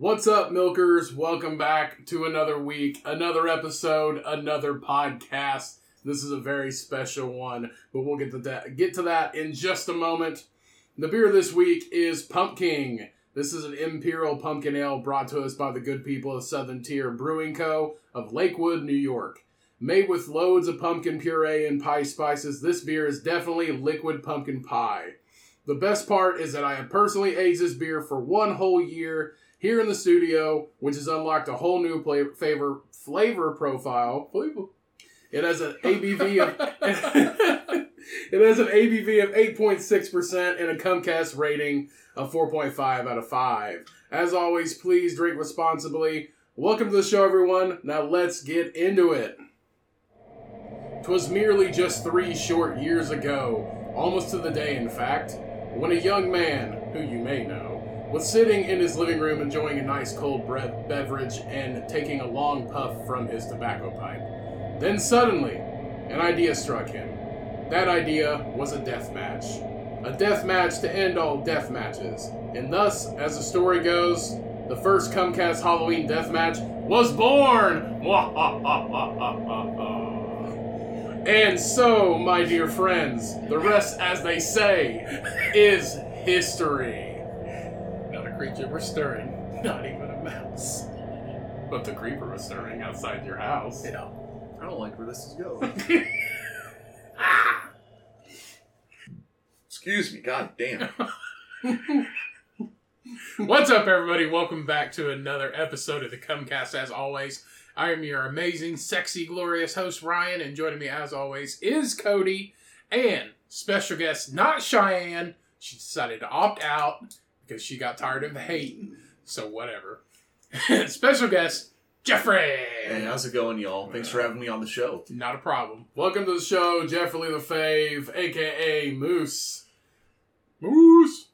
What's up, milkers? Welcome back to another week, another episode, another podcast. This is a very special one, but we'll get to that get to that in just a moment. The beer this week is Pumpking. This is an imperial pumpkin ale brought to us by the good people of Southern Tier Brewing Co. of Lakewood, New York. Made with loads of pumpkin puree and pie spices, this beer is definitely liquid pumpkin pie. The best part is that I have personally aged this beer for one whole year here in the studio, which has unlocked a whole new play, favor, flavor profile. It has an ABV of it has an ABV of 8.6% and a Cummcast rating of 4.5 out of 5. As always, please drink responsibly. Welcome to the show, everyone. Now let's get into it. 'Twas merely just three short years ago, almost to the day, in fact, when a young man, who you may know, was sitting in his living room enjoying a nice cold bre- beverage and taking a long puff from his tobacco pipe. Then suddenly, an idea struck him. That idea was a death match. A death match to end all death matches. And thus, as the story goes, the first Cummcast Halloween death match was born! And so, my dear friends, the rest, as they say, is history. Not creature was stirring, not even a mouse. But the creeper was stirring outside your house. Yeah. I don't like where this is going. Excuse me, god damn. What's up, everybody? Welcome back to another episode of the Cummcast. As always, I am your amazing, sexy, glorious host, Ryan, and joining me, as always, is Cody and special guest, not Cheyenne. She decided to opt out because she got tired of the hate. So, whatever. special guest, Jeffrey. Hey, how's it going, y'all? Thanks for uh, having me on the show. Not a problem. Welcome to the show, Jeffrey the Fave, aka Moose. Moose.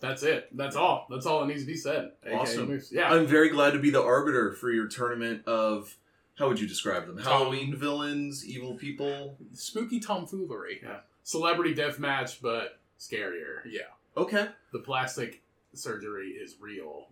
That's it. That's all. That's all that needs to be said. Awesome. Yeah. I'm very glad to be the arbiter for your tournament of how would you describe them? Tom- Halloween villains, evil people. Spooky tomfoolery. Yeah. Celebrity death match, but scarier. Yeah. Okay. The plastic surgery is real.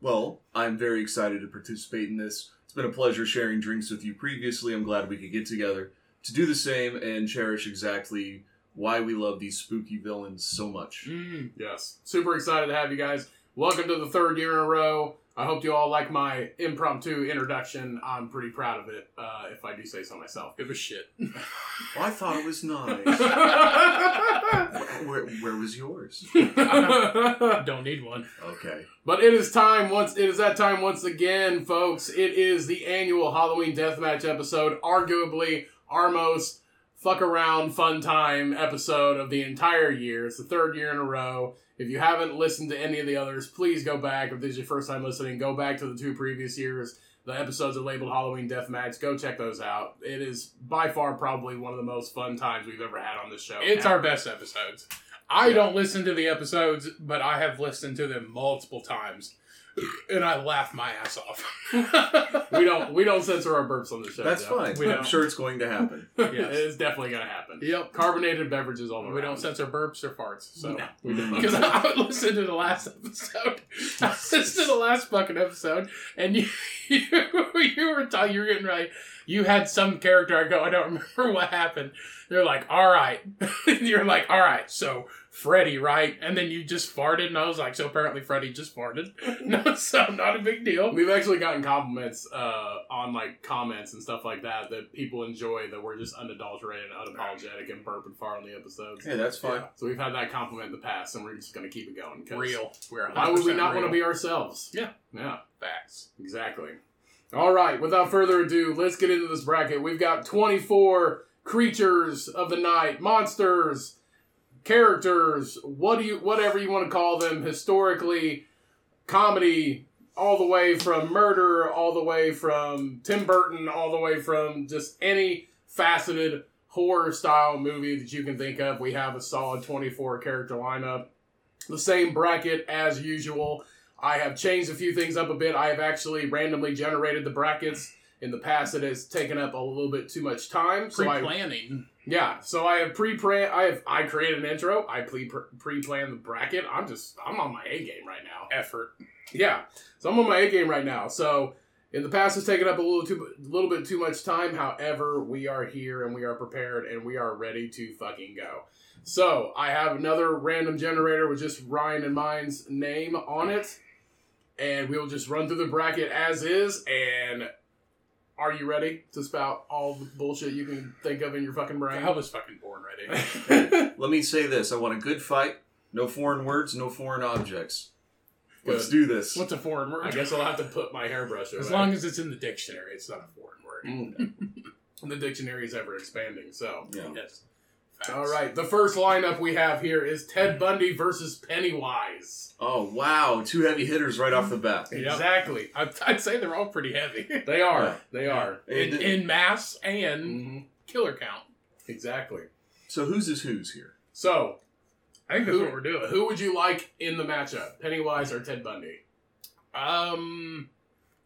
Well, I'm very excited to participate in this. It's been a pleasure sharing drinks with you previously. I'm glad we could get together to do the same and cherish exactly why we love these spooky villains so much. Mm. Yes. Super excited to have you guys. Welcome to the third year in a row. I hope you all like my impromptu introduction. I'm pretty proud of it, uh, if I do say so myself. It was shit. Well, I thought it was nice. where, where was yours? Don't need one. Okay. But it is time once it is that time once again, folks. It is the annual Halloween Deathmatch episode, arguably our most fuck around fun time episode of the entire year. It's the third year in a row. If you haven't listened to any of the others, please go back. If this is your first time listening, go back to the two previous years. The episodes are labeled Halloween Death Deathmatch. Go check those out. It is by far probably one of the most fun times we've ever had on this show. It's ever. our best episodes. I don't listen to the episodes, but I have listened to them multiple times, and I laugh my ass off. We don't we don't censor our burps on the show. That's Jeff. fine. We I'm don't. sure it's going to happen. it Yes. is definitely gonna happen. Yep. Carbonated beverages all around. We don't censor burps or farts, so No. we don't. Because I listened to the last episode. I listened to the last fucking episode, and you you, you were telling you were getting right. You had some character. I go, I don't remember what happened. They're like, all right. You're like, all right. So Freddy, right? And then you just farted, and I was like, so apparently Freddy just farted. No, so not a big deal. We've actually gotten compliments uh, on like comments and stuff like that that people enjoy that we're just unadulterated and unapologetic and burp and fart on the episodes. Yeah, that's fine. Yeah. So we've had that compliment in the past, and we're just gonna keep it going. Real. We're Why would we not want to be ourselves? Yeah. Yeah. facts? Exactly. All right, without further ado, let's get into this bracket. We've got 24 creatures of the night, monsters, characters, what do you whatever you want to call them, historically, comedy, all the way from murder, all the way from Tim Burton, all the way from just any faceted horror style movie that you can think of. We have a solid 24 character lineup. The same bracket as usual. I have changed a few things up a bit. I have actually randomly generated the brackets. In the past, it has taken up a little bit too much time. So Pre-planning. Yeah, so I have pre-plan. I have I created an intro. I pre pre planned the bracket. I'm just I'm on my A game right now. effort. Yeah. So I'm on my A game right now. So in the past, it's taken up a little too, a little bit too much time. However, we are here and we are prepared and we are ready to fucking go. So I have another random generator with just Ryan and mine's name on it, and we'll just run through the bracket as is. And are you ready to spout all the bullshit you can think of in your fucking brain? I was fucking born ready. Let me say this: I want a good fight. No foreign words. No foreign objects. Let's do this. What's a foreign word? I guess I'll have to put my hairbrush away. as long as it's in the dictionary, it's not a foreign word. Mm. the dictionary is ever expanding. So, Yeah. Yes. All right. The first lineup we have here is Ted Bundy versus Pennywise. Oh wow, two heavy hitters right off the bat. Exactly. I'd, I'd say they're all pretty heavy They are. Yeah. They are. in, in mass and Mhm. killer count. Exactly. So who's is who's here? So, I think that's who, what we're doing. who would you like in the matchup, Pennywise or Ted Bundy? Um,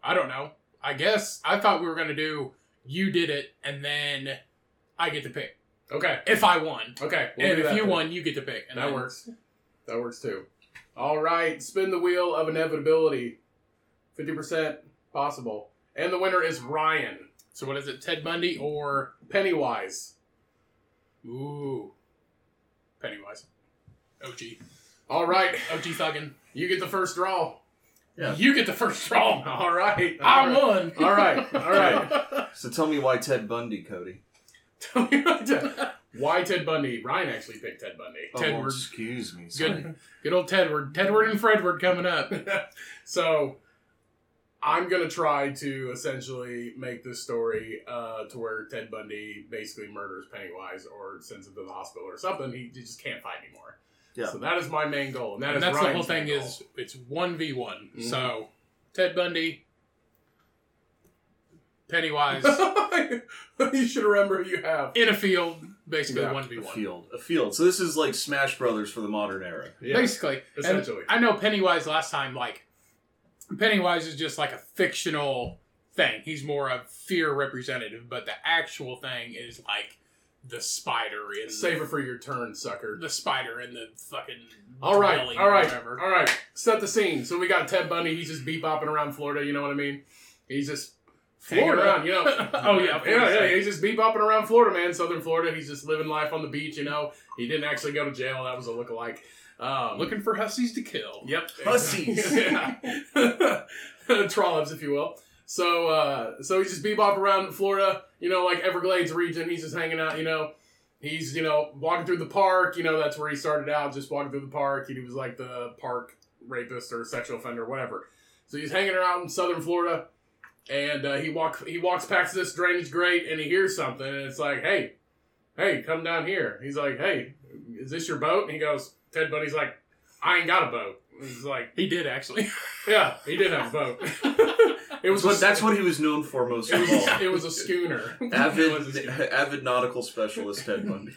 I don't know. I guess I thought we were gonna do you did it and then I get to pick Okay. if I won, Okay. we'll and if you then. won, you get to pick. And that then- works. That works too. All right. Spin the wheel of inevitability. 50% possible. And the winner is Ryan. So what is it? Ted Bundy or Pennywise. ooh, Pennywise? OG, All right. OG thuggin. You get the first draw. Yeah. You get the first draw. All right. I All right. won. All right. All right. So tell me why Ted Bundy, Cody. Why Ted Bundy? Ryan actually picked Ted Bundy. Tedward. Oh, excuse me. Good, good old Tedward. Tedward and Fredward coming up. so I'm gonna try to essentially make this story uh, to where Ted Bundy basically murders Pennywise or sends him to the hospital or something. He, he just can't fight anymore. Yeah. So that is my main goal, and that and is that's the whole thing main is it's one v one. Mhm. So Ted Bundy, Pennywise goal. you should remember you have. in a field, basically Yeah, one v A one. field. A field. So this is like Smash Brothers for the modern era. Yeah, Basically, And essentially. I know Pennywise last time. Like Pennywise is just like a fictional thing. He's more a fear representative, but the actual thing is like the spider in Save it for your turn, sucker. the spider in the fucking. All right, dwelling all or right, whatever. all right. Set the scene. So we got Ted Bundy. He's just beep bopping around Florida. You know what I mean? He's just hanging Florida? around. You know? Oh, yeah, yeah, Florida. yeah. He's just beep bopping around Florida, man. Southern Florida. He's just living life on the beach. You know, he didn't actually go to jail. That was a lookalike. Um, Looking for hussies to kill. Yep. Hussies. yeah. Trollops, if you will. So, uh, so he's just bebop around Florida, you know, like Everglades region. He's just hanging out, you know. He's, you know, walking through the park. You know, that's where he started out, just walking through the park. He was like the park rapist or sexual offender, whatever. So he's hanging around in southern Florida, and uh, he walk he walks past this drainage grate, and he hears something, and it's like, hey, hey, come down here. He's like, hey, is this your boat? And he goes, Ted Bundy's like, I ain't got a boat. He's like, He did actually. yeah, he did have a boat. it was But a, that's what he was known for most it of was, all. it was a schooner. It was a Avid, schooner. avid nautical specialist Ted Bundy.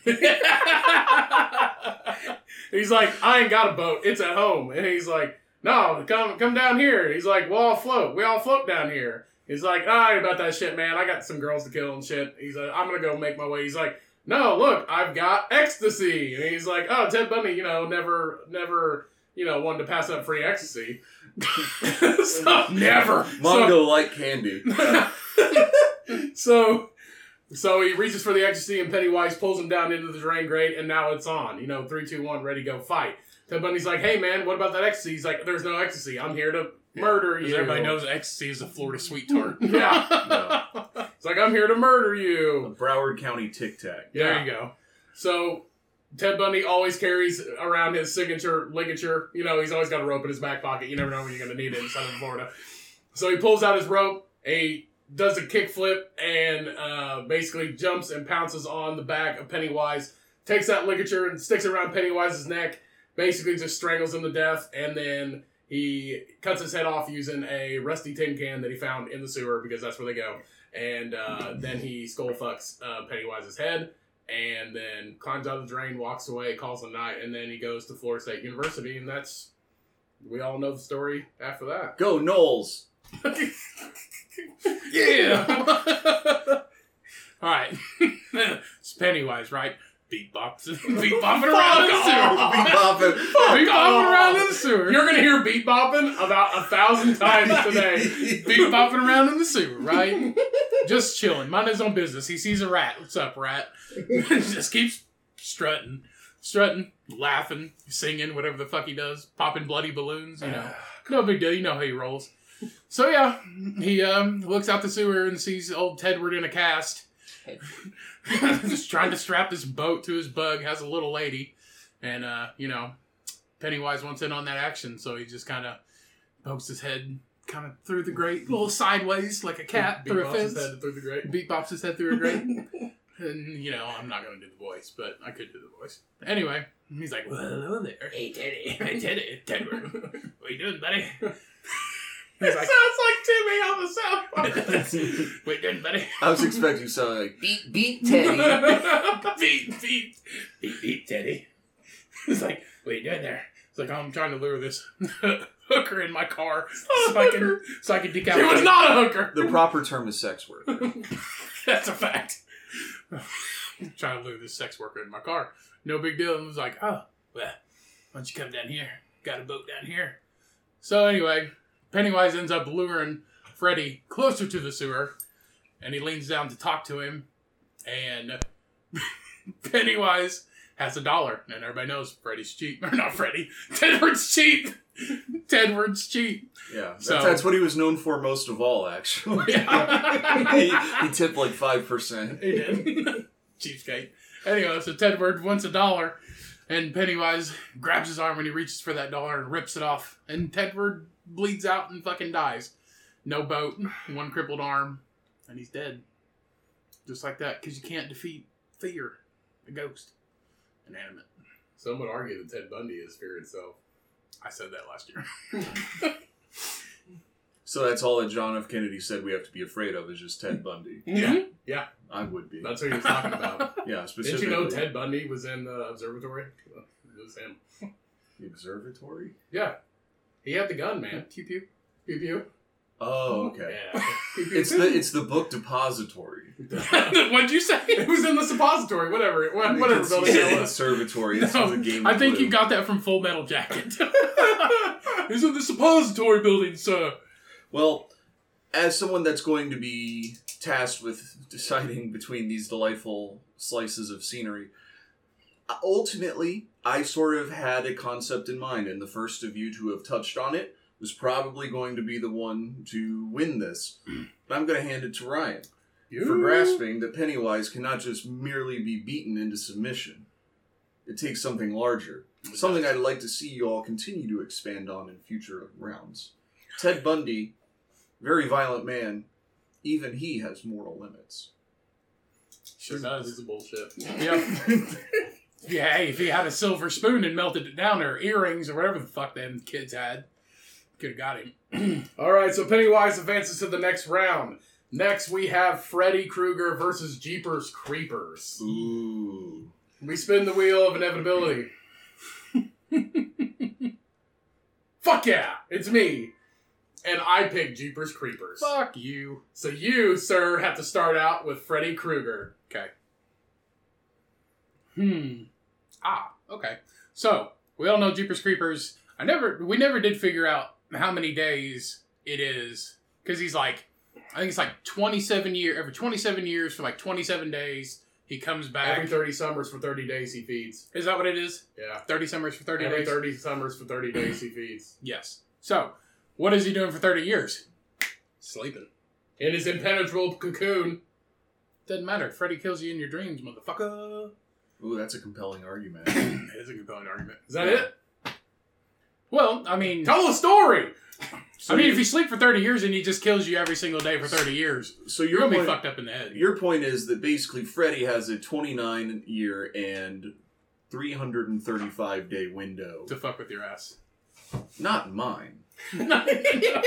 he's like, I ain't got a boat. It's at home. And he's like, No, come come down here. He's like, Well, I'll float. We all float down here. He's like, ah, I ain't about that shit, man. I got some girls to kill and shit. He's like, I'm gonna go make my way. He's like, No, look, I've got ecstasy. And he's like, Oh, Ted Bundy, you know, never, never, you know, wanted to pass up free ecstasy. so, Never. Mongo like candy. so so he reaches for the ecstasy and Pennywise pulls him down into the drain grate and now it's on. You know, three, two, one, ready, go, fight. Ted Bundy's like, hey man, what about that ecstasy? He's like, there's no ecstasy. I'm here to murder Because you. everybody knows ecstasy is a Florida sweet tart. Yeah. It's like, I'm here to murder you. Broward County Tic Tac. There you go. So Ted Bundy always carries around his signature ligature. You know, he's always got a rope in his back pocket. You never know when you're going to need it in southern Florida. So he pulls out his rope, he does a kickflip, and uh, basically jumps and pounces on the back of Pennywise. Takes that ligature and sticks it around Pennywise's neck. Basically, just strangles him to death, and then he cuts his head off using a rusty tin can that he found in the sewer because that's where they go. And uh, then he skull fucks uh, Pennywise's head and then climbs out of the drain, walks away, calls it a night, and then he goes to Florida State University, and that's we all know the story after that. Go Noles. Yeah. All right. it's Pennywise, right? Beat bops, beat bopping around in the sewer. Be popping. Beat bopping around in the sewer. You're gonna hear beat bopping about a thousand times today. beat bopping around in the sewer, right? Just chilling, minding his own business. He sees a rat. What's up, rat? Just keeps strutting, strutting, laughing, singing, whatever the fuck he does, popping bloody balloons. You know, no big deal. You know how he rolls. So yeah, he um, looks out the sewer and sees old Tedward in a cast, just trying to strap this boat to his bug. Has a little lady, and uh, you know, Pennywise wants in on that action, so he just kind of pokes his head kind of through the grate, a little sideways like a cat Beat through a bops his head through the grate. Beat bops his head through a grate. and, you know, I'm not going to do the voice, but I could do the voice. Anyway, he's like, well, hello there. Hey, Teddy. Hey, Teddy. Tedward. What you doing, buddy? He's It like, sounds like Timmy on the South Park. what you doing, buddy? I was expecting something like beat beat Teddy. beat, beat, beat, beat, Teddy. He's like, what you doing there? He's like, I'm trying to lure this hooker in my car so I can, so I can She decapitate. was not a hooker. The proper term is sex worker. That's a fact. I'm trying to lure this sex worker in my car. No big deal. And was like, oh, well, why don't you come down here? Got a boat down here. So anyway, Pennywise ends up luring Freddy closer to the sewer, and he leans down to talk to him, and Pennywise has a dollar, and everybody knows Freddy's cheap. Or not Freddy. Tedward's cheap. Tedward's cheap. Yeah, that- So- that's what he was known for most of all. Actually, he, he tipped like five percent. He did. Cheapskate. Anyway, so Tedward wants a dollar, and Pennywise grabs his arm when he reaches for that dollar and rips it off. And Tedward bleeds out and fucking dies. No boat, one crippled arm, and he's dead. Just like that, because you can't defeat fear, a ghost, inanimate. Some would argue that Ted Bundy is fear itself. I said that last year. So that's all that John F. Kennedy said we have to be afraid of is just Ted Bundy. Yeah, Yeah. I would be. that's what he was talking about. Yeah, specifically. Didn't you know Ted Bundy was in the observatory? It was him. The observatory? Yeah, he had the gun, man. Pew pew. Pew pew. Oh, okay. Yeah. Pew, pew, It's pew. the it's the book depository. What'd you say? it was in the suppository. Whatever. it- You Whatever can building see it the was. Observatory. This No, was a game. I think Clue. you got that from Full Metal Jacket. It's in the suppository building, sir. Well, as someone that's going to be tasked with deciding between these delightful slices of scenery, ultimately, I sort of had a concept in mind, and the first of you to have touched on it was probably going to be the one to win this. But I'm going to hand it to Ryan for grasping that Pennywise cannot just merely be beaten into submission. It takes something larger. Something I'd like to see you all continue to expand on in future rounds. Ted Bundy, very violent man, even he has moral limits. Sure This does. is bullshit. Yep. yeah, hey, if he had a silver spoon and melted it down, or earrings, or whatever the fuck them kids had, could have got him. All right, so Pennywise advances to the next round. Next, we have Freddy Krueger versus Jeepers Creepers. Ooh. We spin the wheel of inevitability. Fuck yeah, it's me. And I pick Jeepers Creepers. Fuck you. So you, sir, have to start out with Freddy Krueger. Okay. Hmm. Ah, okay. So, we all know Jeepers Creepers. I never, we never did figure out how many days it is. Because he's like, I think it's like 27 year, every 27 years for like 27 days, he comes back. Every 30 summers for 30 days he feeds. is that what it is? Yeah. 30 summers for 30 Every days? 30 summers for 30 days he feeds. Yes. So, what is he doing for 30 years? Sleeping. In his impenetrable cocoon. Doesn't matter. Freddy kills you in your dreams, motherfucker. Ooh, that's a compelling argument. it is a compelling argument. Is that Yeah. it? Well, I mean, Tell the story! I mean, if you sleep for 30 years and he just kills you every single day for 30 years, so you're your gonna be point, fucked up in the head. your point is that basically Freddy has a 29 year and 335 day window. to fuck with your ass. Not mine, to,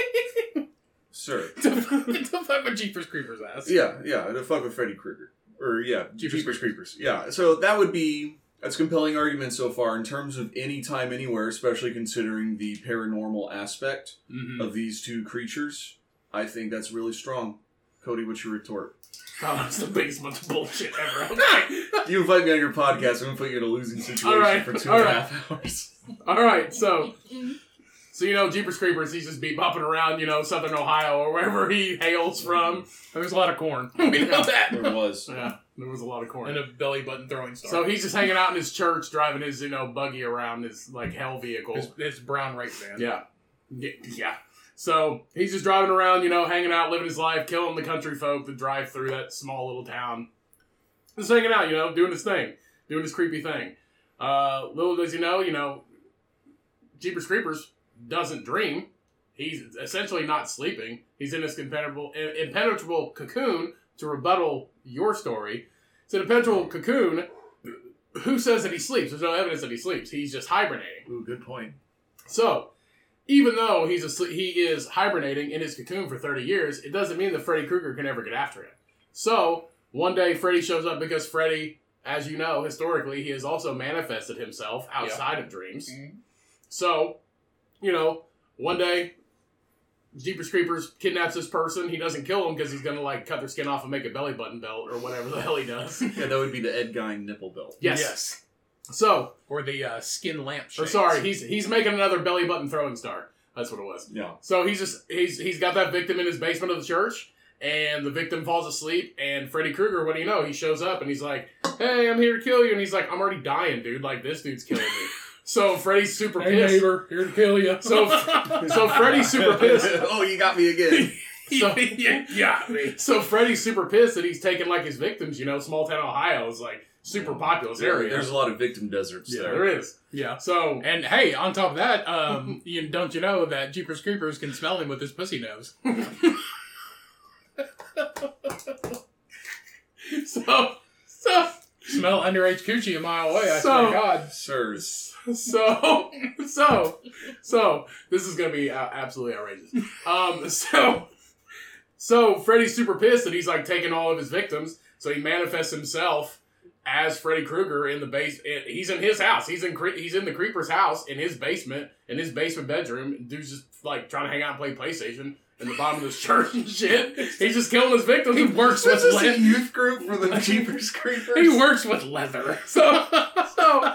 sir. fuck, to fuck with Jeepers Creepers ass. Yeah, yeah, to fuck with Freddy Krueger. Or, yeah, Jeepers Jeepers, Creepers. Yeah, so that would be. That's a compelling argument so far in terms of any time, anywhere, especially considering the paranormal aspect Mhm. of these two creatures. I think that's really strong. Cody, what's your retort? Oh, that's the biggest bunch of bullshit ever. Okay. You invite me on your podcast, I'm gonna put you in a losing situation All right, for two all and a right. half hours. All right, so so you know Jeepers Creepers, he's just be bopping around, you know, Southern Ohio or wherever he hails from. There's a lot of corn. We know that. There was. Yeah, there was a lot of corn. And a belly button throwing star. So he's just hanging out in his church, driving his you know buggy around his like hell vehicle. his, his brown race van. Yeah. yeah, yeah. So he's just driving around, you know, hanging out, living his life, killing the country folk that drive through that small little town. Just hanging out, you know, doing his thing, doing his creepy thing. Uh, little does he know, you know, Jeepers Creepers doesn't dream. He's essentially not sleeping. He's in this impenetrable, impenetrable cocoon to rebuttal your story. It's an impenetrable cocoon. Who says that he sleeps? There's no evidence that he sleeps. He's just hibernating. Ooh, good point. So, even though he's asleep, he is hibernating in his cocoon for 30 years, it doesn't mean that Freddy Krueger can ever get after him. So, one day Freddy shows up because Freddy, as you know, historically, he has also manifested himself outside of dreams. Mhm. So, you know, one day, Jeepers Creepers kidnaps this person. He doesn't kill him because he's going to, like, cut their skin off and make a belly button belt or whatever the hell he does. Yeah, that would be the Ed Gein nipple belt. Yes. Yes. So, Or the uh, skin lamp or shades. sorry, he's he's making another belly button throwing star. That's what it was. Yeah. So he's just he's he's got that victim in his basement of the church, and the victim falls asleep. And Freddy Krueger, what do you know? He shows up and he's like, "Hey, I'm here to kill you." And he's like, "I'm already dying, dude. Like this dude's killing me." So Freddy's super Hey pissed. neighbor, here to kill you. So so Freddy's super pissed. oh, you got me again. So, yeah, me. so Freddy's super pissed that he's taking like his victims. You know, small town Ohio is like super populous There- area. there's a lot of victim deserts yeah, there. there is. Yeah. So And hey, on top of that, um, you don't you know that Jeepers Creepers can smell him with his pussy nose? so so Smell underage coochie a mile away. I So- swear to God. Sirs. so so so this is gonna be uh, absolutely outrageous um so so freddy's super pissed that he's like taking all of his victims so he manifests himself as freddy krueger in the base he's in his house he's in he's in the creeper's house in his basement in his basement bedroom dude's just like trying to hang out and play playstation in the bottom of this church and shit he's just killing his victims He and works This with leather. youth group for the Jeepers Creepers. He works with leather. so so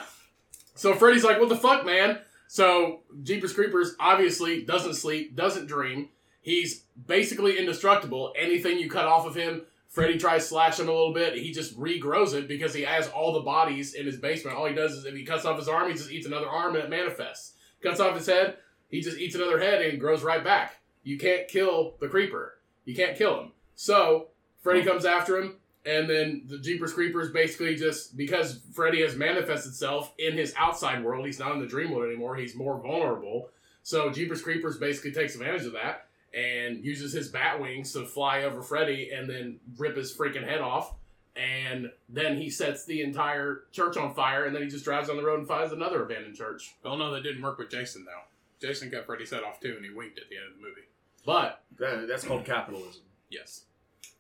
so Freddy's like, "What the fuck, man?" So Jeepers Creepers obviously doesn't sleep, doesn't dream. He's basically indestructible. Anything you cut off of him, Freddy tries slash him a little bit. He just regrows it because he has all the bodies in his basement. All he does is if he cuts off his arm, he just eats another arm and it manifests. Cuts off his head, he just eats another head and grows right back. You can't kill the creeper. You can't kill him. So Freddy comes after him. And then the Jeepers Creepers basically just because Freddy has manifested itself in his outside world, he's not in the dream world anymore. He's more vulnerable. So Jeepers Creepers basically takes advantage of that and uses his bat wings to fly over Freddy and then rip his freaking head off. And then he sets the entire church on fire, and then he just drives down the road and finds another abandoned church. Well, no, that didn't work with Jason though. Jason got Freddy's head off too, and he winked at the end of the movie. But That- that's called capitalism. Yes.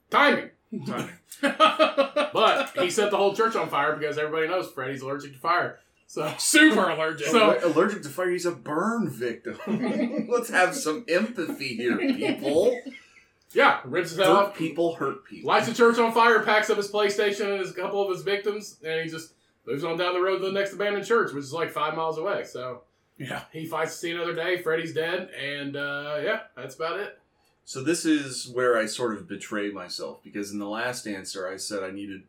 timing. Timing. But he set the whole church on fire because everybody knows Freddy's allergic to fire. So Super allergic. So- allergic to fire. He's a burn victim. Let's have some empathy here, people. yeah, rips his head off, people hurt people. lights the church on fire, packs up his PlayStation and his, a couple of his victims, and he just moves on down the road to the next abandoned church, which is like five miles away. So yeah. he fights to see another day. Freddy's dead, and uh, yeah, that's about it. So this is where I sort of betray myself because in the last answer I said I needed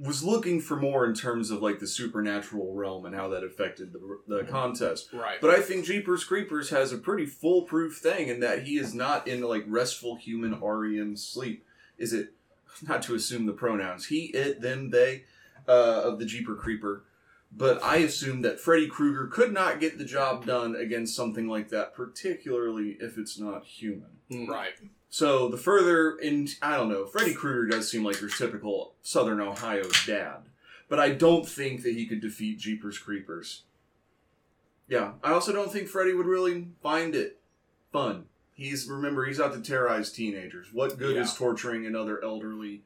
was looking for more in terms of like the supernatural realm and how that affected the, the contest. Right. But I think Jeepers Creepers has a pretty foolproof thing in that he is not in like restful human REM sleep. Is it not to assume the pronouns he, it, them, they uh, of the Jeeper Creeper? But I assume that Freddy Krueger could not get the job done against something like that, particularly if it's not human. Hmm. right. So the further in, I don't know, Freddy Krueger does seem like your typical Southern Ohio dad, but I don't think that he could defeat Jeepers Creepers. Yeah, I also don't think Freddy would really find it fun. He's remember he's out to terrorize teenagers. What good is torturing another elderly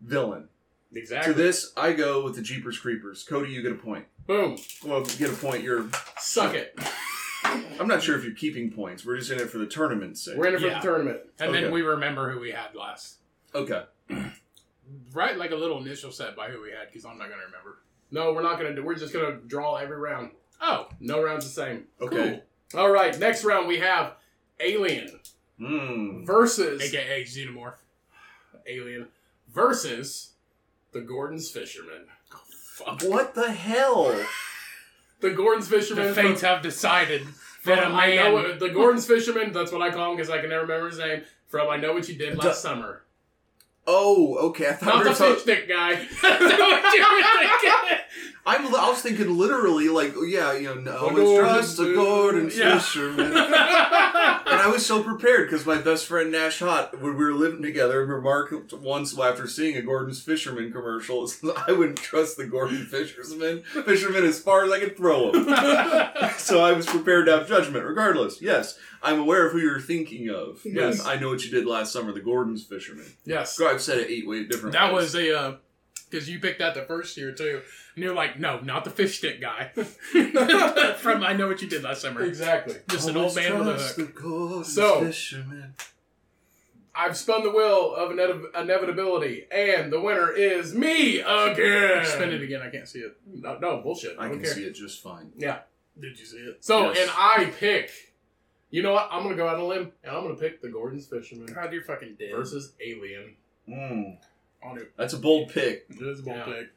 villain? Exactly. To this, I go with the Jeepers Creepers. Cody, you get a point. Boom. Well, get a point. You're. Suck it. I'm not sure if you're keeping points. We're just in it for the tournament's sake. We're in it for Yeah. the tournament. And Okay. then we remember who we had last. Okay. Write like a little initial set by who we had because I'm not gonna remember. No, we're not gonna do. We're just gonna draw every round. Oh, No round's the same. Okay. All right. Next round we have Alien Hmm. versus aka Xenomorph. Alien versus the Gordon's Fisherman. Oh, fuck. What the hell? The Gordon's Fisherman. The from- fates have decided that a from I know man. what- the Gordon's Fisherman. That's what I call him because I can never remember his name. From I know what you did last summer. Oh, okay. I thought Not we the were talking. fish stick guy. That's what you were thinking. I'm, I was thinking literally, like, yeah, you know, no, The it's just a Gordon- Gordon Yeah. fisherman. and I was so prepared because my best friend Nash Hot, when we were living together, remarked once after seeing a Gordon's Fisherman commercial, I wouldn't trust the Gordon Fisherman fisherman as far as I could throw him. so I was prepared to have judgment, regardless. Yes, I'm aware of who you're thinking of. Yes. Yes, I know what you did last summer, the Gordon's Fisherman. yes. So I've said it eight way different That ways. was a uh because you picked that the first year too, and you're like, no, not the fish stick guy from I know what you did last summer. Exactly. Just an old man with a hook. So. Fisherman. I've spun the wheel of inev- inevitability, and the winner is me again. Spin it again. I can't see it. No, no bullshit. I, I can care. see it just fine. Yeah. Did you see it? So, Yes. and I pick. You know what? I'm gonna go out on a limb, and I'm gonna pick the Gordon's Fisherman God, you're fucking dead. versus Alien. Mm, on it. that's a bold pick. It is a bold Yeah. pick.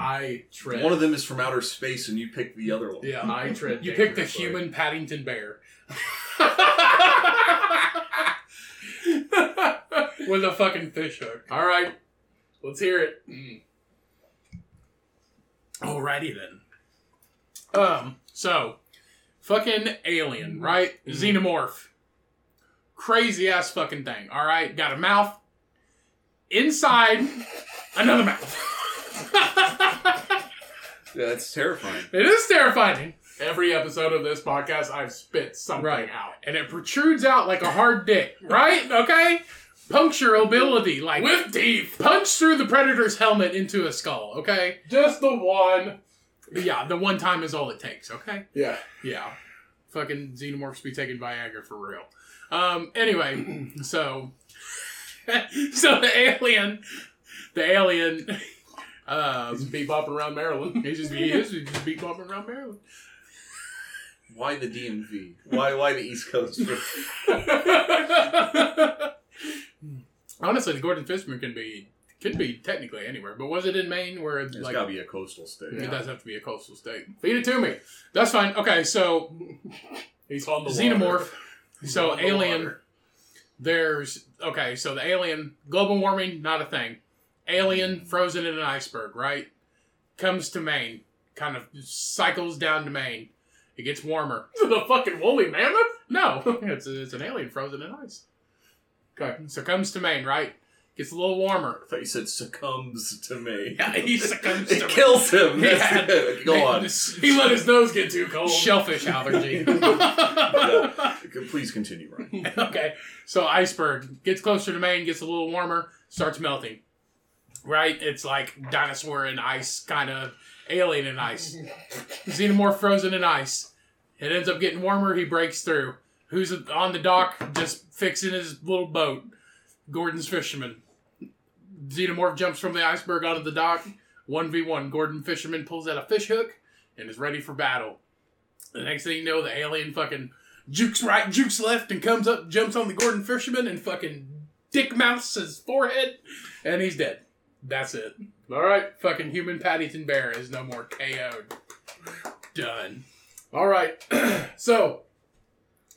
I tread. One of them is from outer space, and you picked the other one. Yeah, I tread. You picked the dangerously. human Paddington Bear with a fucking fish hook. All right, let's hear it. Mm. Alrighty then. Um, so fucking alien, right? Mhm. Xenomorph. Crazy ass fucking thing. Alright, got a mouth. Inside another mouth. Yeah, that's terrifying. it is terrifying. Every episode of this podcast, I've spit something Right. out And it protrudes out like a hard dick, right? Okay? Puncture ability, like with teeth. punch through the predator's helmet into a skull, okay? Just the one. Yeah, the one time is all it takes, okay? Yeah. Yeah. Fucking xenomorphs be taking Viagra for real. Um, anyway, so so the alien the alien uh He's bebopping around Maryland. he's just he is he's just beat bumping around Maryland. Why the DMV? Why why the East Coast? Honestly, the Gordon Fishman can be could be technically anywhere, but was it in Maine where It's like gotta be a coastal state. it Yeah. does have to be a coastal state? Feed it to me. That's fine. Okay, so He's on the xenomorph. water. He's So on the alien. water. There's okay, so the alien global warming not a thing. Alien frozen in an iceberg, right? Comes to Maine, kind of cycles down to Maine. It gets warmer. the fucking woolly mammoth. No, it's it's an alien frozen in ice. Okay. So comes to Maine, right? Gets a little warmer. I thought you said succumbs to me. Yeah, he succumbs it me. kills him. He That's had- it. Go on. He let his nose get too cold. shellfish allergy. Please continue, Ryan. okay, so iceberg gets closer to Maine, gets a little warmer, starts melting. Right? It's like dinosaur in ice, kind of alien in ice. Xenomorph frozen in ice. It ends up getting warmer. He breaks through. Who's on the dock just fixing his little boat? Gordon's fisherman. Xenomorph jumps from the iceberg onto the dock. 1v1. Gordon Fisherman pulls out a fish hook and is ready for battle. The next thing you know, the alien fucking jukes right, jukes left, and comes up, jumps on the Gordon Fisherman, and fucking dick mouths his forehead, and he's dead. That's it. All right. Fucking human Paddington Bear is no more KO'd. Done. All right. so,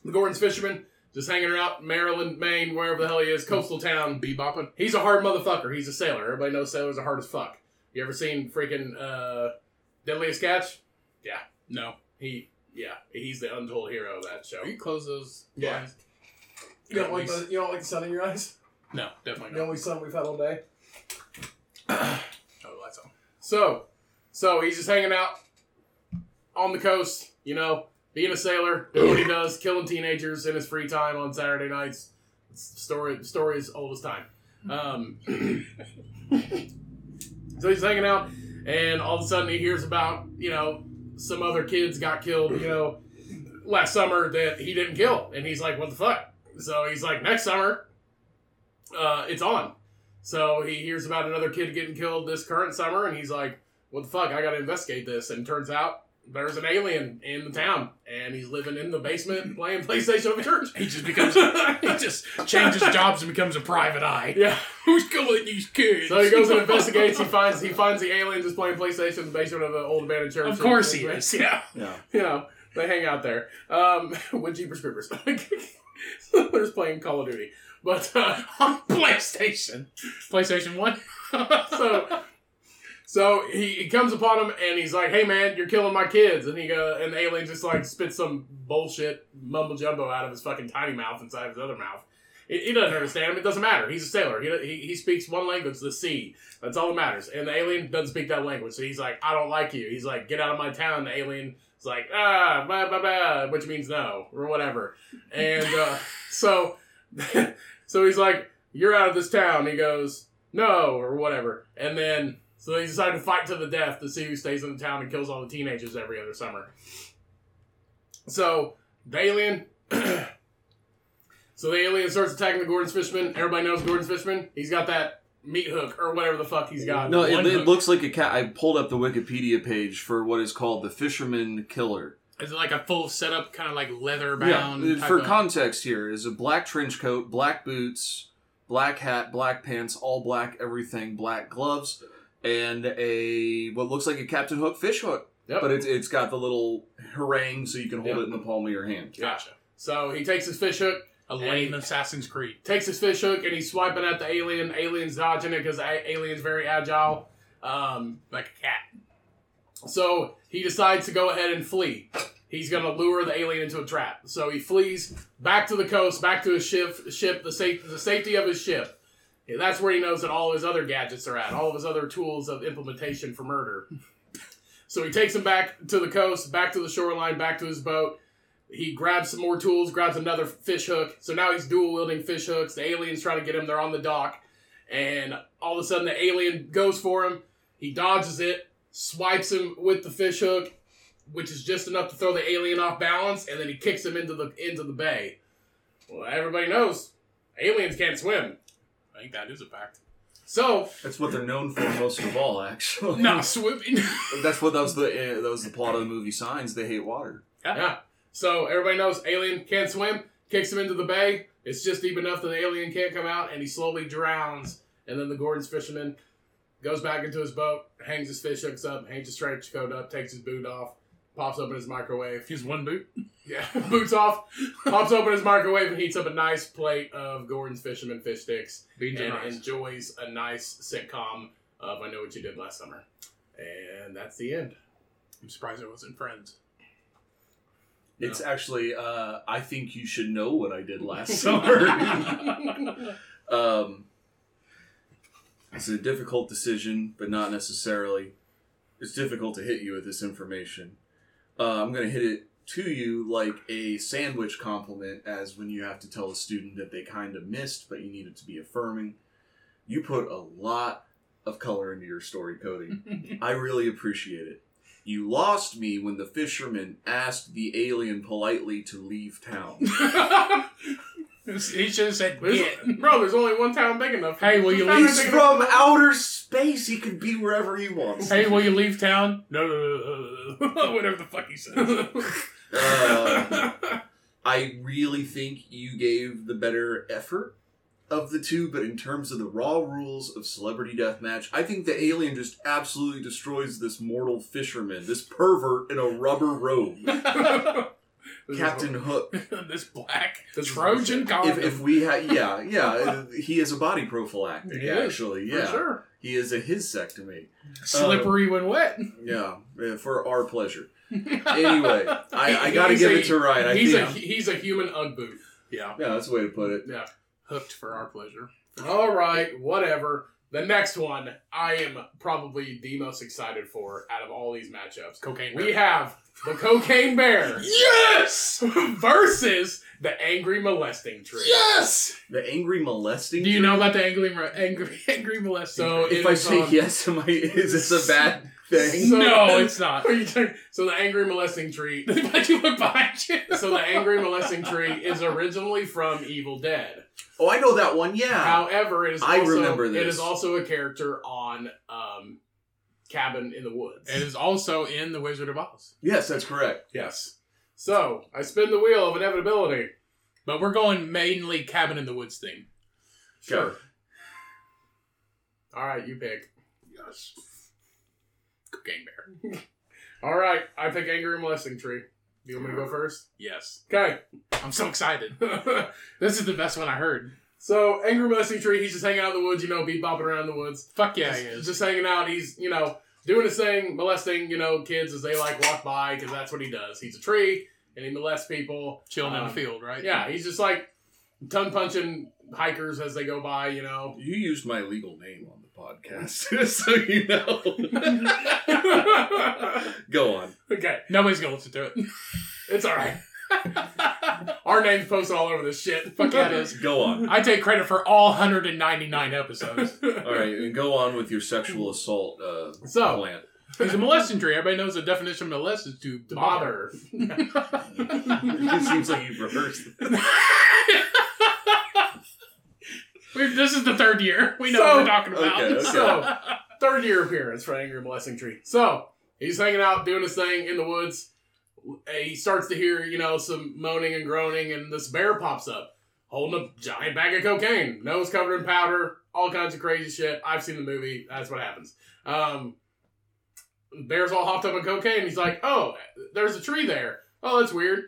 the Gordon's fisherman just hanging out in Maryland, Maine, wherever the hell he is, coastal town. Be bopping. He's a hard motherfucker. He's a sailor. Everybody knows sailors are hard as fuck. You ever seen freaking uh, Deadliest Catch? Yeah. No. He, yeah, he's the untold hero of that show. Will you close those Yeah. blinds? You don't like the you don't like the sun in your eyes? No, definitely not. The only sun we've had all day. Oh, that's all. So, so he's just hanging out on the coast, you know, being a sailor, doing what he does, killing teenagers in his free time on Saturday nights. Story story is old as time. Um, so he's hanging out, and all of a sudden he hears about you know some other kids got killed, you know, last summer that he didn't kill, and he's like, what the fuck? So he's like, next summer, uh, it's on. So he hears about another kid getting killed this current summer, and he's like, "What the fuck? I got to investigate this." And turns out there's an alien in the town, and he's living in the basement playing PlayStation over church. He just becomes he just changes jobs and becomes a private eye. yeah. Who's killing these kids? So he goes and investigates. He finds he finds the alien just playing PlayStation in the basement of an old abandoned church. Of course he is. Yeah. Yeah. You know, they hang out there um, with Jeepers Creepers. They're just playing Call of Duty. But uh, On PlayStation. PlayStation One. so so he, he comes upon him and he's like, "Hey man, you're killing my kids." And he go and the alien just like spits some bullshit mumbo jumbo out of his fucking tiny mouth inside his other mouth. He, he doesn't understand him. It doesn't matter. He's a sailor. He, he, he speaks one language, the sea. That's all that matters. And the alien doesn't speak that language. So he's like, I don't like you. He's like, get out of my town. The alien is like, ah, blah, blah, blah, which means no, or whatever. And uh, so, so he's like, you're out of this town. He goes, no, or whatever. And then, so they decide to fight to the death to see who stays in the town and kills all the teenagers every other summer. So, the alien. so the alien starts attacking the Gordon's Fishman. Everybody knows Gordon's Fishman. He's got that meat hook or whatever the fuck he's got. No, it, it looks like a cat. I pulled up the Wikipedia page for what is called the Fisherman Killer. Is it like a full setup, kind of like leather bound? Yeah, for of- context here is a black trench coat, black boots, black hat, black pants, all black everything, black gloves, and a what looks like a Captain Hook fish hook. Yep. But it's it's got the little harangue so you can hold Yep. it in the palm of your hand. Gotcha. So he takes his fish hook, a lame Assassin's Creed. takes his fish hook, and he's swiping at the alien. Alien's dodging it because alien's very agile. Um, Like a cat. So he decides to go ahead and flee. He's going to lure the alien into a trap. So he flees back to the coast, back to his ship, ship the, safe, the safety of his ship. Yeah, that's where he knows that all his other gadgets are at, all of his other tools of implementation for murder. So he takes him back to the coast, back to the shoreline, back to his boat. He grabs some more tools, grabs another fish hook. So now he's dual wielding fish hooks. The alien's trying to get him. They're on the dock. And all of a sudden, the alien goes for him. He dodges it, swipes him with the fish hook, which is just enough to throw the alien off balance, and then he kicks him into the into the bay. Well, everybody knows aliens can't swim. I think that is a fact. So That's what they're known for most of all, actually. Not swimming. That's what that was the uh, that was the plot of the movie Signs. They hate water. Yeah. So everybody knows alien can't swim, kicks him into the bay. It's just deep enough that the alien can't come out, and he slowly drowns. And then the Gordon's fisherman goes back into his boat, hangs his fish hooks up, hangs his trench coat up, takes his boot off, pops open his microwave. He's one boot. Yeah, boots off, pops open his microwave, and heats up a nice plate of Gordon's fisherman fish sticks, Beans and and rice. enjoys a nice sitcom of I Know What You Did Last Summer. And that's the end. I'm surprised it wasn't Friends. It's actually uh, I think you should know what I did last summer. Um, it's a difficult decision, but not necessarily. It's difficult to hit you with this information. Uh, I'm going to hit it to you like a sandwich compliment, as when you have to tell a student that they kind of missed, but you need it to be affirming. You put a lot of color into your story coding. I really appreciate it. You lost me when the fisherman asked the alien politely to leave town. he should have said get. Bro, there's only one town big enough. Hey, will you leave is He's big enough- from outer space. He could be wherever he wants. Hey, will you leave town? No, no, no, no. Whatever the fuck he says. Uh, I really think you gave the better effort of the two, but in terms of the raw rules of celebrity deathmatch, I think the alien just absolutely destroys this mortal fisherman, this pervert in a rubber robe, Captain Hook. this black This Trojan. If, if we had, yeah, yeah, he is a body prophylactic. Actually, For yeah, sure. he is a his sectomy. Slippery when wet. Yeah, uh, for our pleasure. Anyway, I, I got to give a- it to Ryan. I he's think, a he's a human ugg boot. Yeah. yeah, that's the way to put it. Yeah. Hooked for our pleasure. All right, whatever. The next one I am probably the most excited for out of all these matchups. Cocaine. We have the cocaine bear yes! versus the angry molesting tree. Yes! The angry molesting. Do you tree? know about the angry, angry, angry molesting? So? If I say on- yes, am I? Is this a bad thing? So- no, it's not. So the angry molesting tree. Why'd you look behind you? So the angry molesting tree is originally from Evil Dead. Oh, I know that one. Yeah. However, it is I also remember this. is also a character on um, Cabin in the Woods. It is also in The Wizard of Oz. yes, that's correct. yes. So I spin the wheel of inevitability. But we're going mainly Cabin in the Woods theme. Sure. All right, you pick. Yes. Cocaine Bear. All right, I pick angry and molesting tree. Do you want me to go first? Yes. Okay. I'm so excited. This is the best one I heard. So angry molesting tree, he's just hanging out in the woods, you know, beat bopping around the woods. Fuck yeah, just, he is. just hanging out. He's you know doing his thing, molesting you know kids as they like walk by because that's what he does. He's a tree and he molests people. Chilling in Um, the field, right? Yeah, he's just like tongue punching hikers as they go by. You know. You used my legal name on the podcast, so you know. Go on. okay, Nobody's gonna listen to it. it's all right. Our name's posted all over this shit. Fuck yeah, it is. Go on. I take credit for all 199 episodes. All right, and go on with your sexual assault uh, So plan. He's a molesting tree. Everybody knows the definition of molest is to to bother. it seems like you've rehearsed. it. We've- this is the third year. We know So- what we're talking about. okay, okay. So, third year appearance for Angry Blessing Tree. So, he's hanging out doing his thing in the woods. He starts to hear, you know, some moaning and groaning, and this bear pops up holding a giant bag of cocaine, nose covered in powder, all kinds of crazy shit. I've seen the movie. That's what happens. Um, bear's all hopped up on cocaine. He's like, oh, there's a tree there. Oh, that's weird.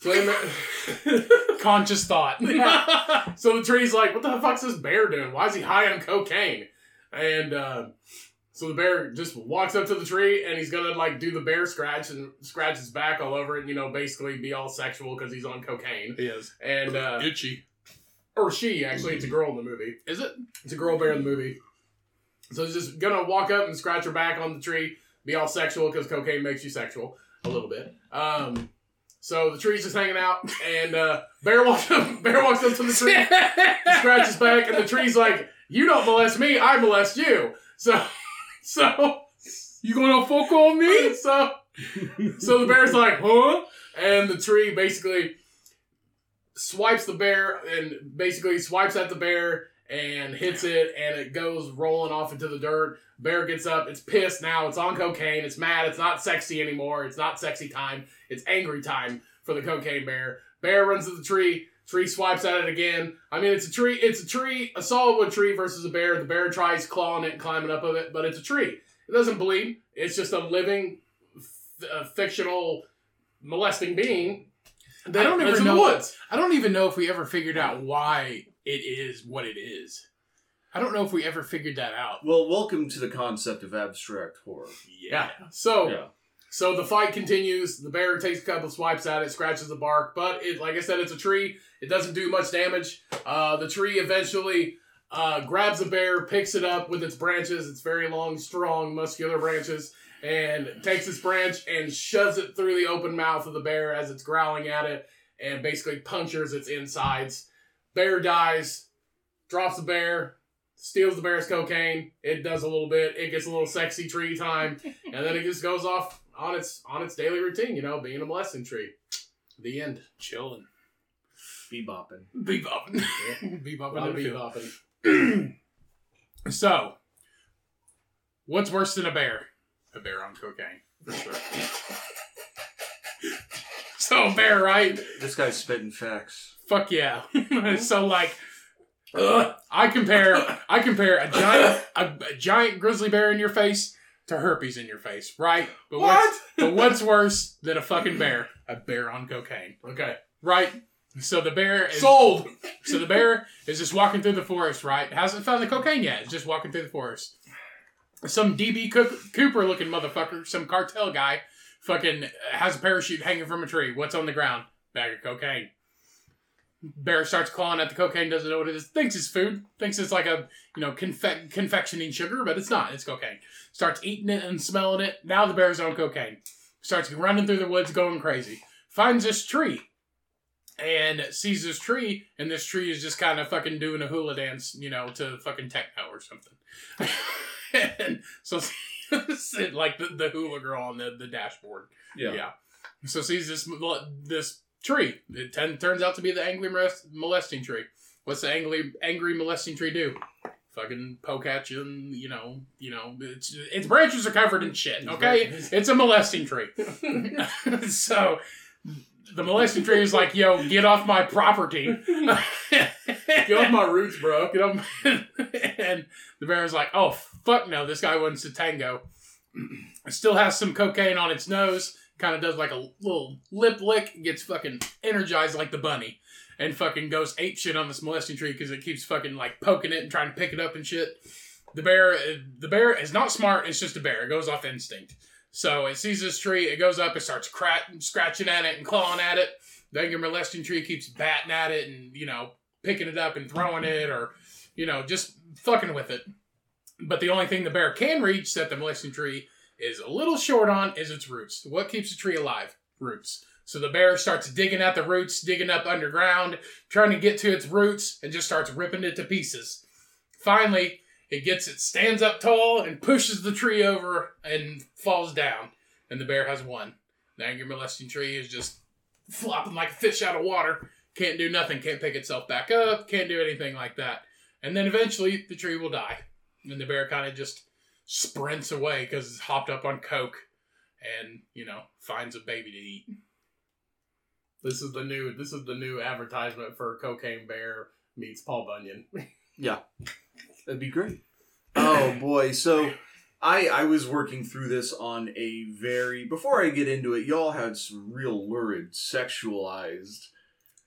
So, they- Conscious thought. so the tree's like, what the fuck's this bear doing? Why is he high on cocaine? And uh, so the bear just walks up to the tree and he's gonna like do the bear scratch and scratch his back all over it, and, you know, basically be all sexual because he's on cocaine. he is. And uh, Itchy. or she actually, it's a girl in the movie. Is it? It's a girl bear in the movie. So he's just gonna walk up and scratch her back on the tree, be all sexual because cocaine makes you sexual a little bit. Um, so the tree's just hanging out, and uh, bear walks up. Bear walks up to the tree, scratches back, and the tree's like, "You don't molest me, I molest you." So, so you gonna fuck on me? so, so the bear's like, "Huh?" And the tree basically swipes the bear and basically swipes at the bear and hits it, and it goes rolling off into the dirt. Bear gets up. It's pissed now. It's on cocaine. It's mad. It's not sexy anymore. It's not sexy time. It's angry time for the cocaine bear. Bear runs to the tree. Tree swipes at it again. I mean, it's a tree. It's a tree, a solid wood tree versus a bear. The bear tries clawing it and climbing up of it, but it's a tree. It doesn't bleed. It's just a living, f- uh, fictional, molesting being. That I don't lives even in know- the woods. I don't even know if we ever figured out why it is what it is. I don't know if we ever figured that out. Well, welcome to the concept of abstract horror. Yeah. So, Yeah. So the fight continues. The bear takes a couple swipes at it, scratches the bark, but it, like I said, it's a tree. It doesn't do much damage. Uh, the tree eventually uh, grabs the bear, picks it up with its branches, its very long, strong, muscular branches, and takes its branch and shoves it through the open mouth of the bear as it's growling at it, and basically punctures its insides. Bear dies, drops the bear, steals the bear's cocaine. It does a little bit. It gets a little sexy tree time, and then it just goes off on its on its daily routine. You know, being a blessing tree. The end. Chilling. Bebopping. Bebopping. A Bebopping. lot in of the bee field. bopping. So, what's worse than a bear? A bear on cocaine. For sure. so, a bear, right? This guy's spitting facts. Fuck yeah. so, like, ugh, I compare I compare a giant a, a giant grizzly bear in your face to herpes in your face, right? But what's but what's worse than a fucking bear? A bear on cocaine, Okay. right? So the bear is Sold. so the bear is just walking through the forest, right? Hasn't found the cocaine yet. It's just walking through the forest. Some DB Cooper looking motherfucker, some cartel guy, fucking has a parachute hanging from a tree. What's on the ground? Bag of cocaine. Bear starts clawing at the cocaine, doesn't know what it is. Thinks it's food. Thinks it's like a you know confe- confectioning sugar, but it's not. It's cocaine. Starts eating it and smelling it. Now the bear's on cocaine. Starts running through the woods, going crazy. Finds this tree and sees this tree, and this tree is just kind of fucking doing a hula dance, you know, to fucking techno or something. and so, like the, the hula girl on the, the dashboard. Yeah. So sees this this tree. It ten, turns out to be the angry molest- molesting tree. What's the angry angry molesting tree do? Fucking poke at you, and you know, you know, its its branches are covered in shit. Okay, it's a molesting tree. so the molesting tree is like, "Yo, get off my property." Get off my roots, bro. Get off. and the bear is like, "Oh fuck no, this guy wants to tango." It still has some cocaine on its nose. Kind of does like a little lip lick. Gets fucking energized like the bunny, and fucking goes ape shit on this molesting tree because it keeps fucking like poking it and trying to pick it up and shit. The bear, the bear is not smart. It's just a bear. It goes off instinct. So it sees this tree. It goes up. It starts crat- scratching at it and clawing at it. The angry molesting tree keeps batting at it and you know picking it up and throwing it or you know just fucking with it. But the only thing the bear can reach that the molesting tree is a little short on is its roots. What keeps a tree alive? Roots. So the bear starts digging at the roots, digging up underground, trying to get to its roots, and just starts ripping it to pieces. Finally, it gets it stands up tall and pushes the tree over and falls down. And the bear has won. The angry molesting tree is just flopping like a fish out of water. Can't do nothing, can't pick itself back up, can't do anything like that. And then eventually the tree will die. And the bear kind of just sprints away because it's hopped up on coke and, you know, finds a baby to eat. This is the new. This is the new advertisement for Cocaine Bear meets Paul Bunyan. Yeah, that'd be great. Oh boy, so I I was working through this on a very before I get into it, y'all had some real lurid, sexualized.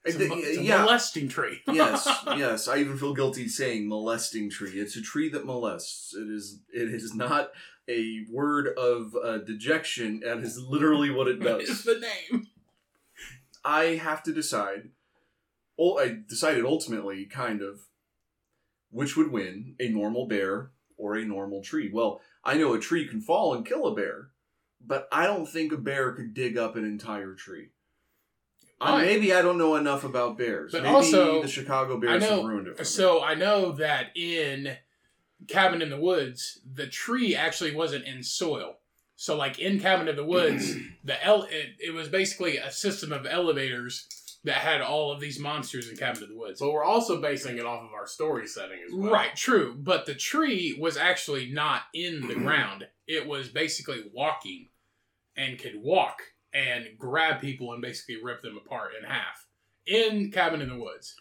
It's a, it's a yeah, molesting tree. yes, yes. I even feel guilty saying molesting tree. It's a tree that molests. It is. It is not a word of uh, dejection. That is literally what it does. the name? I have to decide. Well, I decided ultimately, kind of, which would win: a normal bear or a normal tree. Well, I know a tree can fall and kill a bear, but I don't think a bear could dig up an entire tree. Uh, maybe I don't know enough about bears. But maybe also, the Chicago Bears I know- have ruined it. For me. So I know that in Cabin in the Woods, the tree actually wasn't in soil. So like in Cabin in the Woods, the el- it, it was basically a system of elevators that had all of these monsters in Cabin in the Woods. But we're also basing it off of our story setting as well. Right, true. But the tree was actually not in the ground. It was basically walking and could walk and grab people and basically rip them apart in half in Cabin in the Woods.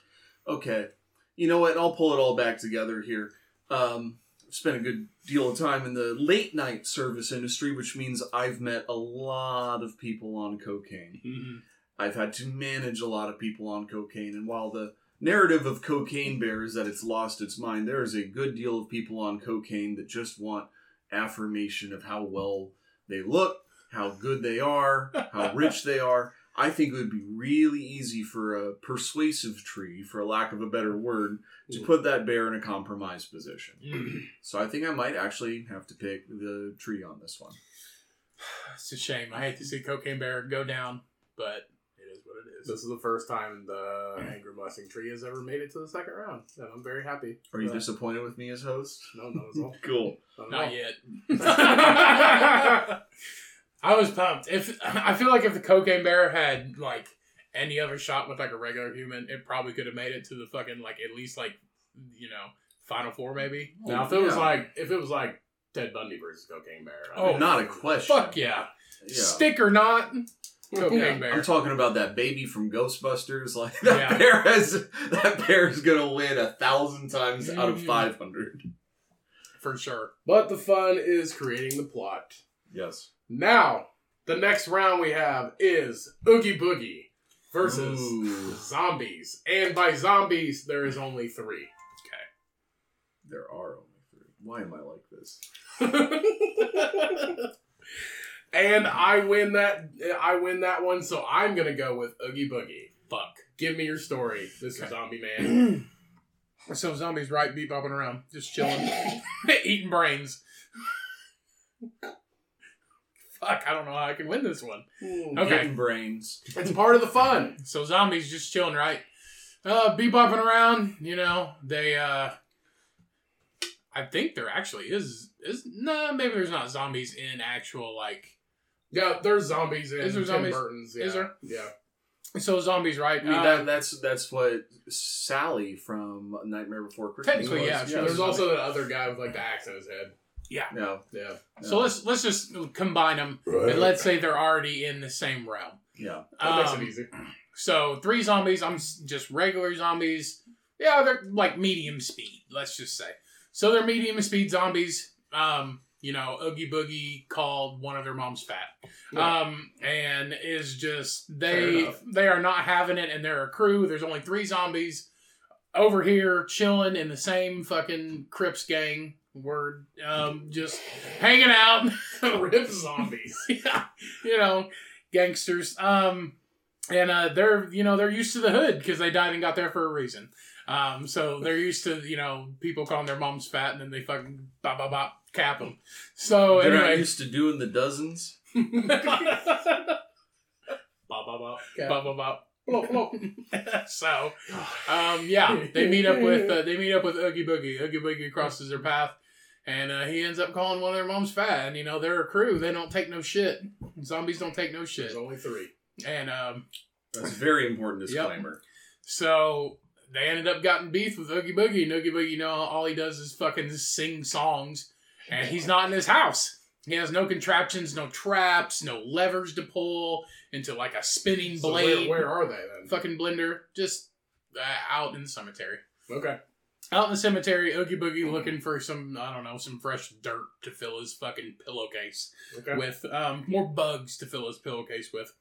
Okay. You know what? I'll pull it all back together here. Um, I've spent a good deal of time in the late night service industry, which means I've met a lot of people on cocaine. I've had to manage a lot of people on cocaine, and while the narrative of Cocaine Bear is that it's lost its mind, there is a good deal of people on cocaine that just want affirmation of how well they look, how good they are, how rich they are. I think it would be really easy for a persuasive tree, for lack of a better word, to put that bear in a compromised position. Mm. So I think I might actually have to pick the tree on this one. It's a shame. I hate to see Cocaine Bear go down, but it is what it is. This is the first time the Angry Blessing Tree has ever made it to the second round, and I'm very happy. Are you disappointed with me as host? No, no, at all. Cool. Not Not yet. I was pumped. If I feel like if the Cocaine Bear had like any other shot with like a regular human, it probably could have made it to the fucking like at least like you know final four maybe. Now, if it was like if it was like Ted Bundy versus Cocaine Bear, I Oh, think- not a question. Fuck yeah, Yeah. stick or not, Cocaine Yeah, Bear. I'm talking about that baby from Ghostbusters. Like that Yeah. bear has that bear is gonna win a thousand times out of Mhm. five hundred. for sure. But the fun is creating the plot. Yes. Now, the next round we have is Oogie Boogie versus Ooh. zombies, and by zombies there is only three. Okay. There are only three. Why am I like this? and I win that. I win that one, so I'm gonna go with Oogie Boogie. Fuck. Give me your story, Mr. Okay. Zombie Man. So zombies right beat bopping around, just chilling, eating brains. Fuck, I don't know how I can win this one. Okay. Getting brains. It's part of the fun. So zombies just chilling, right? Uh, bebopping around. You know, they. uh I think there actually is is no, maybe there's not zombies in actual like. Yeah, there's zombies in Is there Tim zombies? Burton's. Yeah. Is there? Yeah. So zombies, right? I mean, Uh, that, that's that's what Sally from Nightmare Before Christmas Technically, was. yeah, she There's also that other guy with like the axe in his head. Yeah. Yeah. Yeah. So let's let's just combine them, and let's say they're already in the same realm. Yeah. That makes Um, it easy. So three zombies. I'm just regular zombies. Yeah, they're like medium speed. Let's just say. So they're medium speed zombies. Um, you know, Oogie Boogie called one of their moms fat. Yeah. Um, and is just they they are not having it, and they're a crew. There's only three zombies over here chilling in the same fucking Crips gang. We're um just hanging out. Rip zombies. yeah, you know, gangsters. Um, and uh, they're you know they're used to the hood because they died and got there for a reason. Um, so they're used to you know people calling their moms fat and then they fucking bop bop bop cap them. So They're not used to doing the dozens. Ba ba ba. bop bop bop. Blow, blow. so um, yeah, they meet up with uh, they meet up with Oogie Boogie. Oogie Boogie crosses their path. And uh, he ends up calling one of their moms fat. And, you know, they're a crew. They don't take no shit. Zombies don't take no shit. There's only three. And um, That's a very important Yep. disclaimer. So they ended up getting beef with Oogie Boogie. And Oogie Boogie, you know, all he does is fucking sing songs. And he's not in his house. He has no contraptions, no traps, no levers to pull into like a spinning So blade. where, where are they then? Fucking blender. Just uh, out in the cemetery. Okay. Out in the cemetery, Oogie Boogie looking for some, I don't know, some fresh dirt to fill his fucking pillowcase Okay. with um, more bugs to fill his pillowcase with.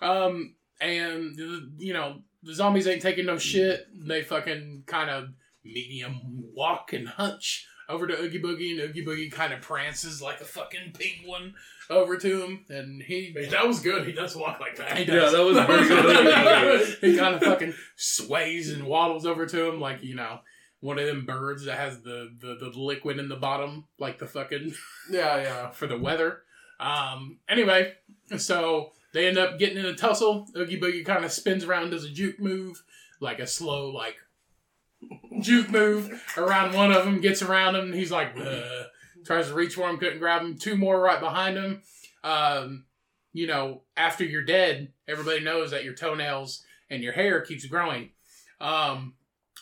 Um, and you know the zombies ain't taking no shit. They fucking kind of medium walk and hunch over to Oogie Boogie, and Oogie Boogie kind of prances like a fucking penguin over to him, and he Hey, that was good. He does walk like that. He Yeah, that was very good. he kind of fucking sways and waddles over to him like you know one of them birds that has the, the the liquid in the bottom like the fucking Yeah, yeah. for the weather. Um, anyway, so they end up getting in a tussle. Oogie Boogie kind of spins around, does a juke move, like a slow, like juke move around one of them, gets around him. He's like, uh, tries to reach for him, couldn't grab him. Two more right behind him. Um, you know, after you're dead, everybody knows that your toenails and your hair keeps growing. Um,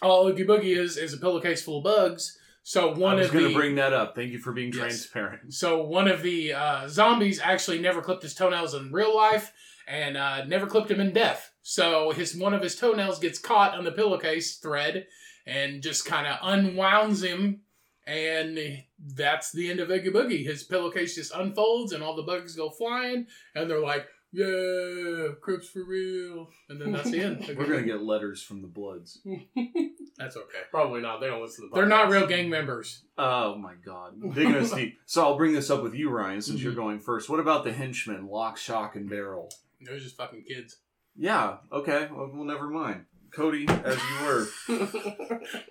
all Oogie Boogie is is a pillowcase full of bugs. So one I was of going the to bring that up. Thank you for being Yes. transparent. so one of the uh, zombies actually never clipped his toenails in real life, and uh, never clipped him in death. So his one of his toenails gets caught on the pillowcase thread, and just kind of unwounds him, and that's the end of Oogie Boogie. His pillowcase just unfolds, and all the bugs go flying, and they're like, "Yeah, Crips for real," and then that's the end. We're going to get letters from the Bloods. That's okay. Probably not. They don't listen to the They're not real gang members. Oh my god. Digging us deep. So I'll bring this up with you, Ryan, since Mm-hmm. you're going first. What about the henchmen, Lock, Shock, and Barrel? Those are just fucking kids. Yeah, okay. Well, well never mind. Cody, as you were.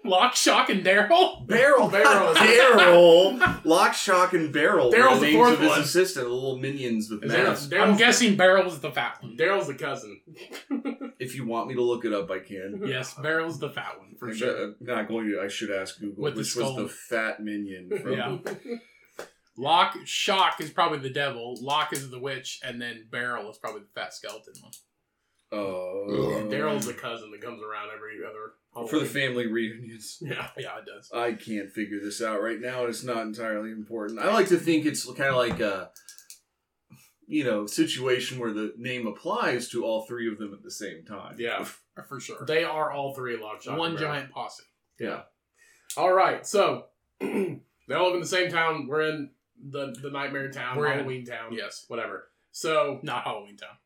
Lock, Shock, and Daryl. Barrel, Barrel. Daryl! Lock, Shock, and Barrel. Daryl's the the names fourth of his one. assistant, the little minions with masks. I'm guessing Barrel's the fat one. Daryl's the cousin. If you want me to look it up, I can. Yes, Barrel's the fat one for I'm sure. not going to. I should ask Google With the was skull. the fat minion. From, Yeah. Lock, Shock is probably the devil. Lock is the witch, and then Barrel is probably the fat skeleton one. Oh. Daryl's the cousin that comes around every other. for the family reunions. Yeah. Yeah, it does. I can't figure this out right now. and It's not entirely important. I like to think it's kind of like a, you know, situation where the name applies to all three of them at the same time. Yeah. For sure. They are all three Lock, Shock, one and Barrel. giant posse. Yeah. All right. So they all live in the same town. We're in the the nightmare town, We're in- Halloween town. Yes. Whatever. So Not Halloween Town.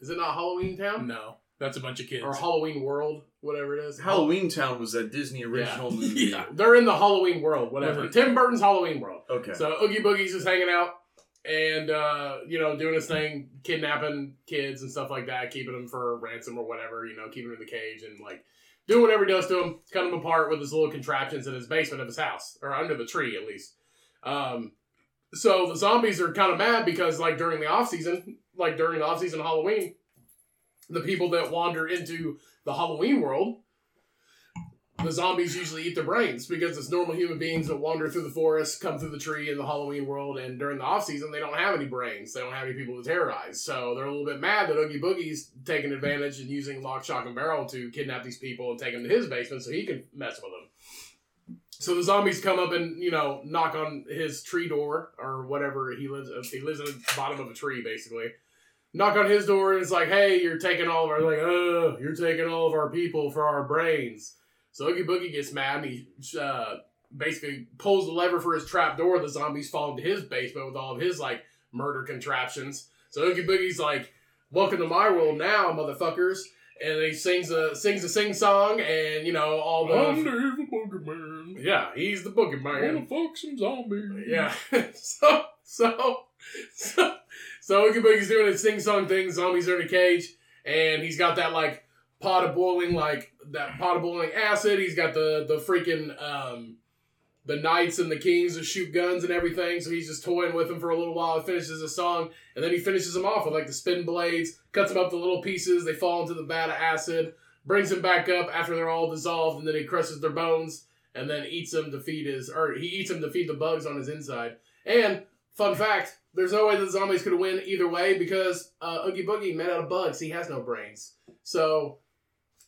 Is it not Halloween town No. That's a bunch of kids. or Halloween World? Whatever it is. Halloween Town was that Disney original Yeah. movie. Yeah. They're in the Halloween world. Whatever. With Tim Burton's Halloween World. Okay. So Oogie Boogie's just hanging out and uh, you know doing his thing, kidnapping kids and stuff like that, keeping them for ransom or whatever. You know, keeping them in the cage and like doing whatever he does to them, cutting them apart with his little contraptions in his basement of his house or under the tree at least. Um, so the zombies are kind of mad because like during the off season, like during the off season Halloween, the people that wander into the Halloween world the zombies usually eat their brains because it's normal human beings that wander through the forest, come through the tree in the Halloween world, and during the off season they don't have any brains. They don't have any people to terrorize. So they're a little bit mad that Oogie Boogie's taking advantage and using lock, shock, and barrel to kidnap these people and take them to his basement so he can mess with them. So the zombies come up and you know knock on his tree door or whatever he lives. He lives in the bottom of a tree basically. Knock on his door and it's like, hey, you're taking all of our like, you're taking all of our people for our brains. So Oogie Boogie gets mad and he uh, basically pulls the lever for his trap door. The zombies fall into his basement with all of his like murder contraptions. So Oogie Boogie's like, "Welcome to my world now, motherfuckers!" And he sings a sings a sing song, and you know all the I'm the evil boogeyman. yeah, he's the boogeyman. wanna fuck some zombies. Yeah. so so so so Oogie Boogie's doing his sing song thing. Zombies are in a cage, and he's got that like pot of boiling like that pot of boiling acid. He's got the the freaking um the knights and the kings to shoot guns and everything. So he's just toying with them for a little while. He finishes the song, and then he finishes them off with like the spin blades, cuts them up to little pieces. They fall into the vat of acid, brings them back up after they're all dissolved, and then he crushes their bones and then eats them to feed his or he eats them to feed the bugs on his inside. And fun fact, there's no way the zombies could win either way because uh, Oogie Boogie made out of bugs. He has no brains, so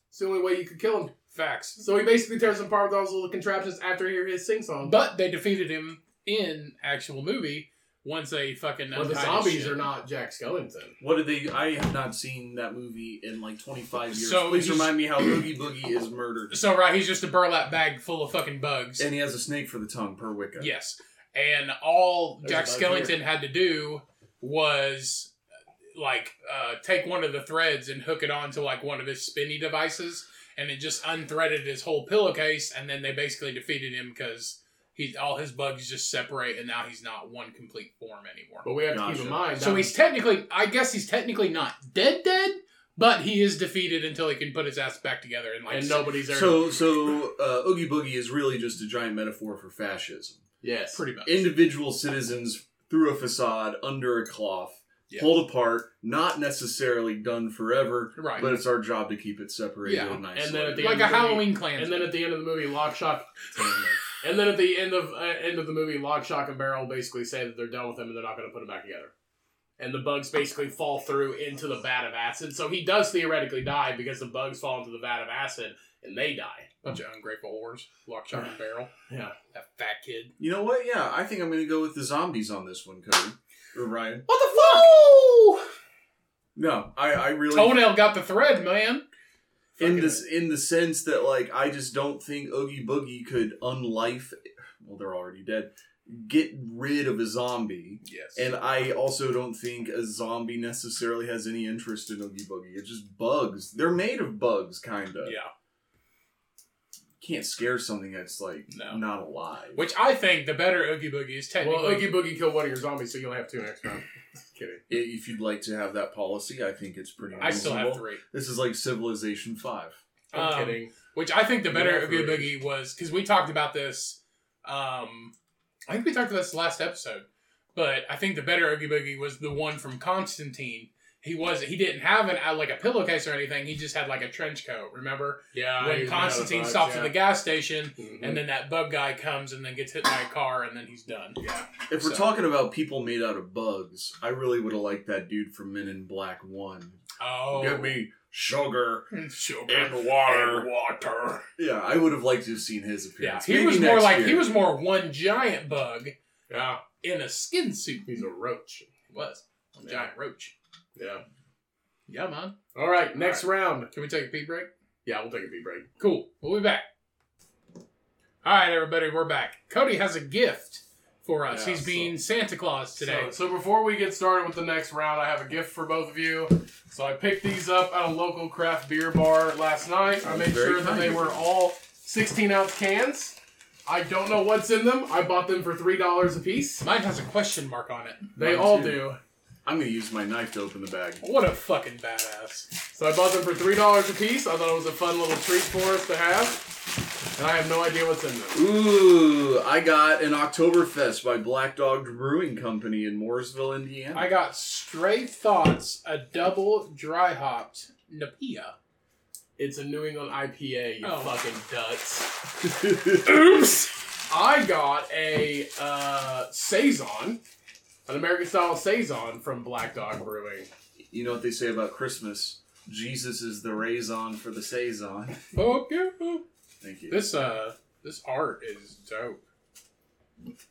it's the only way you could kill him. Facts. So he basically tears them apart with all those little contraptions after he hears his sing song. But they defeated him in actual movie once they fucking. But the untied his zombies shit. are not Jack Skellington. What did they? I have not seen that movie in like 25 years. So Please he's- remind me how Oogie Boogie is murdered. So right, he's just a burlap bag full of fucking bugs. And he has a snake for the tongue per Wicca. Yes. And all There's Jack a bug Skellington had to do was like uh, take one of the threads and hook it onto like one of his spinny devices, and it just unthreaded his whole pillowcase. And then they basically defeated him because he all his bugs just separate, and now he's not one complete form anymore. But we have to keep Gotcha. in mind. So he's technically, I guess he's technically not dead, dead, but he is defeated until he can put his ass back together and like and nobody's there. So, so uh, Oogie Boogie is really just a giant metaphor for fascism. yes, pretty much. Individual citizens through a facade, under a cloth, Yeah. pulled apart, not necessarily done forever, right. but it's our job to keep it separated Yeah. and And then at the like end a the Halloween clan. And then at the end of the movie, Lock, Shock, and then at the end of uh, end of the movie, Lock, Shock, and Barrel basically say that they're done with him and they're not going to put him back together. And the bugs basically fall through into the vat of acid. So he does theoretically die because the bugs fall into the vat of acid and they die. bunch of ungrateful whores, lock, shock, and barrel. Yeah. That fat kid. You know what? Yeah, I think I'm going to go with the zombies on this one, Cody. Or Ryan. What the fuck? No, I, I really Toenail got the thread, man. in Fucking- this in the sense that like I just don't think Oogie Boogie could unlife. Well, they're already dead. Get rid of a zombie, Yes. and I also don't think a zombie necessarily has any interest in Oogie Boogie. It's just bugs. They're made of bugs, kinda. yeah. Can't scare something that's like No. not alive. Which I think the better Oogie Boogie is technically. Well, Oogie Boogie killed one of your zombies, so you only have two next round. Kidding. If you'd like to have that policy, I think it's pretty. I still have three. This is like Civilization Five. I'm Um, kidding. Which I think the better Yeah, Oogie for Boogie was because we talked about this. Um, I think we talked about this last episode, but I think the better Oogie Boogie was the one from Constantine. He was he didn't have an like a pillowcase or anything. He just had like a trench coat. Remember Yeah. when he's made out of Constantine bugs, stops yeah. at the gas station Mhm. and then that bug guy comes and then gets hit by a car and then he's done. yeah. If we're talking about people made out of bugs, I really would have liked that dude from Men in Black One. Oh, Give me sugar and sugar and water. and water. Yeah, I would have liked to have seen his appearance. Yeah, appearance. he Maybe was more like year. he was more one giant bug Yeah. in a skin suit. He's a roach. He was A Yeah. giant roach. Yeah. Yeah, man. All right. Next round. Can we take a pee break? Yeah, we'll take a pee break. Cool. We'll be back. All right, everybody, we're back. Cody has a gift for us. Yeah, He's so- being Santa Claus today. So, so before we get started with the next round, I have a gift for both of you. So I picked these up at a local craft beer bar last night. I made very sure that kind they of were all 16 ounce cans. I don't know what's in them. I bought them for three dollars a piece. Mine has a question mark on it. They Mine all too. do. I'm gonna use my knife to open the bag. What a fucking badass. So I bought them for three dollars a piece. I thought it was a fun little treat for us to have, and I have no idea what's in them. Ooh, I got an Oktoberfest by Black Dog Brewing Company in Mooresville, Indiana. I got Stray Thoughts, a double dry hopped NEIPA. It's a New England IPA, you Oh. fucking duts. Oops! I got a uh, Saison, an American style Saison from Black Dog Brewing. you know what they say about Christmas? Jesus is the raison for the saison. Fuck yeah. Thank you. This uh this art is dope.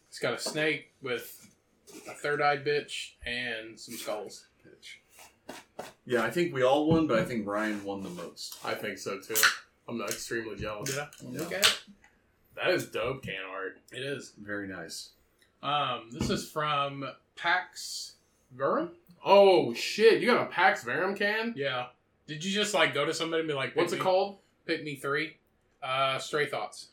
It's got a snake with a third eyed bitch and some skulls. pitch. Yeah, I think we all won, but I think Ryan won the most. I think so too. I'm not extremely jealous. Did Yeah. look at it? That is dope can art. It is. Very nice. Um, this is from Pax Verum. Oh shit! You got a Pax Verum can? Yeah. Did you just like go to somebody and be like, What's it called? Pick me three. Uh, Stray Thoughts.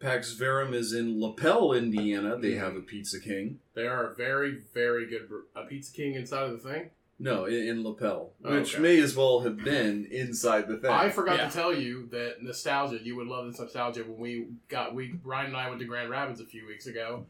Pax Verum is in Lapel, Indiana. They have a Pizza King. They are a very, very good. bre- A Pizza King inside of the thing. No, in, in Lapel, Oh, which okay. may as well have been inside the thing. I forgot Yeah. to tell you that nostalgia. You would love this nostalgia when we got we Ryan and I went to Grand Rapids a few weeks ago.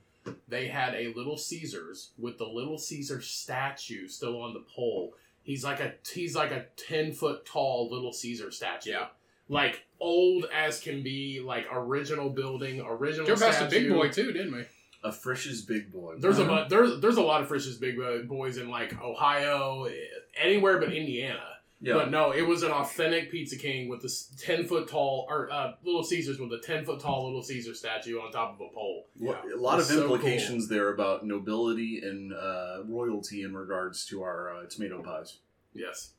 They had a Little Caesars with the Little Caesar statue still on the pole. He's like a he's like a ten foot tall Little Caesar statue. Yeah. like old as can be, like original building, original. Drove past a big boy too, didn't we? a Frisch's Big Boy. There's a there's there's a lot of Frisch's big uh, boys in like Ohio, anywhere but Indiana. Yeah. But no, it was an authentic Pizza King with this ten foot tall or uh, Little Caesars with a ten foot tall Little Caesar statue on top of a pole. Well, a lot of It's so implications there about nobility and uh, royalty in regards to our uh, tomato pies. Yes,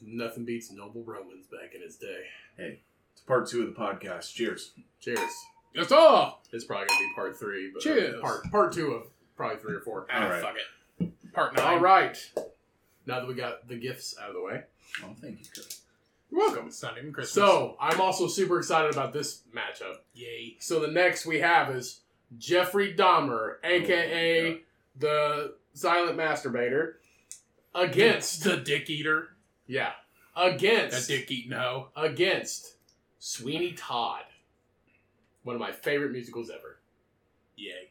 nothing beats Noble Roman's back in his day. Hey, it's part two of the podcast. Cheers. Cheers. That's all. It's probably gonna be part three, but uh, Cheers. part part two of probably three or four. Ah, All right. fuck it. Part nine. All right. Now that we got the gifts out of the way, Oh, thank you. Chris. you're welcome. It's not even Christmas. So I'm also super excited about this matchup. yay. So the next we have is Jeffrey Dahmer, aka oh, yeah. the silent masturbator, against the dick eater. yeah, That against dick eating hoe. against Sweeney Todd, one of my favorite musicals ever. Yay.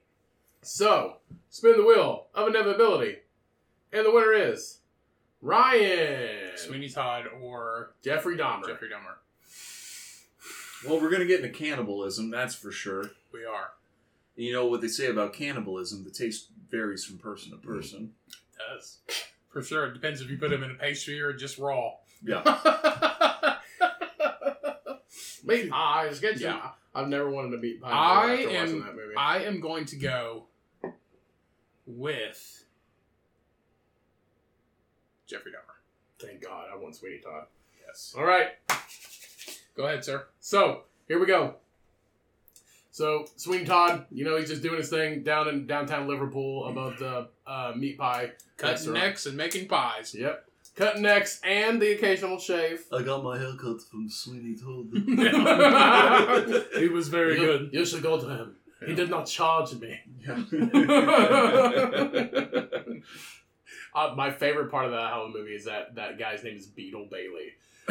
So spin the wheel of inevitability, and the winner is Ryan Sweeney Todd or Jeffrey Dahmer. Jeffrey Dahmer. Well, we're gonna get into cannibalism, that's for sure. We are. You know what they say about cannibalism? The taste varies from person to person. does. For sure. It depends if you put them in a pastry or just raw. Yeah. Meat pies, get you. Yeah. I've never wanted to meat pie. I am- that movie. I am going to go with Jeffrey Dahmer. Thank God, I want Sweeney Todd. Yes. All right, Go ahead, sir. so here we go. So Sweeney Todd, you know, he's just doing his thing down in downtown Liverpool above the uh, meat pie. Cutting restaurant. necks and making pies. Yep, cutting necks and the occasional shave. I got my haircut from Sweeney Todd. he was very good. You should go to him. He did not charge me. Uh, my favorite part of the Halloween movie is that that guy's name is Beetle Bailey.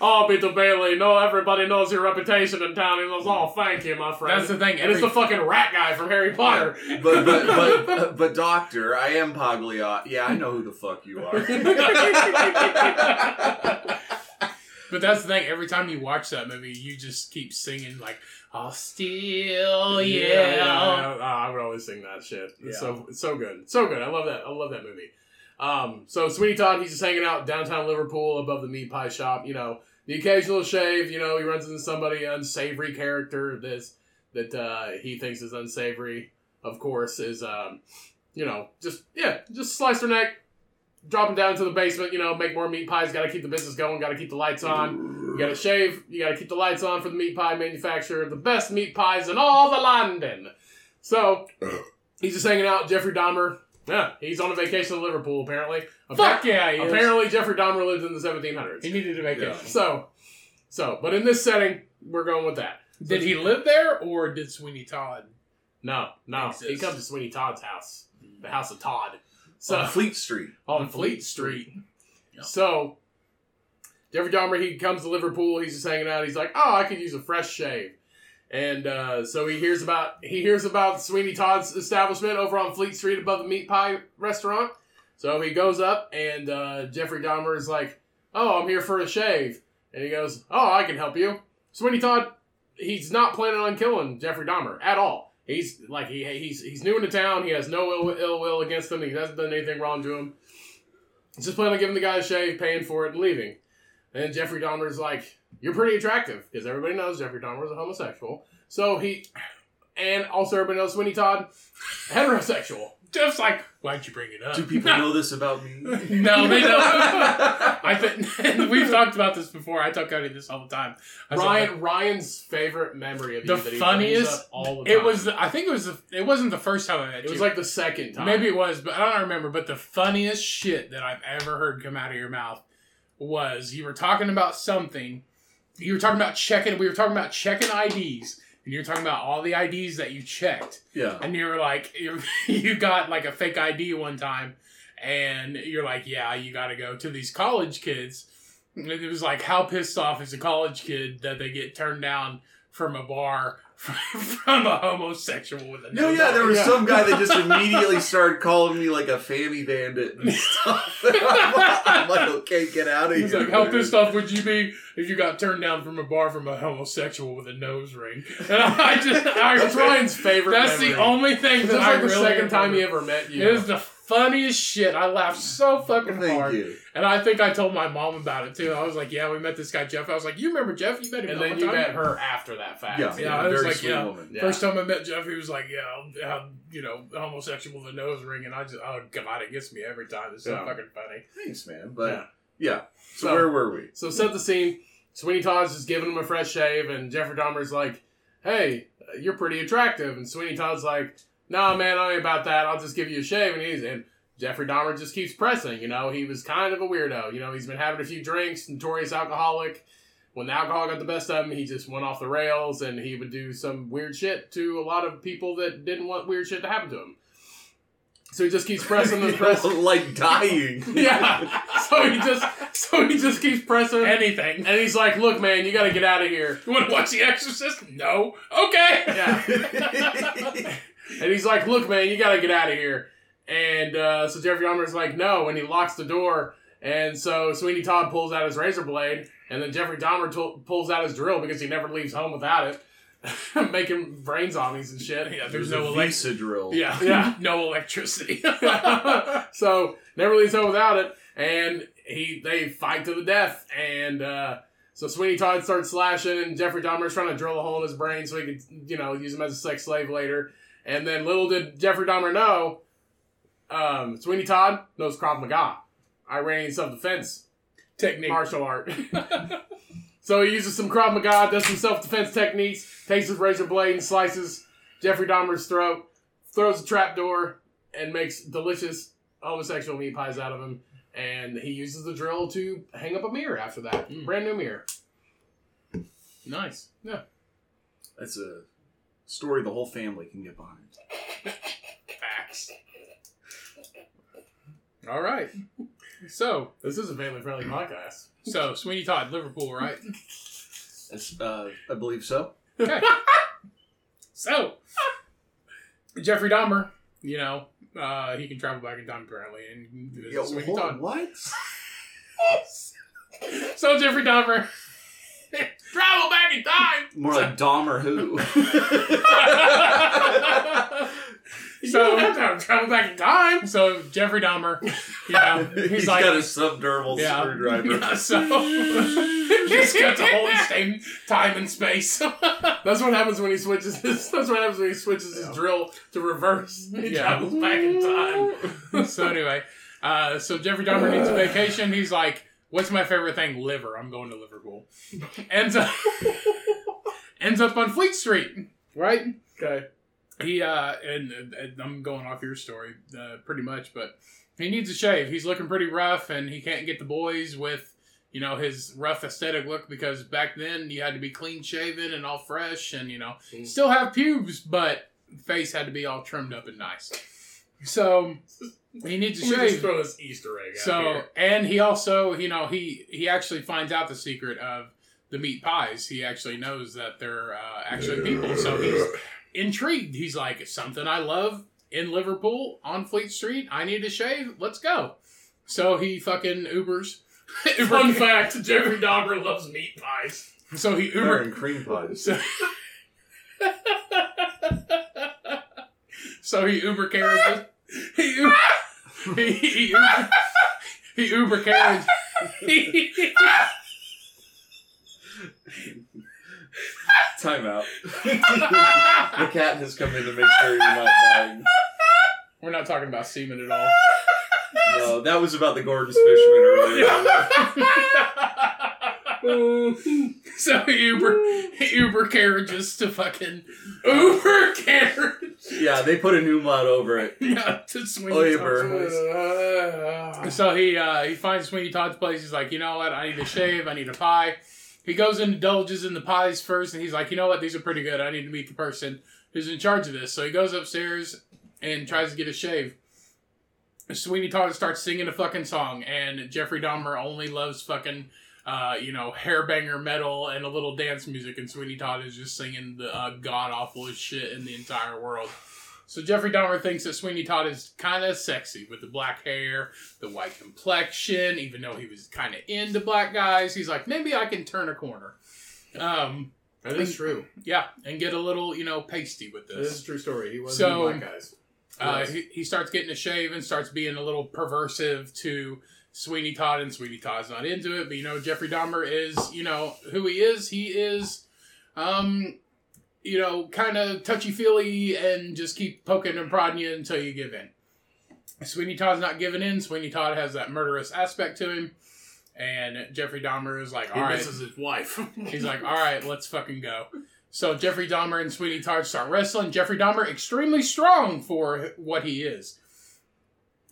oh, Beetle Bailey! No, everybody knows your reputation in town. He goes, "Oh, thank you, my friend." That's the thing. and it's the fucking rat guy from Harry Potter. but, but but but doctor, I am Pagliot. Yeah, I know who the fuck you are. but that's the thing. Every time you watch that movie, you just keep singing like, "I'll steal, yeah." yeah. Oh, I would always sing that shit. It's so it's so good, so good. I love that. I love that movie. Um, so Sweeney Todd, he's just hanging out downtown Liverpool above the meat pie shop. You know, the occasional shave. You know, he runs into somebody unsavory character this that uh, he thinks is unsavory. Of course, is um, you know, just yeah, just slice their neck, drop them down to the basement. You know, make more meat pies. Got to keep the business going. Got to keep the lights on. You gotta shave. You gotta keep the lights on for the meat pie manufacturer. The best meat pies in all the London. So he's just hanging out. Jeffrey Dahmer. Yeah, he's on a vacation in Liverpool apparently. Fuck yeah, he is. Apparently, Jeffrey Dahmer lived in the 1700s. he needed a vacation. So, so, but in this setting, we're going with that. Did he live there, or did Sweeney Todd? No, no, Exists. he comes to Sweeney Todd's house, the house of Todd. So On Fleet Street. on Fleet Street. Yeah. So Jeffrey Dahmer, he comes to Liverpool. He's just hanging out. He's like, "Oh, I could use a fresh shave," and uh, so he hears about he hears about Sweeney Todd's establishment over on Fleet Street above the meat pie restaurant. So he goes up, and uh, Jeffrey Dahmer is like, "Oh, I'm here for a shave," and he goes, "Oh, I can help you." Sweeney Todd, he's not planning on killing Jeffrey Dahmer at all. He's like he he's he's new in the town. He has no ill, ill will against him. He hasn't done anything wrong to him. He's just planning on giving the guy a shave, paying for it, and leaving. And Jeffrey Dahmer's like, "You're pretty attractive," because everybody knows Jeffrey Dahmer is a homosexual. So he, and also everybody knows Sweeney Todd, heterosexual. Jeff's like, why'd you bring it up? Do people know this about me? no, they don't. I think we've talked about this before. I tell Cody this all the time. I Ryan Ryan's favorite memory of The you that funniest- all the time. It was. The, I think it was. The, it wasn't the first time I met It was like the second time. Maybe it was, but I don't remember. But the funniest shit that I've ever heard come out of your mouth was you were talking about something. You were talking about checking. We were talking about checking IDs, and you're talking about all the IDs that you checked. Yeah. And you were like, you you got like a fake ID one time, and you're like, yeah, you got to go to these college kids. And it was like, how pissed off is a college kid that they get turned down from a bar from a homosexual with a nose ring. No, yeah, there was Yeah. some guy that just immediately started calling me like a fanny bandit and stuff. And I'm, like, I'm like, okay, get out of He's here. He's like, how pissed off would you be if you got turned down from a bar from a homosexual with a nose ring? And I just, I, That's Ryan's favorite. That's memory. the only thing It's that just I like the really second time he ever met you. It the funniest shit. I laughed so fucking Thank hard. you. And I think I told my mom about it too. I was like, "Yeah, we met this guy Jeff." I was like, "You remember Jeff? You met him." and then you time?" met her after that fact. Yeah, Yeah, I was very like, sweet yeah. woman. Yeah. First time I met Jeff, he was like, "Yeah, I'm, I'm, you know, homosexual with a nose ring," and I just, oh god, it gets me every time. It's so Yeah. fucking funny. Thanks, man. But Yeah. yeah. So, So- where were we? So set the scene. Sweeney Todd's just giving him a fresh shave, and Jeffrey Dahmer's like, "Hey, you're pretty attractive." And Sweeney Todd's like, "Nah, man, I ain't about that. I'll just give you a shave." And he's and Jeffrey Dahmer just keeps pressing. You know, he was kind of a weirdo. You know, he's been having a few drinks, notorious alcoholic. When the alcohol got the best of him, he just went off the rails, and he would do some weird shit to a lot of people that didn't want weird shit to happen to him. So he just keeps pressing and pressing. like dying. yeah. So he just so he just keeps pressing. Anything. And he's like, "Look, man, you got to get out of here." You want to watch The Exorcist? No. Okay. Yeah. And he's like, "Look, man, you got to get out of here." And uh, so Jeffrey Dahmer's like, "No," and he locks the door. And so Sweeney Todd pulls out his razor blade, and then Jeffrey Dahmer to- pulls out his drill because he never leaves home without it, making brain zombies and shit. Yeah, There's there's no no a elect- Visa drill. Yeah. Yeah. no electricity. so never leaves home without it, and he they fight to the death, and uh, so Sweeney Todd starts slashing, and Jeffrey Dahmer's trying to drill a hole in his brain so he could you know use him as a sex slave later, and then little did Jeffrey Dahmer know, um, Sweeney Todd knows Krav Maga, Iranian self defense Technique. martial art. so he uses some Krav Maga, does some self defense techniques, takes his razor blade and slices Jeffrey Dahmer's throat, throws a trap door, and makes delicious homosexual meat pies out of him. And he uses the drill to hang up a mirror after that. Mm. Brand new mirror. Nice. Yeah. That's a story the whole family can get behind. Facts. All right. So, This is a family friendly podcast. so Sweeney Todd, Liverpool, right? That's, uh, I believe so. Okay. so, Jeffrey Dahmer, you know, uh, he can travel back in time apparently, and visit Yo, Sweeney hold Todd. on, what? So Jeffrey Dahmer travel back in time. More like Dahmer who. You So- don't have to travel back in time. So Jeffrey Dahmer, you know, he's, he's like, got a subdermal yeah, screwdriver. Yeah, so just got to hold the same time and space. That's what happens when he switches his. That's what happens when he switches his drill to reverse. He Yeah. travels back in time. so anyway, uh, so Jeffrey Dahmer needs a vacation. He's like, "What's my favorite thing? Liver. I'm going to Liverpool." Ends up ends up on Fleet Street, right? Okay. He uh, and, and I'm going off your story uh, pretty much, but he needs a shave. He's looking pretty rough, and he can't get the boys with you know his rough aesthetic look because back then you had to be clean shaven and all fresh, and you know Mm. still have pubes, but face had to be all trimmed up and nice. So he needs a Let me just shave. throw this Easter egg out So here. and he also, you know, he he actually finds out the secret of the meat pies. He actually knows that they're uh, actually people. So he's intrigued. He's like, it's something I love. in Liverpool on Fleet Street. I need to shave. Let's go. So he fucking Ubers. Fun fact: Jeffrey Dahmer loves meat pies. So he Better Uber. and cream pies. So, so he Uber carriages. He Uber. He, he Uber. He Uber carriage. Time out. the cat has come in to make sure you're not dying. We're not talking about semen at all. No, that was about the gorgeous fisherman earlier. so Uber, Uber carriages to fucking Uber carriage. yeah, they put a new mod over it. yeah to Sweeney Uber. Todd's. So he uh, he finds Sweeney Todd's place. He's like, you know what? I need a shave. I need a pie. He goes and indulges in the pies first, and he's like, you know what? These are pretty good. I need to meet the person who's in charge of this. So he goes upstairs and tries to get a shave. Sweeney Todd starts singing a fucking song, and Jeffrey Dahmer only loves fucking, uh, you know, hairbanger metal and a little dance music, and Sweeney Todd is just singing the uh, god awfulest shit in the entire world. So Jeffrey Dahmer thinks that Sweeney Todd is kind of sexy with the black hair, the white complexion. Even though he was kind of into black guys, he's like, maybe I can turn a corner. Um, That is true. yeah, and get a little, you know, pasty with this. this. Is a true story. He was So- black guys. Uh, he, he starts getting a shave and starts being a little perversive to Sweeney Todd, and Sweeney Todd's not into it. But you know, Jeffrey Dahmer is, you know, who he is. He is, um, you know, kind of touchy feely and just keep poking and prodding you until you give in. Sweeney Todd's not giving in. Sweeney Todd has that murderous aspect to him, and Jeffrey Dahmer is like, all right. misses his wife. He's like, all right, let's fucking go. So Jeffrey Dahmer and Sweeney Todd start wrestling. Jeffrey Dahmer extremely strong for what he is,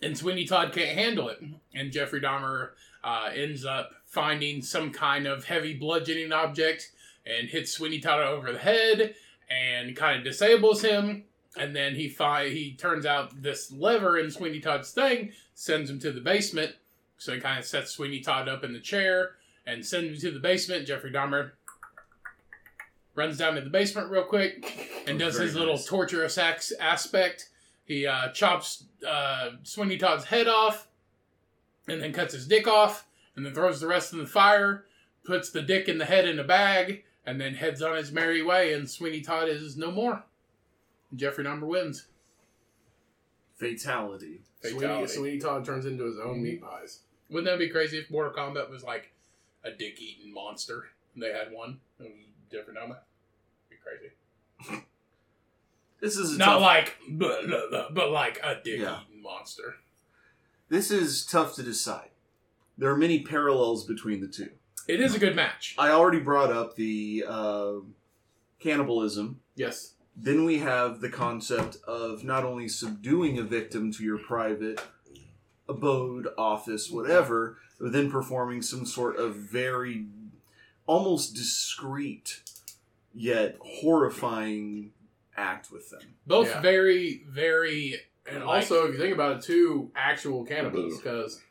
and Sweeney Todd can't handle it. And Jeffrey Dahmer uh, ends up finding some kind of heavy bludgeoning object and hits Sweeney Todd over the head and kind of disables him. And then he fi- he turns out this lever in Sweeney Todd's thing sends him to the basement. So he kind of sets Sweeney Todd up in the chair and sends him to the basement. Jeffrey Dahmer runs down to the basement real quick and does his little torturous aspect. He uh, chops uh, Sweeney Todd's head off and then cuts his dick off and then throws the rest in the fire, puts the dick and the head in a bag, and then heads on his merry way. And Sweeney Todd is no more. Jeffrey Dahmer wins. Fatality. Sweeney, Fatality. Sweeney Todd turns into his own meat pies. Wouldn't that be crazy if Mortal Kombat was like a dick eating monster? And they had one. It was Jeffrey Dahmer. Be crazy. This is a Not tough, like, but, like a dick Yeah. eating monster. This is tough to decide. There are many parallels between the two. It is a good match. I already brought up the uh, cannibalism. Yes. Then we have the concept of not only subduing a victim to your private abode, office, whatever, but then performing some sort of very almost discreet yet horrifying act with them. Both Yeah. very, very. And like- also, if you think about it, two actual cannibals, because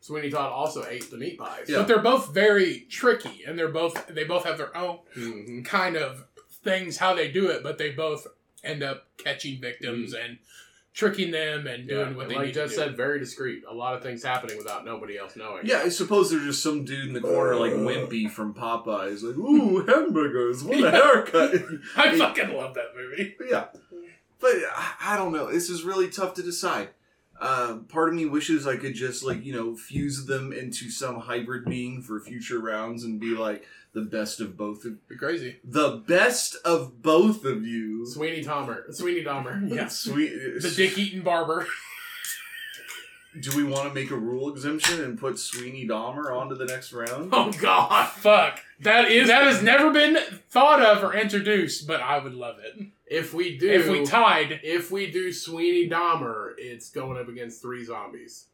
Sweeney Todd also ate the meat pies. Yeah. But they're both very tricky, and they're both they both have their own Mhm. kind of things how they do it, but they both end up catching victims and tricking them and doing Yeah, what and they like need Jeff to said, very discreet. A lot of things happening without nobody else knowing. Yeah, I suppose there's just some dude in the corner like uh. Wimpy from Popeyes, like, ooh, hamburgers, what a haircut. I fucking love that movie. yeah. But I- I don't know. This is really tough to decide. Uh, part of me wishes I could just like you know fuse them into some hybrid being for future rounds and be like the best of both of Be crazy. the best of both of you. Sweeney Dahmer. Sweeney Dahmer. Yes. Sweet. The dick eating barber. Do we want to make a rule exemption and put Sweeney Dahmer onto the next round? Oh God. Fuck. That is that has never been thought of or introduced, but I would love it. If we do, If we tied, if we do Sweeney Dahmer, it's going up against three zombies.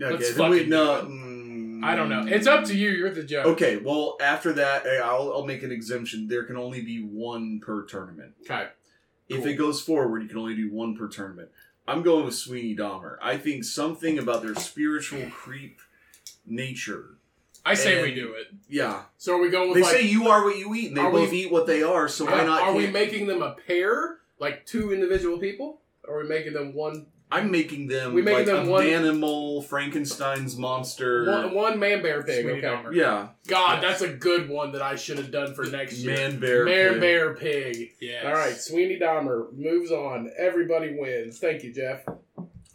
Okay, Let's then we- fucking no, do mm, I don't know. It's up to you. You're the judge. Okay, well, after that, eh, I'll, I'll make an exemption. There can only be one per tournament. Okay. If Cool. it goes forward, you can only do one per tournament. I'm going with Sweeney Dahmer. I think something about their spiritual creep nature. I say And- we do it. Yeah. So are we going with They like? say you are what you eat, and they Are both we- eat what they are, so why are, not? are we making them a pair, like two individual people? Or are we making them one I'm making them We making like them a one- animal, Frankenstein's monster. one, one man bear pig? Sweetie Okay. Dahmer. Yeah, God, that's a good one that I should have done for next year. man bear. Man pig. bear pig. Yes. All right, Sweeney Dahmer moves on. Everybody wins. Thank you, Jeff.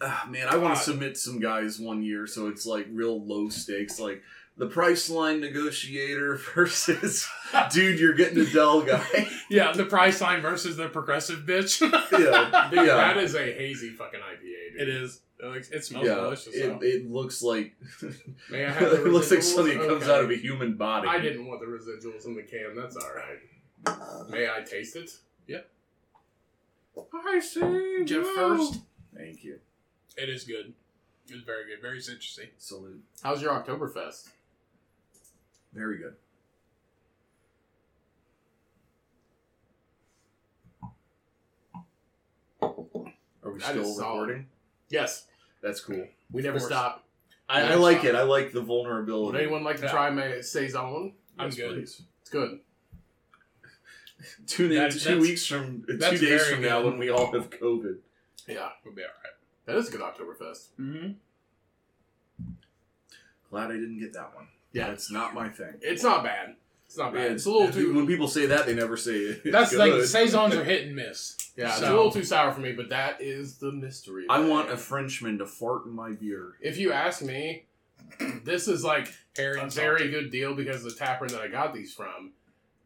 Ah, man, I want to submit some guys one year, so it's like real low stakes, like the Priceline negotiator versus dude, you're getting a Dell guy. Yeah, the Priceline versus the progressive bitch. yeah, Dude, yeah. that is a hazy fucking IPA. Dude. it is. It, looks, it smells yeah, delicious. it, it looks like May I have the it looks like something that comes Okay. out of a human body. I didn't want the residuals in the can. That's all right. May I taste it? Yeah. I see. Jeff you. first. Thank you. It is good. It's very good. Very citrusy. Salute. How's your Oktoberfest? Very good. Are we That still is solid. recording? Yes, That's cool. we never course. stop. I, I Yeah, like so- it. I like the vulnerability. Would vulnerability. anyone like to Yeah. try my saison? I'm Yes, good. please. It's good. Tune in That- two that's- weeks from two that's days very from now good. when we all have COVID. Yeah, We'll be all right. that is a good Oktoberfest. Mm-hmm. Glad I didn't get that one. Yeah. it's not my thing. It's not bad. It's not bad. It's a little too. When people say that, they never say it. That's good. like saisons are hit and miss. Yeah, it's a little too sour for me, but that is the mystery. I want a Frenchman to fart in my beer. If you ask me, this is like a very good deal because the taproom that I got these from,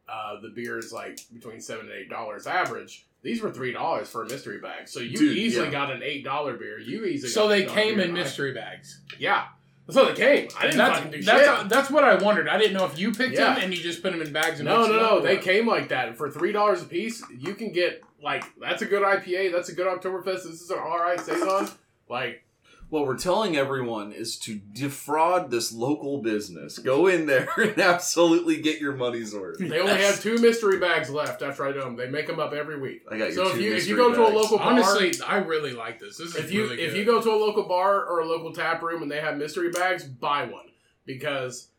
uh, the beer is like between seven and eight dollars average. These were three dollars for a mystery bag, so you Dude, easily yeah. got an eight dollar beer. You easily So they came in mystery bags. Yeah, that's how they came. I didn't that's, fucking do that's, shit. that's what I wondered. I didn't know if you picked Yeah. them and you just put them in bags and no, no, no. They came like that for three dollars a piece. You can get like that's a good IPA. That's a good Oktoberfest. This is an all right saison. Like What we're telling everyone is to defraud this local business. Go in there and absolutely get your money's worth. they only have two mystery bags left after I do them. They make them up every week. I got your So if you if you mystery go to a local bar, Honestly, I really like this. This is if you really if you go to a local bar or a local tap room and they have mystery bags, buy one because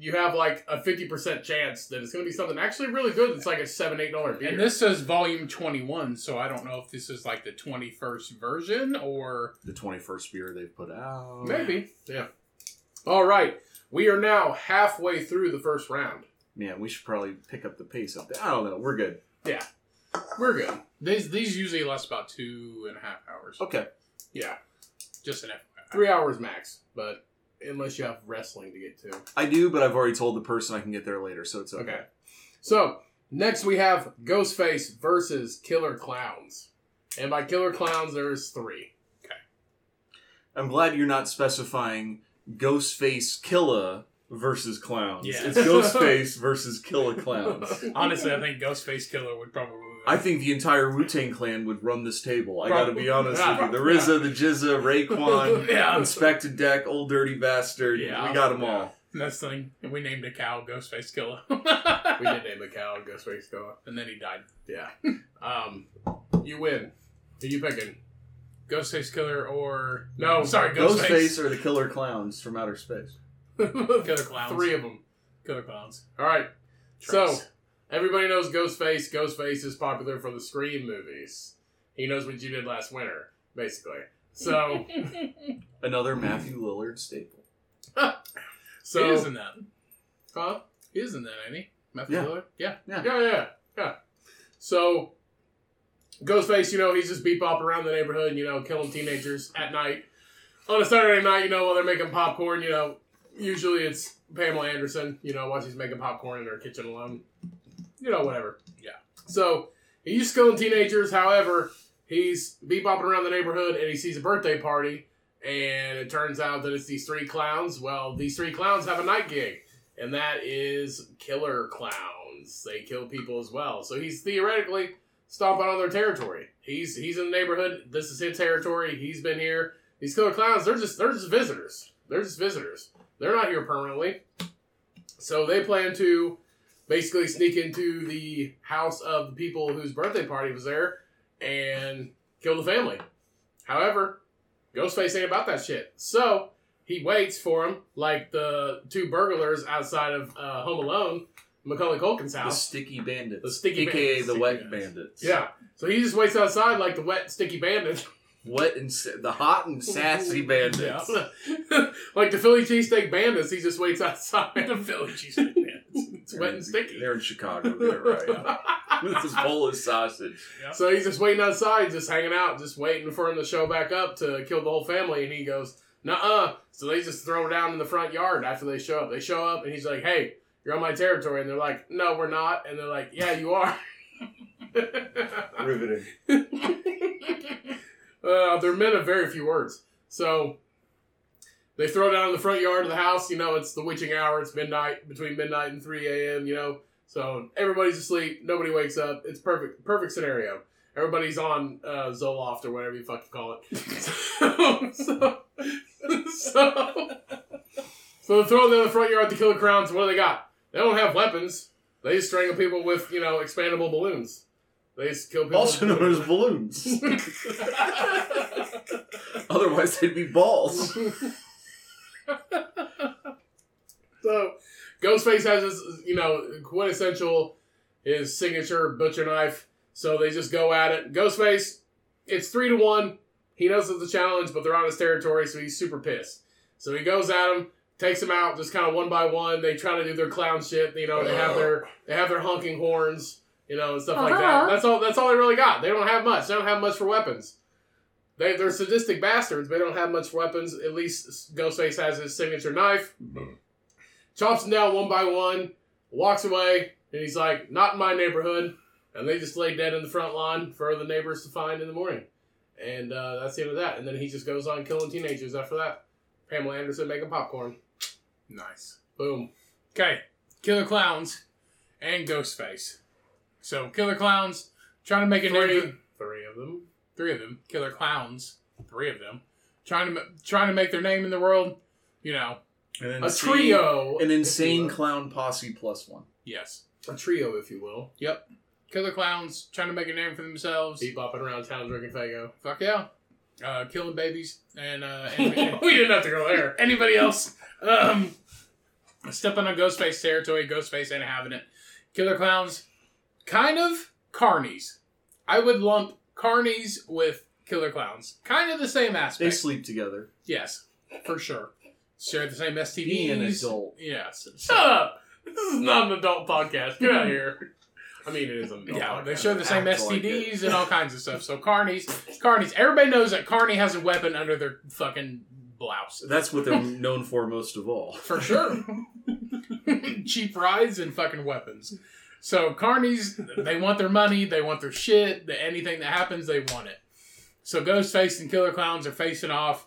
you have like a fifty percent chance that it's going to be something actually really good. It's like a seven eight dollar beer. And this says volume 21, so I don't know if this is like the 21st version or. the 21st beer they've put out. maybe yeah. All right, we are now halfway through the first round. Man, we should probably pick up the pace up there. I don't know. We're good. Yeah. We're good. These, these usually last about two and a half hours. Okay. Yeah, Just an FYI. three hours max, but unless you have wrestling to get to. I do, but I've already told the person I can get there later, so it's okay. Okay. So next we have Ghostface versus Killer Clowns, and by Killer Clowns there's three. Okay. I'm glad you're not specifying Ghostface Killah versus clowns. Yeah. It's Ghostface versus Killer Clowns. Honestly, I think Ghostface Killah would probably. I think the entire Wu Tang Clan would run this table. I gotta be honest Yeah. with you. The RZA, the GZA, Raekwon, Yeah. Inspectah Deck, Old Dirty Bastard. Yeah. we got them all. That's the thing. And we named a cow Ghostface Killer. We did name a cow Ghostface Killer. And then he died. Yeah. Um, you win. Who you picking? Ghostface Killer or. No, Sorry, Ghostface Ghostface. or the Killer Clowns from outer space. Killer Clowns. Three of them. Killer Clowns. All right. So. Everybody knows Ghostface. Ghostface is popular for the Scream movies. He knows what you did last winter, basically. So, Another Matthew Lillard staple. so he is in that. huh? He is in that, ain't he? Matthew Yeah. Lillard? Yeah. Yeah, yeah, yeah. So, Ghostface, you know, he's just beep bop around the neighborhood, you know, killing teenagers at night. On a Saturday night, you know, while they're making popcorn, you know, usually it's Pamela Anderson, you know, while she's making popcorn in her kitchen alone. You know, whatever. Yeah. So, he's just killing teenagers. However, he's beep bopping around the neighborhood and he sees a birthday party. And it turns out that it's these three clowns. Well, these three clowns have a night gig and that is killer clowns. They kill people as well. So he's theoretically stomping on their territory. He's he's in the neighborhood. This is his territory. He's been here. These killer clowns, they're just they're just visitors. They're just visitors. They're not here permanently. So they plan to basically sneak into the house of the people whose birthday party was there and kill the family. However, Ghostface ain't about that shit. So he waits for him like the two burglars outside of uh, Home Alone. Macaulay Culkin's house. The. Sticky Bandits. The Sticky AKA Bandits. the Wet Bandits. Bandits. Yeah. So he just waits outside like the wet, sticky bandit. Wet and the hot and sassy bandits. Yeah. like the Philly cheesesteak bandits, he just waits outside. the Philly cheesesteak bandits. it's wet and sticky. They're in Chicago. They're right. This Polish sausage. So he's just waiting outside, just hanging out, just waiting for him to show back up to kill the whole family. And he goes, "Nuh-uh." So they just throw him down in the front yard after they show up. They show up, and he's like, "Hey, you're on my territory." And they're like, "No, we're not." And they're like, "Yeah, you are." Riveting. Uh, they're men of very few words. So they throw down in the front yard of the house. You know, it's the witching hour. It's midnight, between midnight and 3 a.m., you know. So everybody's asleep. Nobody wakes up. It's perfect. Perfect scenario. Everybody's on uh, Zoloft or whatever you fucking call it. so, so, so, so they throw them in the front yard to kill the crowns. What do they got? They don't have weapons. They strangle people with, you know, expandable balloons. They just kill people. Also known as balloons. Otherwise, they'd be balls. So, Ghostface has his, you know, quintessential, his signature butcher knife. So they just go at it. Ghostface, it's three to one. He knows it's a challenge, but they're on his territory, so he's super pissed. So he goes at him, takes him out, just kind of one by one. They try to do their clown shit. You know, they have their they have their honking horns, you know, and stuff like that. Uh-huh. That's all. That's all they really got. They don't have much. They don't have much for weapons. They, they're sadistic bastards. They don't have much for weapons. At least Ghostface has his signature knife chops them down one by one, walks away, and he's like, "Not in my neighborhood." And they just lay dead in the front lawn for the neighbors to find in the morning. And uh, that's the end of that. And then he just goes on killing teenagers after that. Pamela Anderson making popcorn. Nice. Boom. Okay, Killer Clowns and Ghostface. So Killer Clowns trying to make a Three, name. three of them. Three of them. Killer Clowns. Three of them. Trying to trying to make their name in the world. You know. An A trio. An insane clown posse plus one. Yes. A trio, if you will. Yep. Killer Clowns trying to make a name for themselves. Beat bopping around town drinking Faygo. Fuck yeah. Uh, killing babies and uh, and- we didn't have to go there. anybody else um, stepping on Ghostface territory. Ghostface ain't having it. Killer Clowns, kind of carnies. I would lump carnies with Killer Clowns. Kind of the same aspect. They sleep together. yes, for sure. Share the same STDs. Being an adult. Yes. Shut up! This is not an adult podcast. Get out of here. I mean, it is an adult Yeah, podcast. they share the same Act like STDs and all kinds of stuff. So carnies, carnies. Everybody knows that carney has a weapon under their fucking blouse. That's what they're known for most of all. For sure. Cheap rides and fucking weapons. So carnies, they want their money, they want their shit, the, anything that happens, they want it. So Ghostface and Killer Clowns are facing off.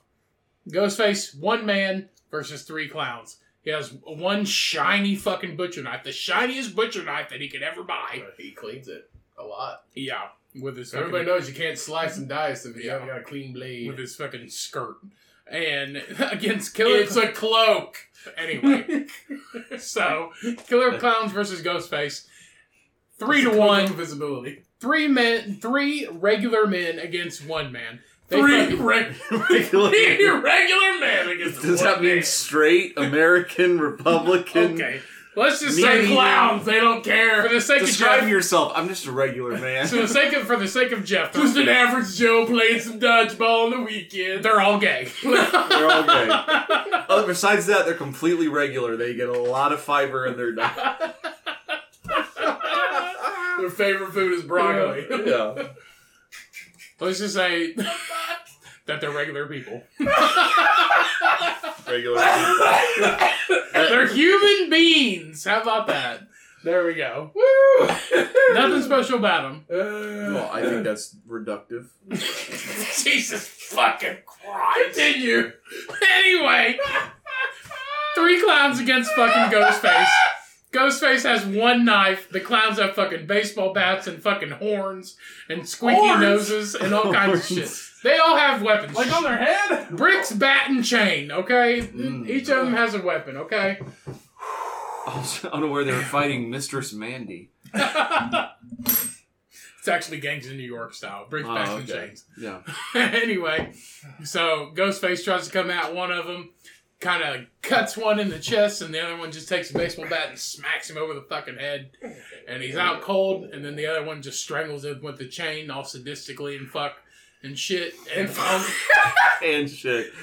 Ghostface, one man versus three clowns. He has one shiny fucking butcher knife, the shiniest butcher knife that he could ever buy. He cleans it a lot. Yeah, with his Everybody fucking, knows you can't slice and dice if you Yeah. haven't got a clean blade. with his fucking skirt. And against Killer it's a cloak. Anyway, so Killer Clowns versus Ghostface. Three to one. of Invisibility. Three men, three regular men against one man. They Three fucking- reg- Regular- three regular men against Does one that mean man. straight American Republican? okay. Let's just They're say clowns. They don't care. for the sake Describe of Jeff. yourself. I'm just a regular man. For the sake of for the sake of Jeff, Just an average Joe playing some dodgeball on the weekend. they're all gay. They're all gay. Oh, besides that, they're completely regular. They get a lot of fiber in their diet. Their favorite food is broccoli. Yeah. Let's just say that they're regular people. Regular people. They're human beings. How about that? There we go. Woo! Nothing special about them. Uh, well, I think that's reductive. Jesus fucking Christ. Continue. Anyway, three clowns against fucking Ghostface. Ghostface has one knife. The clowns have fucking baseball bats and fucking horns and squeaky Horns? noses and all kinds of shit. They all have weapons. Like on their head? bricks, bat, and chain. Okay, Mm. each of them has a weapon. Okay. I was unaware they were fighting Mistress Mandy. It's actually gangs in New York style. Bricks, Oh, bats, and okay. chains. Yeah. anyway, so Ghostface tries to come at one of them, kind of cuts one in the chest, and the other one just takes a baseball bat and smacks him over the fucking head, and he's out cold. And then the other one just strangles him with the chain, all sadistically and fuck and shit. And, fuck and shit.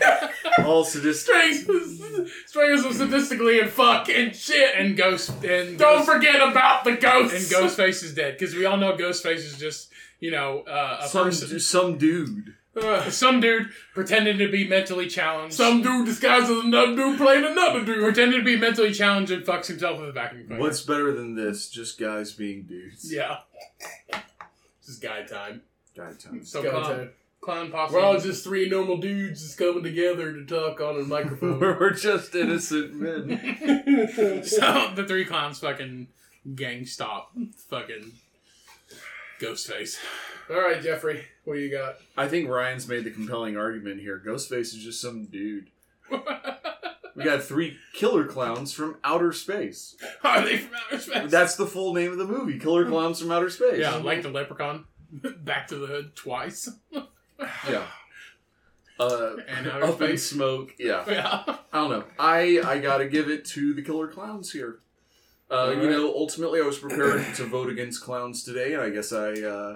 All sadistic. strangles, strangles him sadistically and fuck and shit. And ghost and Don't Ghost- forget about the ghost and. Ghostface is dead because we all know Ghostface is just you know uh, a Some, person, some dude. Ugh. some dude pretending to be mentally challenged. some dude disguised as another dude playing another dude. pretending to be mentally challenged and fucks himself with a vacuum cleaner. What's better than this? Just guys being dudes. yeah? just guy time. Guy times. So Guy clown, time. clown posse. We're all just three normal dudes just coming together to talk on a microphone. We're just innocent men. so the three clowns fucking gang stop fucking Ghostface. All right, Jeffrey, what do you got? I think Ryan's made the compelling argument here. Ghostface is just some dude. We got three killer clowns from outer space. Are they from outer space? That's the full name of the movie, Killer Clowns from Outer Space. yeah, like the leprechaun. Back to the hood twice. yeah. Uh, And outer up in space. smoke. Yeah. Yeah. I don't know. I I gotta give it to the killer clowns here. Uh, Alright. You know, ultimately, I was prepared to vote against clowns today, and I guess I uh,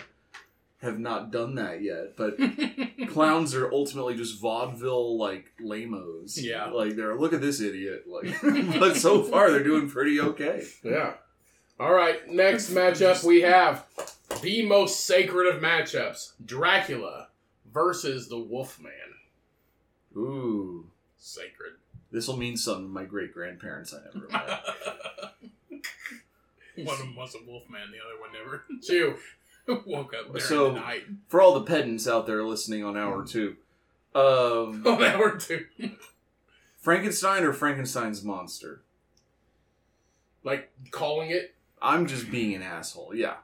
have not done that yet. But clowns are ultimately just vaudeville like lamos. Yeah. like they're look at this idiot. Like, but so far they're doing pretty okay. Yeah. All right, next matchup we have the most sacred of matchups Dracula versus the Wolfman. Ooh, Sacred. this will mean something to my great grandparents I never met. one of them was a wolf man, the other one never. Chew. Woke up during So- the night. For all the pedants out there listening on hour two, um, that were two. Frankenstein or Frankenstein's monster? Like calling it I'm just being an asshole. Yeah.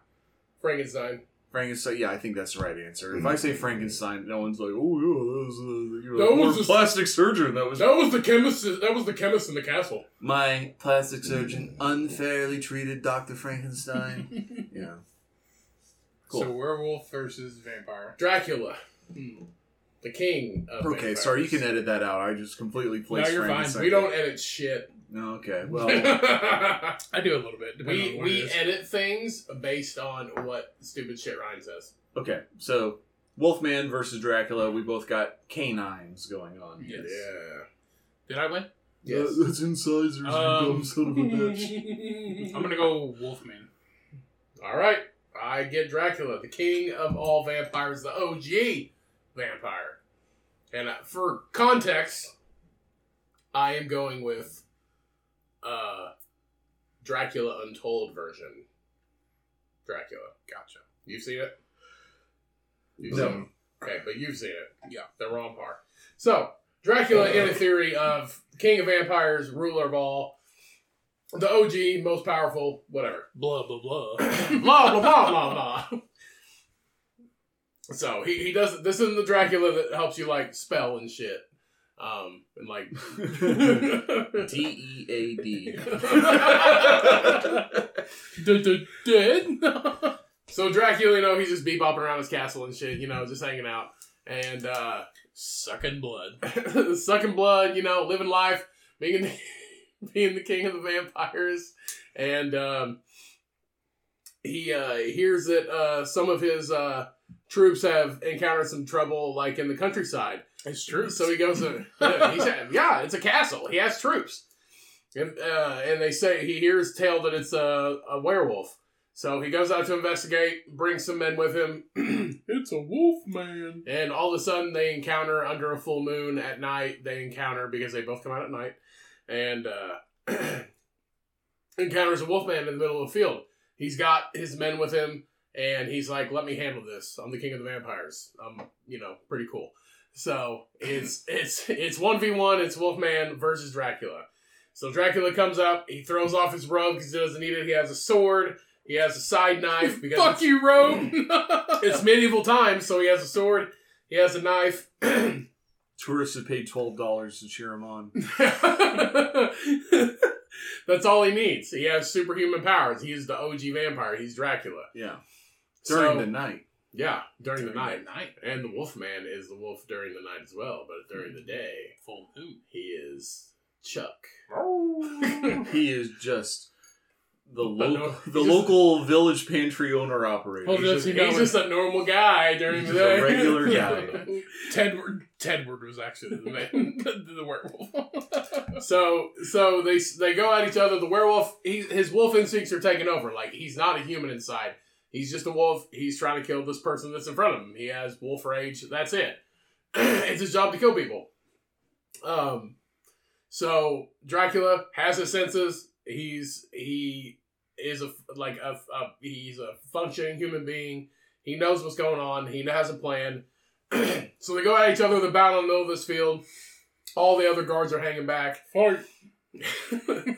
Frankenstein. Frankenstein. Yeah, I think that's the right answer. If I say Frankenstein, no one's like, "Oh yeah, that was, uh, you know, That was just- plastic surgeon." That was That was the chemist. That was the chemist in the castle. my plastic surgeon unfairly treated Doctor Frankenstein. yeah. Cool. So werewolf versus vampire. Dracula, Hmm. the king. Of Okay, vampires. sorry, you can edit that out. I just completely placed No, you're fine. We don't edit shit. No, okay. Well, I do a little bit. depending on we what it is. edit things based on what stupid shit Ryan says. okay. So, Wolfman versus Dracula. We both got canines going on. Yes. Yeah. Did I win? Yes. that's incisors, Um, son of a bitch. I'm gonna go Wolfman. All right, I get Dracula, the king of all vampires, the OG vampire. And uh, for context, I am going with uh, Dracula Untold version. Dracula. Gotcha. You've seen it? You've No. seen it? Okay, but you've seen it. Yeah, the wrong part. So, Dracula in a theory of king of vampires, ruler of all, the OG, most powerful, whatever. Blah blah blah. blah blah blah blah blah. So he, he does this isn't the Dracula that helps you like spell and shit. Um and like D E A D. Dead. Dead. So Dracula, you know, he's just bebopping around his castle and shit, you know, just hanging out. And uh Sucking blood. sucking blood, you know, living life, being the, being the king of the vampires, and um, he uh, hears that uh, some of his uh, troops have encountered some trouble, like in the countryside. It's true. So he goes, to, yeah, he said, yeah, it's a castle. He has troops, and uh, and they say he hears tale that it's a, a werewolf. So he goes out to investigate, brings some men with him. it's a wolf man. And all of a sudden, they encounter under a full moon at night. They encounter because they both come out at night, and uh, encounters a wolfman in the middle of the field. He's got his men with him, and he's like, "Let me handle this. I'm the king of the vampires. I'm, you know, pretty cool." So it's it's it's one v one. It's Wolfman versus Dracula. So Dracula comes up. He throws off his robe because he doesn't need it. He has a sword. He has a side knife because Fuck you, robe. it's medieval times, so he has a sword, he has a knife. Tourists have paid twelve dollars to cheer him on. That's all he needs. He has superhuman powers. He is the OG vampire. He's Dracula. Yeah. During So- the night. Yeah, during the During night. night. And the Wolfman is the wolf during the night as well, but during the day, Full moon. he is Chuck. Oh. he is just the no, local, he's the just- village pantry owner operator. He's, just, he know he's it- just a normal guy during He's the just day. a regular guy. Tedward. Tedward was actually the man, the, the werewolf. So so they they go at each other. The werewolf, he, his wolf instincts are taking over. Like he's not a human inside. He's just a wolf. He's trying to kill this person that's in front of him. He has wolf rage. That's it. it's his job to kill people. Um, so Dracula has his senses. He's he is a like a, a he's a functioning human being. He knows what's going on. He has a plan. so they go at each other. They're bound in the middle of this field. All the other guards are hanging back. Fight.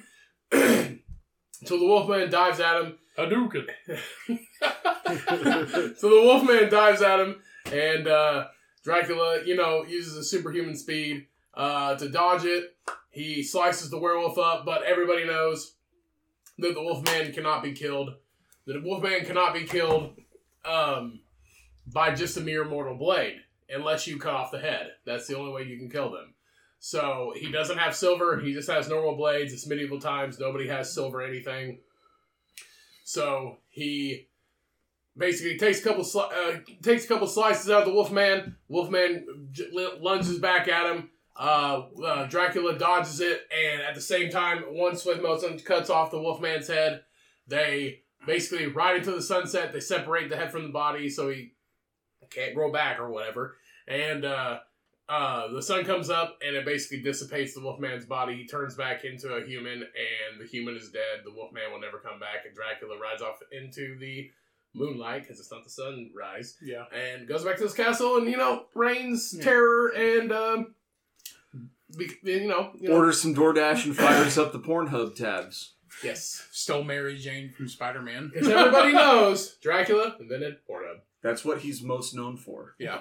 so the Wolfman dives at him. Hadouken. so the Wolfman dives at him, and uh, Dracula, you know, uses a superhuman speed uh, to dodge it. He slices the werewolf up, but everybody knows that the Wolfman cannot be killed. That the Wolfman cannot be killed um, by just a mere mortal blade, unless you cut off the head. That's the only way you can kill them. So he doesn't have silver. He just has normal blades. It's medieval times. Nobody has silver anything. So he basically takes a couple sli- uh, takes a couple slices out of the Wolfman. Wolfman j- lunges back at him. Uh, uh, Dracula dodges it, and at the same time, one swift motion cuts off the Wolfman's head. They basically ride into the sunset. They separate the head from the body, so he can't grow back or whatever. And uh, uh, the sun comes up, and it basically dissipates the Wolfman's body. He turns back into a human, and the human is dead. The Wolfman will never come back, and Dracula rides off into the moonlight because it's not the sunrise Yeah. and goes back to his castle and you know reigns Yeah. terror and um you know, you know Orders some DoorDash and fires up the Pornhub tabs. yes Stole Mary Jane from Spider Man. because everybody knows Dracula invented Pornhub That's what he's most known for. Yeah.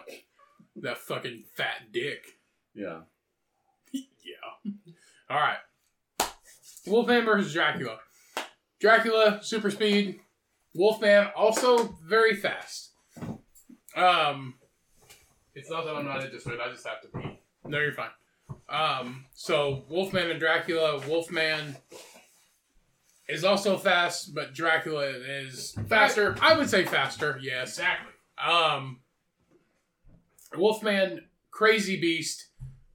That fucking fat dick. Yeah. Yeah. All right. Wolfman versus Dracula. Dracula, super speed. Wolfman, also very fast. Um, it's not that I'm not interested I just have to pee no, you're fine. Um, so Wolfman and Dracula. Wolfman is also fast, but Dracula is Faster. I, would say faster. Yes. exactly Um, Wolfman, crazy beast.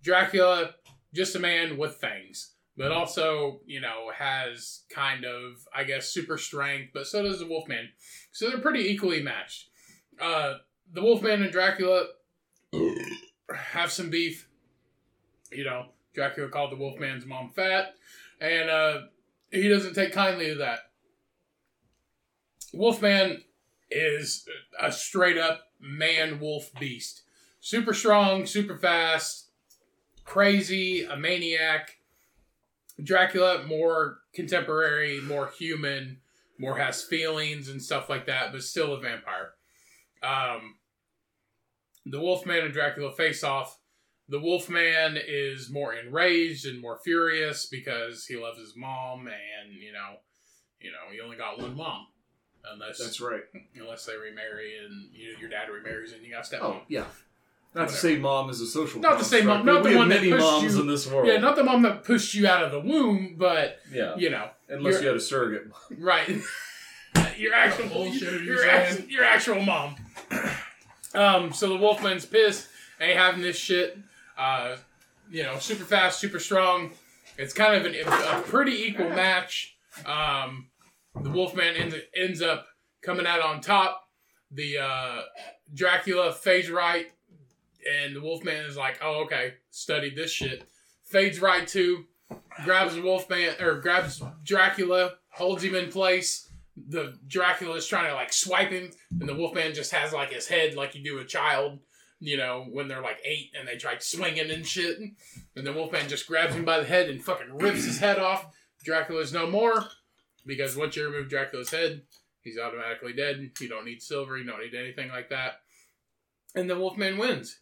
Dracula, just a man with fangs, but also, you know, has kind of, I guess, super strength, but so does the Wolfman. So they're pretty equally matched. Uh, the Wolfman and Dracula have some beef. You know, Dracula called the Wolfman's mom fat, and uh, he doesn't take kindly to that. Wolfman is a straight up man wolf beast. Super strong, super fast, crazy, a maniac. Dracula, more contemporary, more human, more has feelings and stuff like that, but still a vampire. Um, the Wolfman and Dracula face off. The Wolfman is more enraged and more furious because he loves his mom, and you know, you know, he only got one mom, unless That's right. unless they remarry and you, know, your dad remarries and you got stepmom. Oh, yeah. Not to say mom is a social Not to say mom- not the we one that pushed moms you- in this world. Yeah, not the mom that pushed you out of the womb, but Yeah. you know, Unless you're- had a surrogate. right, your actual bullshit your, saying? your actual mom. Um, so the Wolfman's pissed. Ain't having this shit. Uh, you know, super fast, super strong. It's kind of an, a pretty equal match. Um, the Wolfman ends, ends up coming out on top. The uh, Dracula fades right, and the Wolfman is like, "Oh, okay, studied this shit." Fades right too, grabs the Wolfman or grabs Dracula, holds him in place. The Dracula is trying to like swipe him, and the Wolfman just has like his head like you do a child, you know, when they're like eight and they try swinging and shit. And then Wolfman just grabs him by the head and fucking rips his head off. Dracula's no more because once you remove Dracula's head, he's automatically dead. You don't need silver, you don't need anything like that. And the Wolfman wins.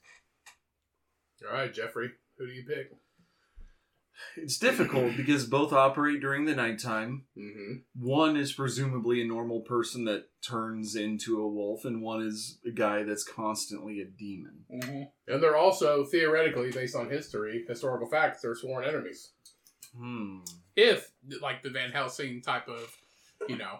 all right Jeffrey who do you pick It's difficult because both operate during the nighttime. Mm-hmm. One is presumably a normal person that turns into a wolf, and one is a guy that's constantly a demon. Mm-hmm. And they're also theoretically, based on history, historical facts, they're sworn enemies. Hmm. If like the Van Helsing type of, you know,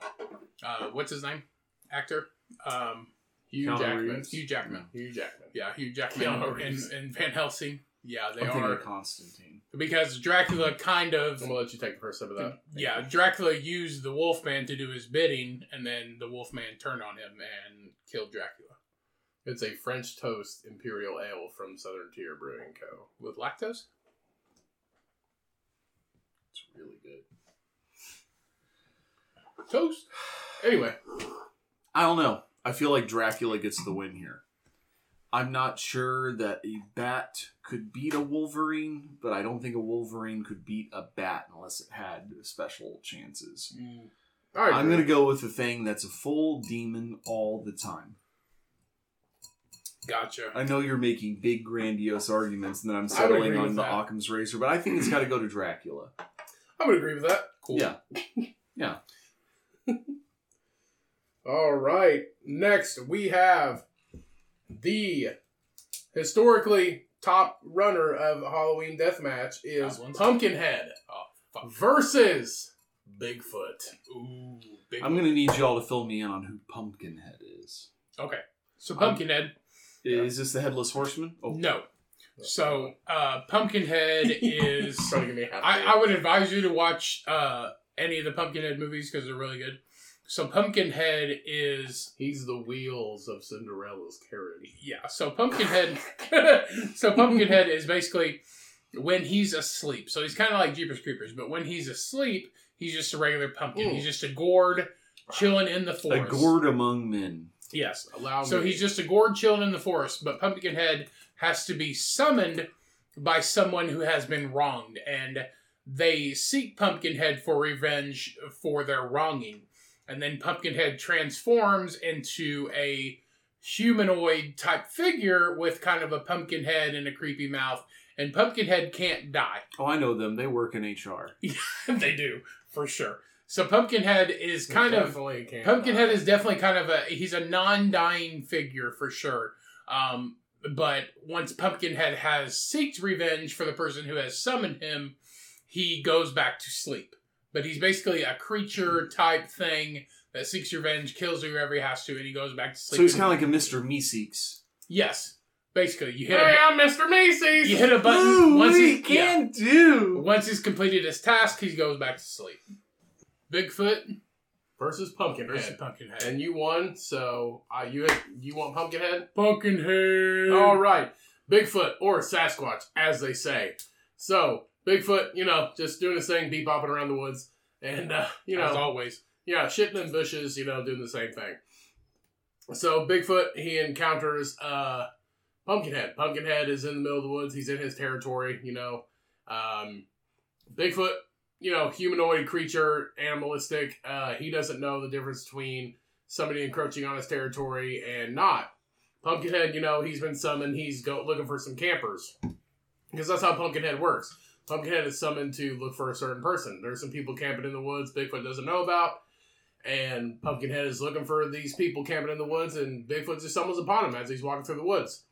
uh, what's his name, actor, um, Hugh Keanu Jackman. Reeves. Hugh Jackman. Hugh Jackman. Yeah, Hugh Jackman and, and Van Helsing. Yeah, they I'm are Constantine. because Dracula kind of I'm gonna let you take the first step of that. yeah, Dracula used the Wolfman to do his bidding, and then the Wolfman turned on him and killed Dracula It's a French toast imperial ale from Southern Tier Brewing Co. with lactose. It's really good. Toast. Anyway, I don't know. I feel like Dracula gets the win here. I'm not sure that a bat could beat a Wolverine, but I don't think a Wolverine could beat a bat unless it had special chances. Mm, right. I'm going to go with the thing that's a full demon all the time. Gotcha. I know you're making big, grandiose arguments, and then I'm settling on the that. Occam's razor, but I think it's got to go to Dracula. I would agree with that. Cool. Yeah. yeah. All right. Next, we have the historically top runner of Halloween Deathmatch is Pumpkinhead Oh versus Bigfoot. Ooh. Big I'm going to need y'all to fill me in on who Pumpkinhead is. Okay. So Pumpkinhead. Is this the Headless Horseman? Oh, No. So uh, Pumpkinhead is. Trying to give me half. I, I would advise you to watch uh, any of the Pumpkinhead movies because they're really good. So Pumpkinhead is He's the wheels of Cinderella's carriage. yeah. So Pumpkinhead. so Pumpkinhead is basically when he's asleep. So he's kind of like Jeepers Creepers, but when he's asleep, he's just a regular pumpkin. Mm. He's just a gourd chilling in the a forest. gourd among men. Yes. Allow So me. he's just a gourd chilling in the forest, but Pumpkinhead has to be summoned by someone who has been wronged, and they seek Pumpkinhead for revenge for their wronging. And then Pumpkinhead transforms into a humanoid type figure with kind of a pumpkin head and a creepy mouth. And Pumpkinhead can't die. Oh, I know them. They work in HR. they do, for sure. So Pumpkinhead is kind of Pumpkinhead die. is definitely kind of a he's a non-dying figure for sure. Um, but once Pumpkinhead has seeked revenge for the person who has summoned him, he goes back to sleep. But he's basically a creature type thing that seeks revenge, kills whoever he has to, and he goes back to sleep. So he's kind of like a Mr. Meeseeks. yes, basically you hit Hey, a, I'm Mr. Macy's. you hit a button once he yeah. can do. once he's completed his task, he goes back to sleep. Bigfoot versus Pumpkinhead. versus Pumpkinhead. And you won, so uh, you you want Pumpkinhead? Pumpkinhead. All right, Bigfoot or Sasquatch, as they say. So Bigfoot, you know, just doing his thing, be bopping around the woods, and uh, you as know, always. yeah, shitting in bushes, you know, doing the same thing. So Bigfoot, he encounters uh, Pumpkinhead. Pumpkinhead is in the middle of the woods. He's in his territory, you know. Um, Bigfoot, you know, humanoid creature, animalistic. Uh, he doesn't know the difference between somebody encroaching on his territory and not. Pumpkinhead, you know, he's been summoned. He's go looking for some campers because that's how Pumpkinhead works. Pumpkinhead is summoned to look for a certain person. There's some people camping in the woods Bigfoot doesn't know about, and Pumpkinhead is looking for these people camping in the woods, and Bigfoot just stumbles upon him as he's walking through the woods.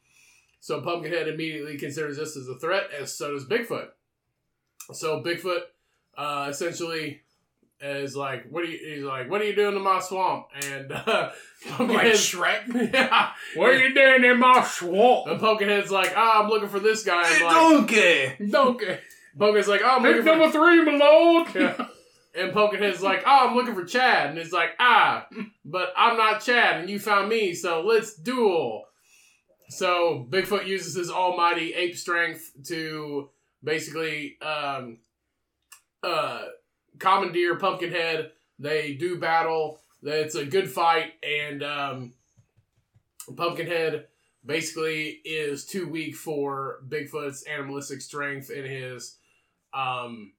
So Pumpkinhead immediately considers this as a threat, as so does Bigfoot. So Bigfoot uh, essentially is like, "What are you?" He's like, "What are you doing in my swamp?" And uh, Like Shrek. yeah, What are you doing in my swamp? and Pumpkinhead's like, "Ah, I'm looking for this guy." Hey, like, donkey! Donkey. Pumpkinhead's like, "Oh, I'm Pick looking for." number three, my lord. Yeah. And Pumpkinhead's like, "Oh, I'm looking for Chad," and it's like, "Ah, but I'm not Chad, and you found me, so let's duel." So Bigfoot uses his almighty ape strength to basically um, uh, commandeer Pumpkinhead. They do battle. It's a good fight, and um, Pumpkinhead basically is too weak for Bigfoot's animalistic strength and his um,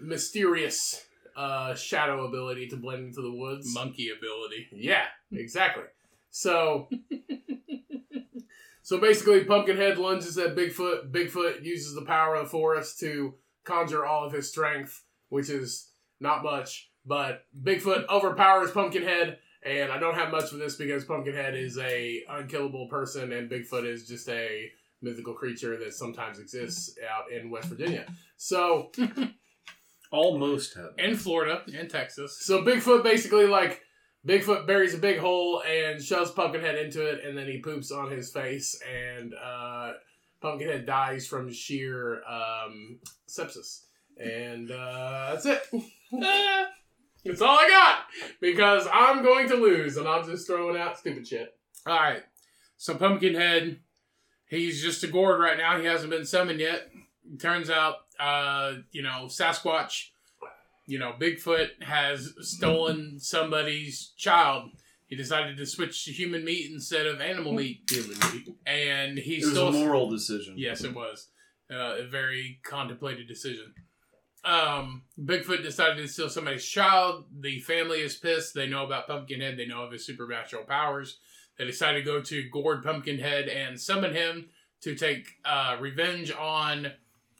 mysterious uh, shadow ability to blend into the woods. Monkey ability. Yeah, exactly. So, so basically, Pumpkinhead lunges at Bigfoot. Bigfoot uses the power of the forest to conjure all of his strength, which is not much. But Bigfoot overpowers Pumpkinhead, and I don't have much for this because Pumpkinhead is a unkillable person, and Bigfoot is just a mythical creature that sometimes exists out in West Virginia. So, Almost heaven. in Florida and Texas. so Bigfoot basically like Bigfoot buries a big hole and shoves Pumpkinhead into it, and then he poops on his face, and uh, Pumpkinhead dies from sheer um, sepsis. And uh, that's it. That's all I got because I'm going to lose, and I'm just throwing out stupid shit. All right. So Pumpkinhead, he's just a gourd right now. He hasn't been summoned yet. Turns out, uh, you know, Sasquatch, you know, Bigfoot has stolen somebody's child. He decided to switch to human meat instead of animal meat, Human meat. and he It was stole. a moral decision. Yes, it was uh, a very contemplated decision. Um, Bigfoot decided to steal somebody's child. The family is pissed. They know about Pumpkinhead. They know of his supernatural powers. They decide to go to Gourd Pumpkinhead and summon him to take uh, revenge on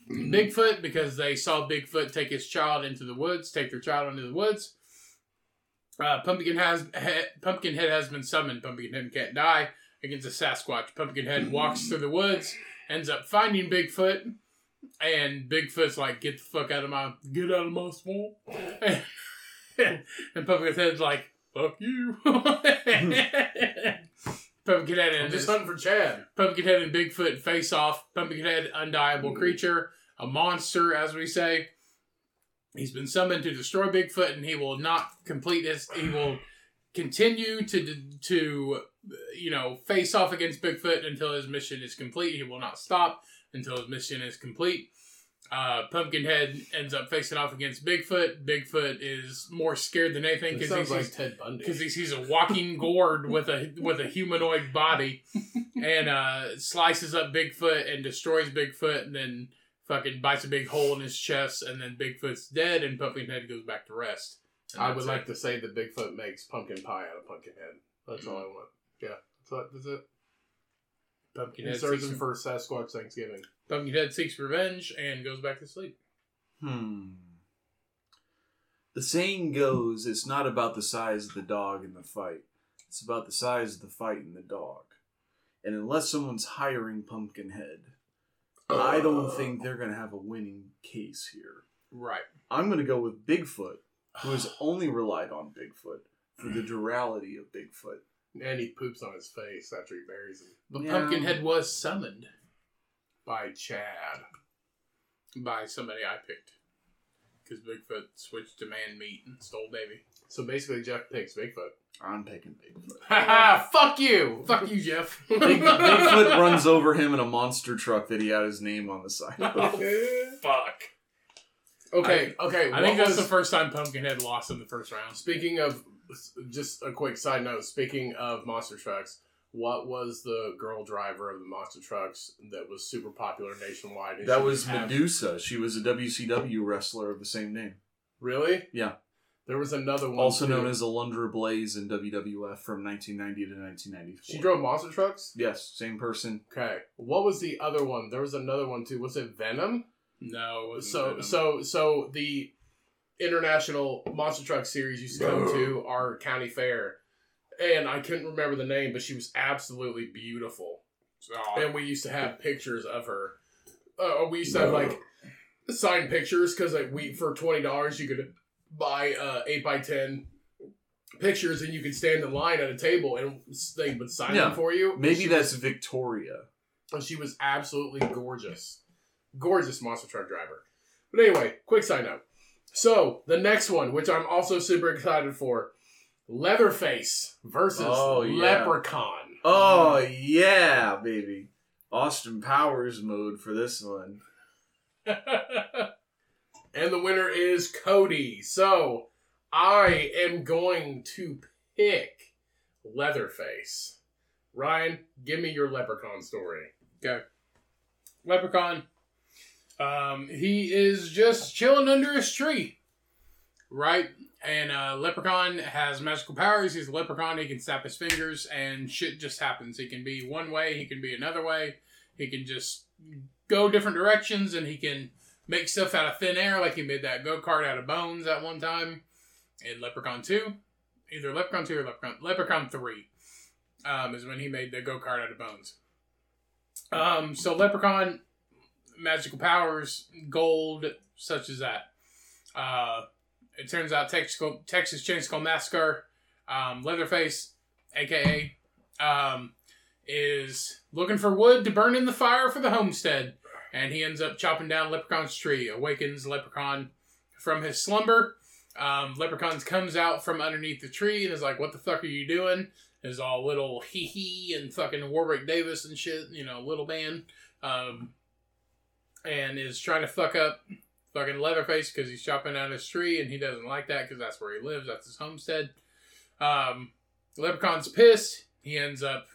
Bigfoot because they saw Bigfoot take his child into the woods, take their child into the woods. Uh, Pumpkin has he, Pumpkinhead has been summoned. Pumpkinhead can't die against a Sasquatch. Pumpkinhead walks through the woods, ends up finding Bigfoot, and Bigfoot's like, "Get the fuck out of my get out of my swamp," and Pumpkinhead's like, "Fuck you." Pumpkinhead I'm and just hunting for Chad. Pumpkinhead and Bigfoot face off. Pumpkinhead, undieable mm. creature, a monster, as we say. He's been summoned to destroy Bigfoot, and he will not complete his. He will continue to to you know face off against Bigfoot until his mission is complete. He will not stop until his mission is complete. Uh, Pumpkinhead ends up facing off against Bigfoot. Bigfoot is more scared than anything because he sees like Ted Bundy. because he sees a walking gourd with a with a humanoid body, and uh, slices up Bigfoot and destroys Bigfoot, and then fucking bites a big hole in his chest, and then Bigfoot's dead, and Pumpkinhead goes back to rest. I would it. like to say that Bigfoot makes pumpkin pie out of Pumpkinhead. That's all I want. Yeah, that's, that's it. Pumpkinhead He's searching seeks, for Sasquatch Thanksgiving. Pumpkinhead seeks revenge and goes back to sleep. Hmm. The saying goes, it's not about the size of the dog in the fight. It's about the size of the fight in the dog. And unless someone's hiring Pumpkinhead, I don't think they're going to have a winning case here. Right. I'm going to go with Bigfoot, who has only relied on Bigfoot for the durality of Bigfoot. And he poops on his face after he buries him. But Yeah. Pumpkinhead was summoned By Chad. by somebody I picked. Because Bigfoot switched to man meat and stole baby. So basically, Jeff picks Bigfoot. I'm picking Bigfoot. Haha, fuck you! Fuck you, Jeff. Big, Bigfoot runs over him in a monster truck that he had his name on the side of. Oh, fuck. Okay, okay. I think what that's was- the first time Pumpkinhead lost in the first round. Speaking of, just a quick side note. Speaking of monster trucks, what was the girl driver of the monster trucks that was super popular nationwide? and That was had- Madusa. She was a WCW wrestler of the same name. Really? Yeah. There was another one. Also too. known as Alundra Blaze in WWF from 1990 to 1994. She drove monster trucks. Yes, same person. Okay. What was the other one? There was another one too. Was it Venom? No, it wasn't So Venom. so so the international monster truck series used to come to our county fair, and I couldn't remember the name, but she was absolutely beautiful, Oh, and we used to have pictures of her. Uh, we used to have like signed pictures because like we for twenty dollars you could buy uh, eight by ten pictures and you could stand in line at a table and they would sign Yeah. them for you. Maybe that's was- Victoria. and she was absolutely gorgeous. Gorgeous monster truck driver. But anyway, quick side note. So, the next one, which I'm also super excited for Leatherface versus Oh, yeah. Leprechaun. Oh yeah, baby. Austin Powers mode for this one. And the winner is Cody. So, I am going to pick Leatherface. Ryan, give me your Leprechaun story. Okay. Leprechaun. Um, he is just chilling under his tree, right? And uh, Leprechaun has magical powers. He's a leprechaun. He can snap his fingers, and shit just happens. He can be one way. He can be another way. He can just go different directions, and he can make stuff out of thin air, like he made that go kart out of bones at one time in Leprechaun Two, either Leprechaun Two or Leprechaun Leprechaun Three, um, is when he made the go kart out of bones. Um, so Leprechaun, magical powers, gold, such as that. Uh, it turns out Texas, Texas Chainsaw Massacre, um, Leatherface, aka, um, is looking for wood to burn in the fire for the homestead, and he ends up chopping down Leprechaun's tree. Awakens Leprechaun from his slumber. Um, Leprechaun comes out from underneath the tree and is like, "What the fuck are you doing?" Is all little hee hee and fucking Warwick Davis and shit, you know, little man, um, and is trying to fuck up fucking Leatherface because he's chopping down his tree and he doesn't like that because that's where he lives. That's his homestead. Um, Leprechaun's pissed. He ends up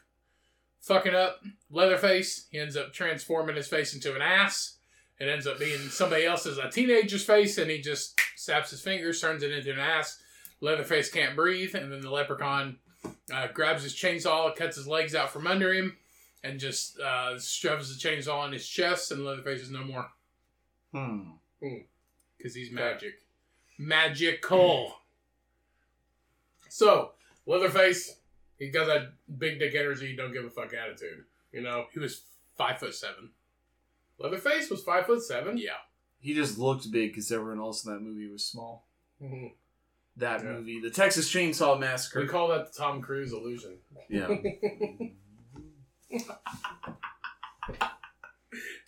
fucking up Leatherface. He ends up transforming his face into an ass. It ends up being somebody else's, a teenager's face, and he just snaps his fingers, turns it into an ass. Leatherface can't breathe, and then the leprechaun uh, grabs his chainsaw, cuts his legs out from under him, and just uh, shoves the chainsaw on his chest, and Leatherface is no more. Hmm. Because he's magic. Magical. So, Leatherface, he got that big dick energy, don't give a fuck attitude. You know, He was five foot seven. Leatherface was five foot seven. Yeah. He just looked big because everyone else in that movie was small. Mhm. That Yeah. movie, the Texas Chainsaw Massacre. We call that the Tom Cruise illusion. yeah.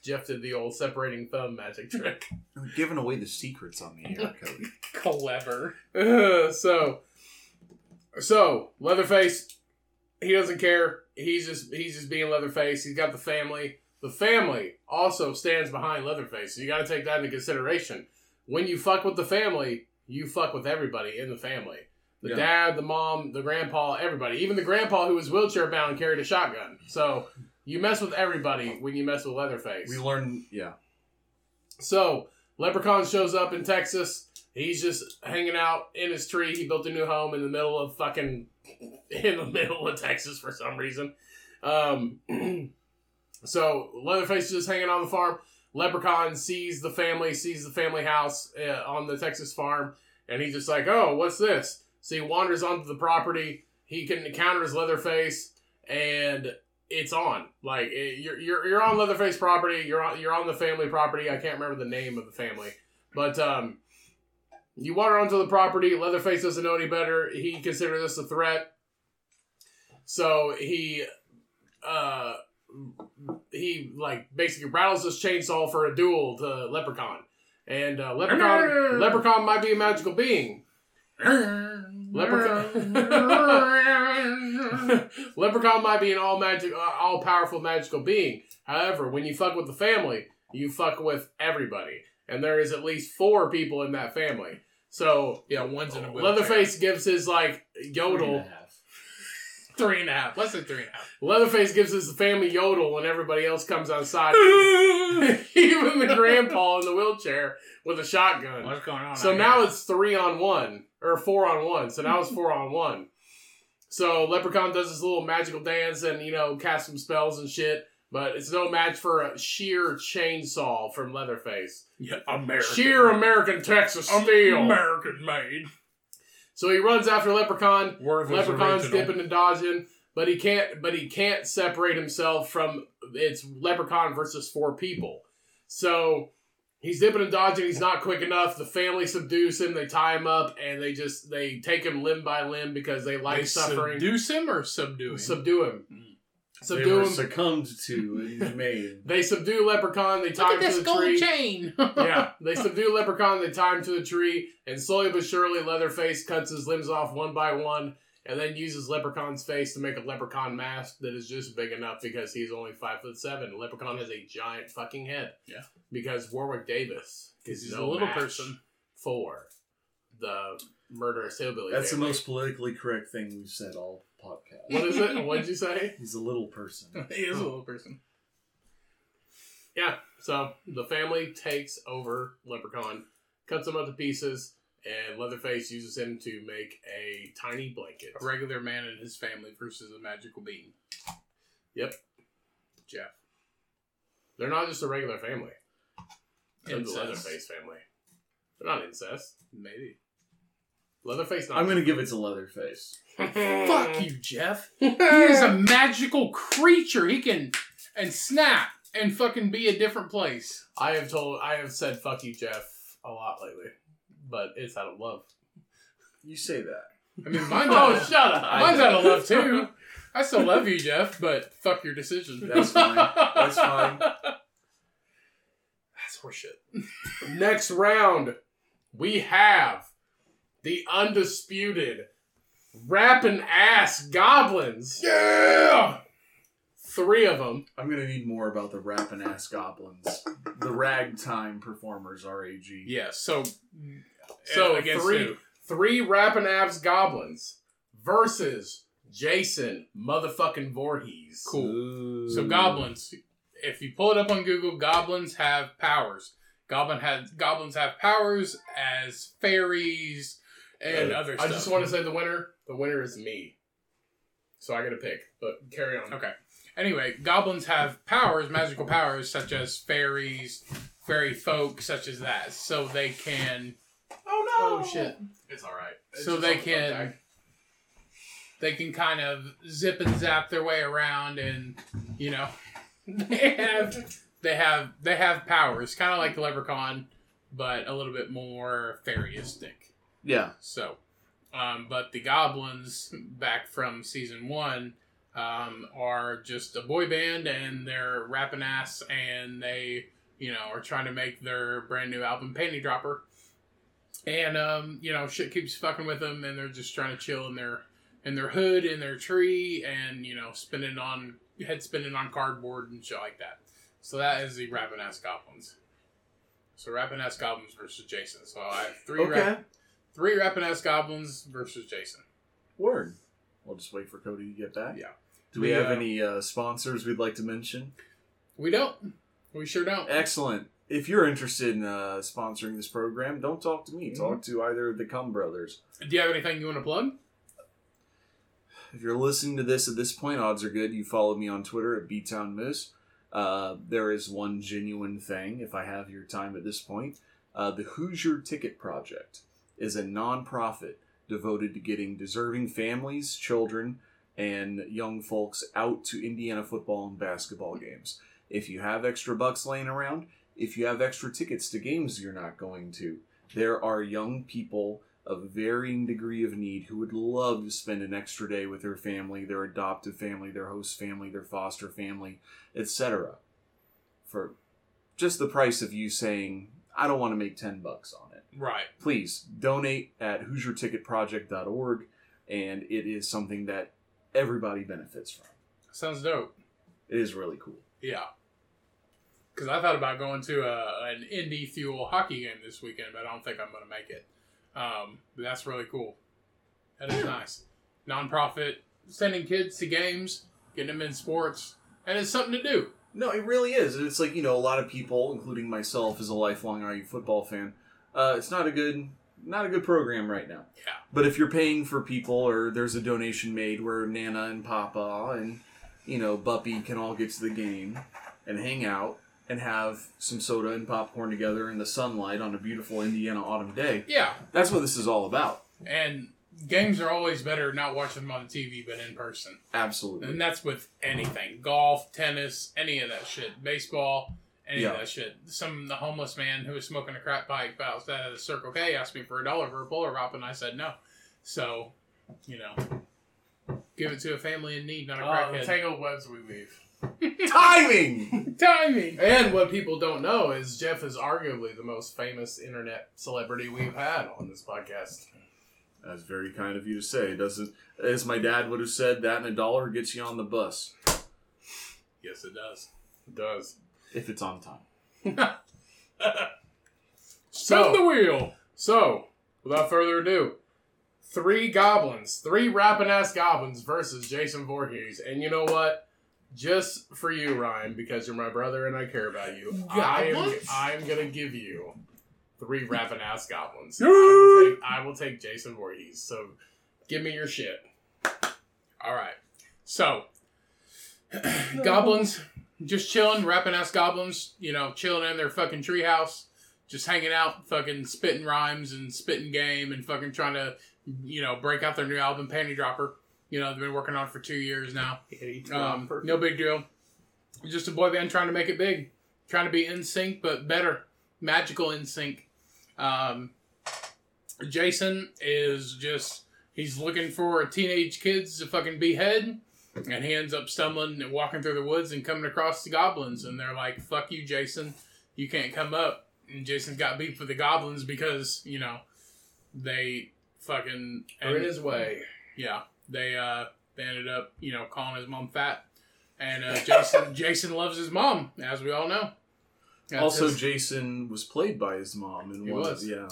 Jeff did the old separating thumb magic trick. We're giving away the secrets on the air, Cody. Clever. Uh, so, so Leatherface, he doesn't care. He's just he's just being Leatherface. He's got the family. The family also stands behind Leatherface. So you got to take that into consideration. When you fuck with the family, you fuck with everybody in the family. The Yeah. dad, the mom, the grandpa, everybody. Even the grandpa who was wheelchair bound carried a shotgun. So you mess with everybody when you mess with Leatherface. We learned, yeah. So, Leprechaun shows up in Texas. He's just hanging out in his tree. He built a new home in the middle of fucking in the middle of Texas for some reason. Um, so Leatherface is just hanging on the farm. Leprechaun sees the family, sees the family house uh, on the Texas farm, and he's just like, "Oh, what's this?" So he wanders onto the property. He can encounter his Leatherface, and it's on. Like it, you're you're you're on Leatherface property. You're on you're on the family property. I can't remember the name of the family, but um, you wander onto the property. Leatherface doesn't know any better. He considers this a threat, so he uh he like basically rattles his chainsaw for a duel to Leprechaun, and uh, Leprechaun Leprechaun might be a magical being. Leprechaun. Leprechaun might be an all magic, uh, all powerful magical being. However, when you fuck with the family, you fuck with everybody, and there is at least four people in that family. So Yeah, one's in a wheelchair. Leatherface gives his like yodel. Three and a half. Less than three and a half. Leatherface gives his family yodel when everybody else comes outside. Even the grandpa in the wheelchair with a shotgun. What's going on? So now here? it's three on one or four on one. So now it's four on one. So Leprechaun does this little magical dance and you know casts some spells and shit, but it's no match for a sheer chainsaw from Leatherface. yeah, American. Sheer American Texas steel. American made. So he runs after Leprechaun. Worthless Leprechaun's original. dipping and dodging, but he can't. But he can't separate himself from it's Leprechaun versus four people. So he's dipping and dodging. He's not quick enough. The family subdues him. They tie him up and they just they take him limb by limb because they like They suffering. Seduce him or subdue him? subdue him. Mm. They Subdue were him. succumbed to and made. they subdue Leprechaun. They Look tie at him to the gold tree. chain. yeah, they subdue Leprechaun, they tie him to the tree, and slowly but surely Leatherface cuts his limbs off one by one, and then uses Leprechaun's face to make a leprechaun mask that is just big enough because he's only five foot seven. Leprechaun has a giant fucking head. Yeah. Because Warwick Davis Because is he's no a little match person. for the murderous hillbilly. That's the most politically correct thing we've said all podcast. What is it? What'd you say? He's a little person. he is a little person. Yeah. So the family takes over Leprechaun, cuts him up to pieces, and Leatherface uses him to make a tiny blanket. A regular man and his family versus a magical being. Yep. Jeff. They're not just a regular family. They're The. Leatherface family. They're not incest. Maybe. Leatherface. Not I'm gonna give it to Leatherface. Fuck you, Jeff. He is a magical creature. He can and snap and fucking be a different place. I have told. I have said "fuck you, Jeff" a lot lately, but it's out of love. You say that. I mean, mine's Oh, out of, shut up! mine's out of love too. I still love you, Jeff, but fuck your decision. That's fine. That's fine. That's horseshit. Next round, we have the undisputed rapping ass goblins. Yeah. Three of them. I'm gonna need more about the rapping ass goblins. The ragtime performers, RAG. Yeah. So. Uh, so against three, who? three rapping ass goblins versus Jason motherfucking Voorhees. Cool. Ooh. So goblins. If you pull it up on Google, goblins have powers. Goblin has goblins have powers as fairies and other I just want to say the winner. The winner is me. So I got to pick. But carry on. Okay. Anyway, goblins have powers, magical powers, such as fairies, fairy folk, such as that. So they can. Oh no! Oh shit! It's all right. It's So they on the can- thumbtack. They can kind of zip and zap their way around, and you know, they have they have they have powers, kind of like the leprechaun, but a little bit more fairyistic. Yeah. So, um, but the goblins back from season one um, are just a boy band, and they're rapping ass, and they, you know, are trying to make their brand new album, Panty Dropper. And um, you know, shit keeps fucking with them, and they're just trying to chill in their in their hood, in their tree, and you know, spinning on head spinning on cardboard and shit like that. So that is the rapping ass goblins. So rapping ass goblins versus Jason. So I have three Okay. rap- three rapping ass goblins versus Jason. Word. We'll just wait for Cody to get back. Yeah. Do we We, have uh, any uh, sponsors we'd like to mention? We don't. We sure don't. Excellent. If you're interested in uh, sponsoring this program, don't talk to me. Mhm. Talk to either of the Cum brothers. Do you have anything you want to plug? If you're listening to this at this point, odds are good you follow me on Twitter at BTown Moose. Uh, there is one genuine thing, if I have your time at this point. Uh, the Hoosier Ticket Project is a nonprofit devoted to getting deserving families, children, and young folks out to Indiana football and basketball games. If you have extra bucks laying around, if you have extra tickets to games you're not going to, there are young people of varying degree of need who would love to spend an extra day with their family, their adoptive family, their host family, their foster family, etc. For just the price of you saying, I don't want to make 10 bucks on. Right. Please donate at HoosierTicketProject.org, and it is something that everybody benefits from. Sounds dope. It is really cool. Yeah. Because I thought about going to a, an Indy Fuel hockey game this weekend, but I don't think I'm going to make it. Um, but that's really cool. That is nice. Nonprofit, sending kids to games, getting them in sports, and it's something to do. No, it really is. And It's like, you know, a lot of people, including myself as a lifelong IU football fan, uh, it's not a good not a good program right now. Yeah. But if you're paying for people or there's a donation made where Nana and Papa and, you know, Buppy can all get to the game and hang out and have some soda and popcorn together in the sunlight on a beautiful Indiana autumn day, Yeah. that's what this is all about. And games are always better not watching them on the TV, but in person. Absolutely. And that's with anything golf, tennis, any of that shit, baseball, any Yeah. of that shit. Some the homeless man who was smoking a crack pipe outside of the Circle K asked me for a dollar for a Polar Pop, and I said no. So, you know, give it to a family in need, not a Oh, the crackhead. tangled webs we weave. Timing! Timing. And what people don't know is Jeff is arguably the most famous internet celebrity we've had on this podcast. That's very kind of you to say. Doesn't as my dad would have said, that and a dollar gets you on the bus. Yes, it does. It does. If it's on time. Spin the wheel. so without further ado, three goblins, three rapping ass goblins versus Jason Voorhees. And you know what? Just for you, Ryan, because you're my brother and I care about you, I am, Goblins? I'm gonna give you three rapping ass goblins. I will, take, I will take Jason Voorhees. So give me your shit. All right. So, goblins, just chilling, rapping ass goblins, you know, chilling in their fucking treehouse. just hanging out, fucking spitting rhymes and spitting game and fucking trying to, you know, break out their new album, Panty Dropper. You know, they've been working on it for two years now. Um, no big deal. Just a boy band trying to make it big, trying to be NSYNC, but better, magical NSYNC. Um, Jason is just he's looking for teenage kids to fucking behead, and he ends up stumbling and walking through the woods and coming across the goblins, and they're like, "Fuck you, Jason, you can't come up." And Jason's got beef with the goblins because you know they fucking Are in his way. yeah, they uh they ended up you know calling his mom fat, and uh, Jason Jason loves his mom as we all know. That's also, his- Jason was played by his mom in He one. was. Yeah,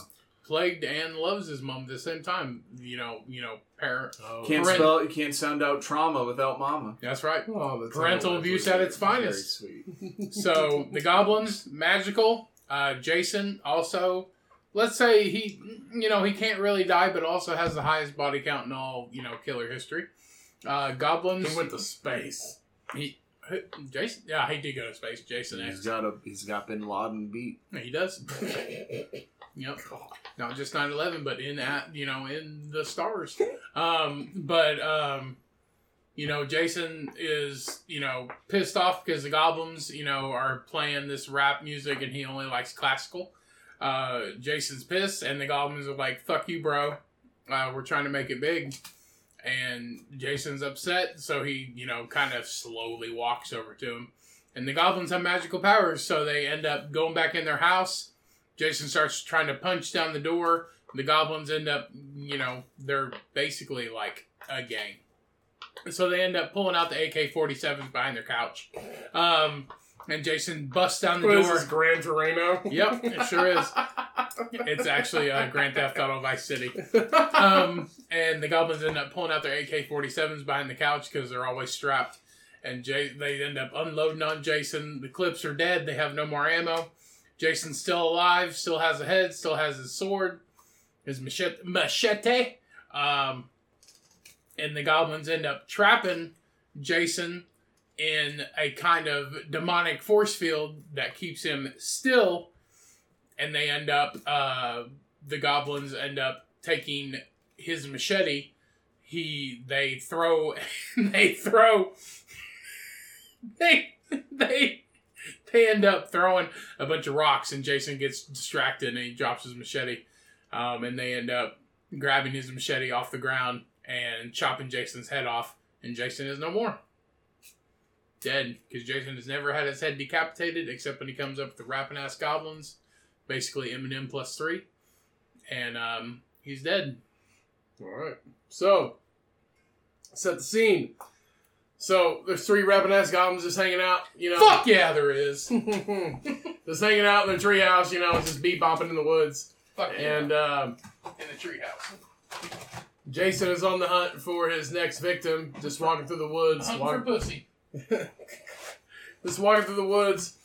plagued and loves his mom at the same time. You know, you know, parent. Oh, can't Parent- spell. You can't sound out trauma without mama. That's right. Oh, that's Parental abuse that's at its very finest. sweet. So the goblins magical. Uh, Jason also. Let's say he, you know, he can't really die, but also has the highest body count in all, you know, killer history. Uh, goblins. He went to space. He, Jason, yeah, he did go to space. Jason He's X. got a. He's got Bin Laden beat. He does. Yep. Not just 9/11, but in at you know in the stars. Um, but um, you know, Jason is you know pissed off because the goblins you know are playing this rap music and he only likes classical. Uh, Jason's pissed, and the goblins are like, "Fuck you, bro. Uh, we're trying to make it big." And Jason's upset, so he you know kind of slowly walks over to him. And the goblins have magical powers, so they end up going back in their house. Jason starts trying to punch down the door. The goblins end up, you know, they're basically like a gang. So they end up pulling out the AK 47s behind their couch. Um, and Jason busts down the What is door. this, Gran Torino? Yep, it sure is. It's actually uh, Grand Theft Auto Vice City. Um, and the goblins end up pulling out their AK 47s behind the couch because they're always strapped. And Jay- they end up unloading on Jason. The clips are dead. They have no more ammo. Jason's still alive, still has a head, still has his sword, his machete. machete. Um, and the goblins end up trapping Jason in a kind of demonic force field that keeps him still. And they end up, uh, the goblins end up taking his machete. He, they throw, they throw, they, they, they end up throwing a bunch of rocks, and Jason gets distracted and he drops his machete. Um, and they end up grabbing his machete off the ground and chopping Jason's head off, and Jason is no more. Dead, because Jason has never had his head decapitated except when he comes up with the rapping ass goblins, basically Eminem plus three, and um, he's dead. All right. So, set the scene. So, there's three rapping ass goblins just hanging out, you know. Fuck yeah, there is. just hanging out in their treehouse, you know, just beat bopping in the woods. Fuck And um, in the treehouse. Jason is on the hunt for his next victim, just walking through the woods. Hunt for pussy. just walking through the woods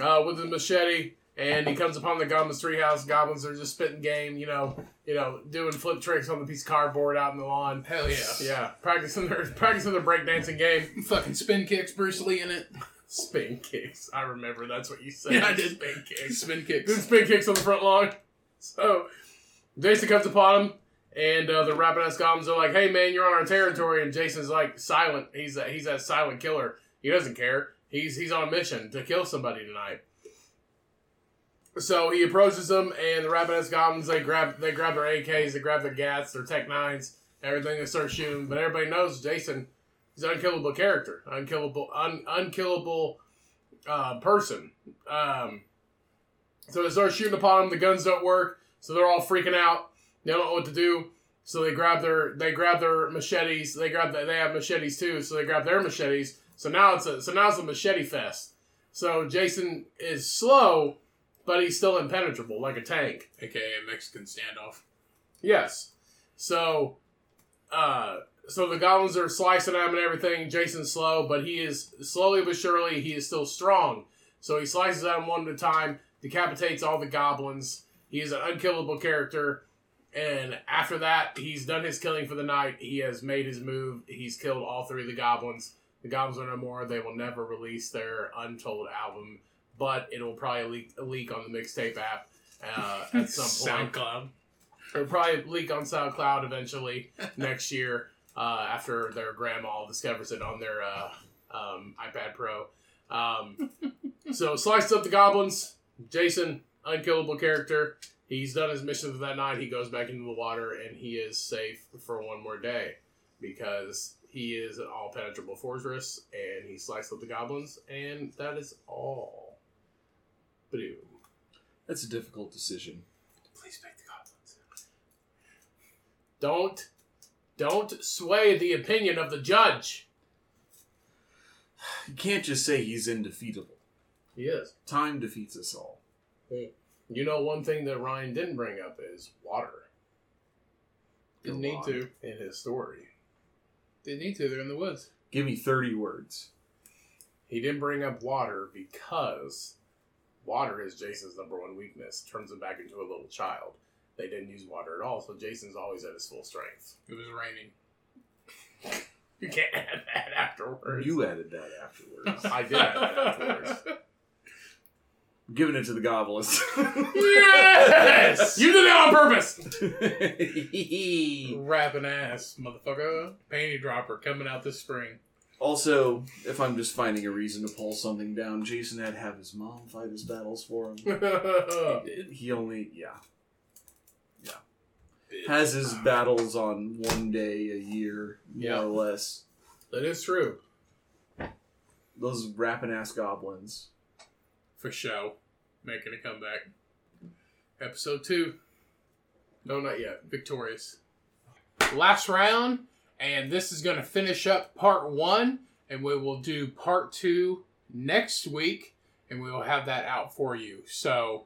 uh, with his machete, and he comes upon the goblins' treehouse. Goblins are just spitting game, you know, you know, doing flip tricks on the piece of cardboard out in the lawn. Hell yeah. Yeah, practicing their practicing their breakdancing game. Fucking spin kicks, Bruce Lee in it. Spin kicks. I remember that's what you said. Yeah, I did. Spin kicks. Spin kicks. spin kicks on the front lawn. So Jason comes upon him, and uh, the rapping ass goblins are like, "Hey man, you're on our territory." And Jason's like silent. He's a, he's that silent killer. He doesn't care. He's he's on a mission to kill somebody tonight. So he approaches them, and the rapping ass goblins they grab they grab their AKs, they grab their gats, their Tech Nines, everything. They start shooting, but everybody knows Jason is an unkillable character, unkillable, un, unkillable uh, person. Um, so they start shooting upon him. The guns don't work, so they're all freaking out. They don't know what to do. So they grab their they grab their machetes. They grab the, they have machetes too. So they grab their machetes. So now it's a so now it's a machete fest. So Jason is slow, but he's still impenetrable like a tank. AKA a Mexican standoff. Yes. So, uh, so the goblins are slicing at him and everything. Jason's slow, but he is slowly but surely he is still strong. So he slices at him one at a time, decapitates all the goblins. He is an unkillable character, and after that, he's done his killing for the night. He has made his move. He's killed all three of the goblins. The goblins are no more. They will never release their Untold album, but it will probably leak, leak on the mixtape app uh, at some point. SoundCloud. It'll probably leak on SoundCloud eventually next year uh, after their grandma discovers it on their uh, um, iPad Pro. Um, so sliced up the goblins. Jason, unkillable character. He's done his mission for that night. He goes back into the water and he is safe for one more day because he is an all penetrable fortress and he sliced up the goblins and that is all. Boom. That's a difficult decision. Please pick the goblins. Don't, don't sway the opinion of the judge. You can't just say he's indefeatable. He is. Time defeats us all. You know, one thing that Ryan didn't bring up is water. Didn't Go need on. to. in his story. Didn't need to. They're in the woods. Give me 30 words. He didn't bring up water because water is Jason's number one weakness. Turns him back into a little child. They didn't use water at all, so Jason's always at his full strength. It was raining. You can't add that afterwards. You added that afterwards. I did add that afterwards. I'm giving it to the goblins. Yes! you did that on purpose! Rapping ass, motherfucker. Panty dropper coming out this spring. Also, if I'm just finding a reason to pull something down, Jason had to have his mom fight his battles for him. He he only, yeah, yeah, has his battles on one day a year, more Yeah. or less. that is true. Those rapping ass goblins. For show. Making a comeback. Episode two. No, not yet. Victorious. Last round, and this is going to finish up part one, and we will do part two next week, and we will have that out for you. So,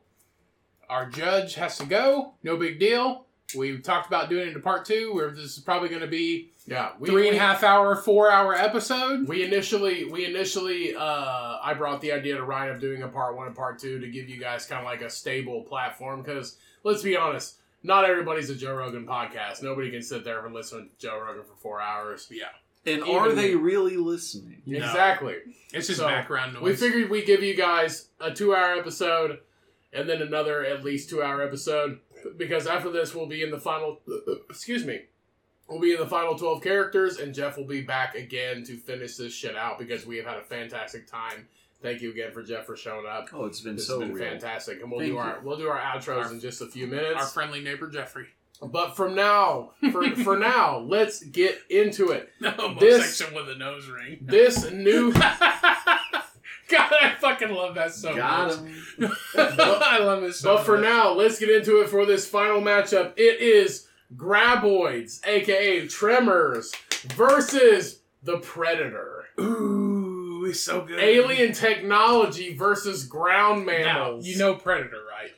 our judge has to go. No big deal. We talked about doing it into part two, where this is probably going to be Yeah, we, three and a half hour, four hour episode. We initially, we initially, uh, I brought the idea to Ryan of doing a part one and part two to give you guys kind of like a stable platform. Because let's be honest, not everybody's a Joe Rogan podcast. Nobody can sit there and listen to Joe Rogan for four hours. Yeah, And Even are they me. really listening? No. Exactly. it's just So, background noise. We figured we'd give you guys a two-hour episode and then another at least two-hour episode because after this we'll be in the final. excuse me. We'll be in the final 12 characters, and Jeff will be back again to finish this shit out because we have had a fantastic time. Thank you again for Jeff for showing up. Oh, it's been This so has been real. fantastic, and we'll Thank do our you. we'll do our outros Our- in just a few minutes. Our friendly neighbor Jeffrey. but from now, for for now, let's get into it. No, This- section with a nose ring. This new God, I fucking love that so Got much. him. I love it so But for now, let's get into it for this final matchup. It is Graboids, aka Tremors, versus the Predator. Ooh, it's so good. Alien technology versus ground Now, mammals. you know Predator, right?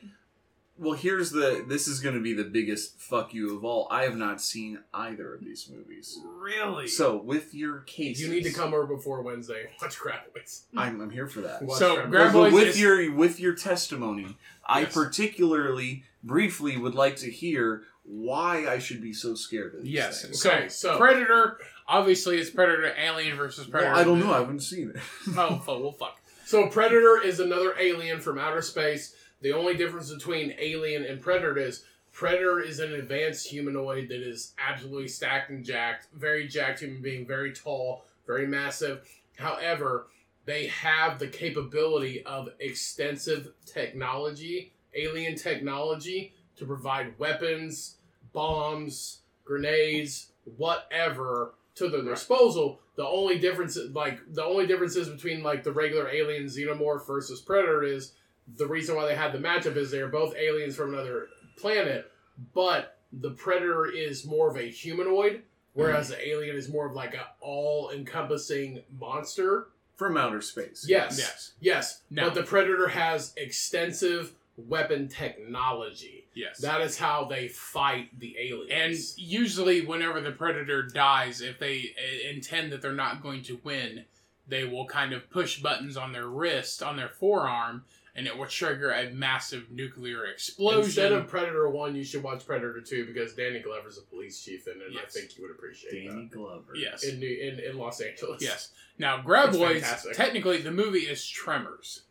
Well, here's the. This is going to be the biggest fuck you of all. I have not seen either of these movies. Really? So, with your case, you need to come over before Wednesday. Watch Graboids. I'm, I'm here for that. Watch So, Graboids. Grab- But with is- your with your testimony, I particularly briefly would like to hear why I should be so scared of these Yes. things. So, Okay, so- Predator, obviously, it's Predator, Alien versus Predator. Well, I don't know. I haven't seen it. Oh, fuck, well, fuck. So Predator is another alien from outer space. The only difference between Alien and Predator is Predator is an advanced humanoid that is absolutely stacked and jacked, very jacked human being, very tall, very massive. However, they have the capability of extensive technology, alien technology, to provide weapons, bombs, grenades, whatever to their disposal. The only difference, like the only differences between like the regular alien xenomorph versus predator is the reason why they had the matchup is they're both aliens from another planet, but the predator is more of a humanoid, whereas the alien is more of like a all-encompassing monster. From outer space. Yes, Yes. yes, Now- but the predator has extensive weapon technology. Yes. That is how they fight the aliens. and usually, whenever the Predator dies, if they uh, intend that they're not going to win, they will kind of push buttons on their wrist, on their forearm, and it will trigger a massive nuclear explosion. Instead of Predator One, you should watch Predator Two because Danny Glover's a police chief in it, and I think you would appreciate Danny Glover. yes. In, New, in in Los Angeles. Yes. Now, It's Graboids, technically, the movie is Tremors.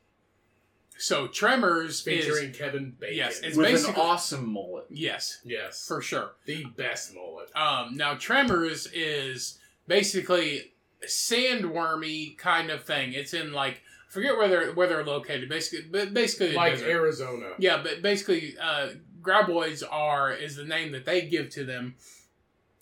So Tremors featuring is Kevin Bacon. Yes, it's With an awesome mullet. yes, yes, for sure. the best mullet. Um, now Tremors is basically a sandwormy kind of thing. It's in like I forget where they're where they're located. Basically, but basically Like. Arizona. Yeah, but basically, uh, graboids are is the name that they give to them,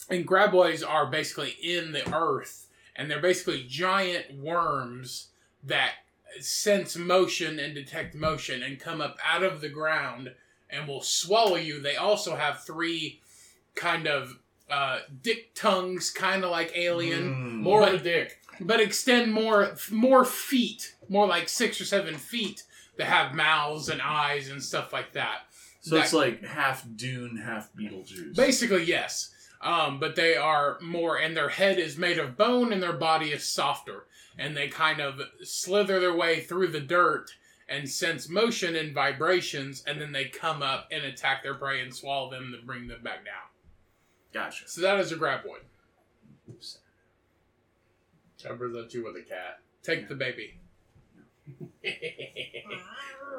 and graboids are basically in the earth, and they're basically giant worms that sense motion and detect motion and come up out of the ground and will swallow you. They also have three kind of uh, dick tongues, kind of like alien Mm. More But- a dick. but extend more more feet, more like six or seven feet that have mouths and eyes and stuff like that. So it's like half Dune, half Beetlejuice. Basically, yes. Um, but they are more, and their head is made of bone, and their body is softer, and they kind of slither their way through the dirt and sense motion and vibrations, and then they come up and attack their prey and swallow them to bring them back down. Gotcha. So that is a graboid. I present you with a cat. Take the baby.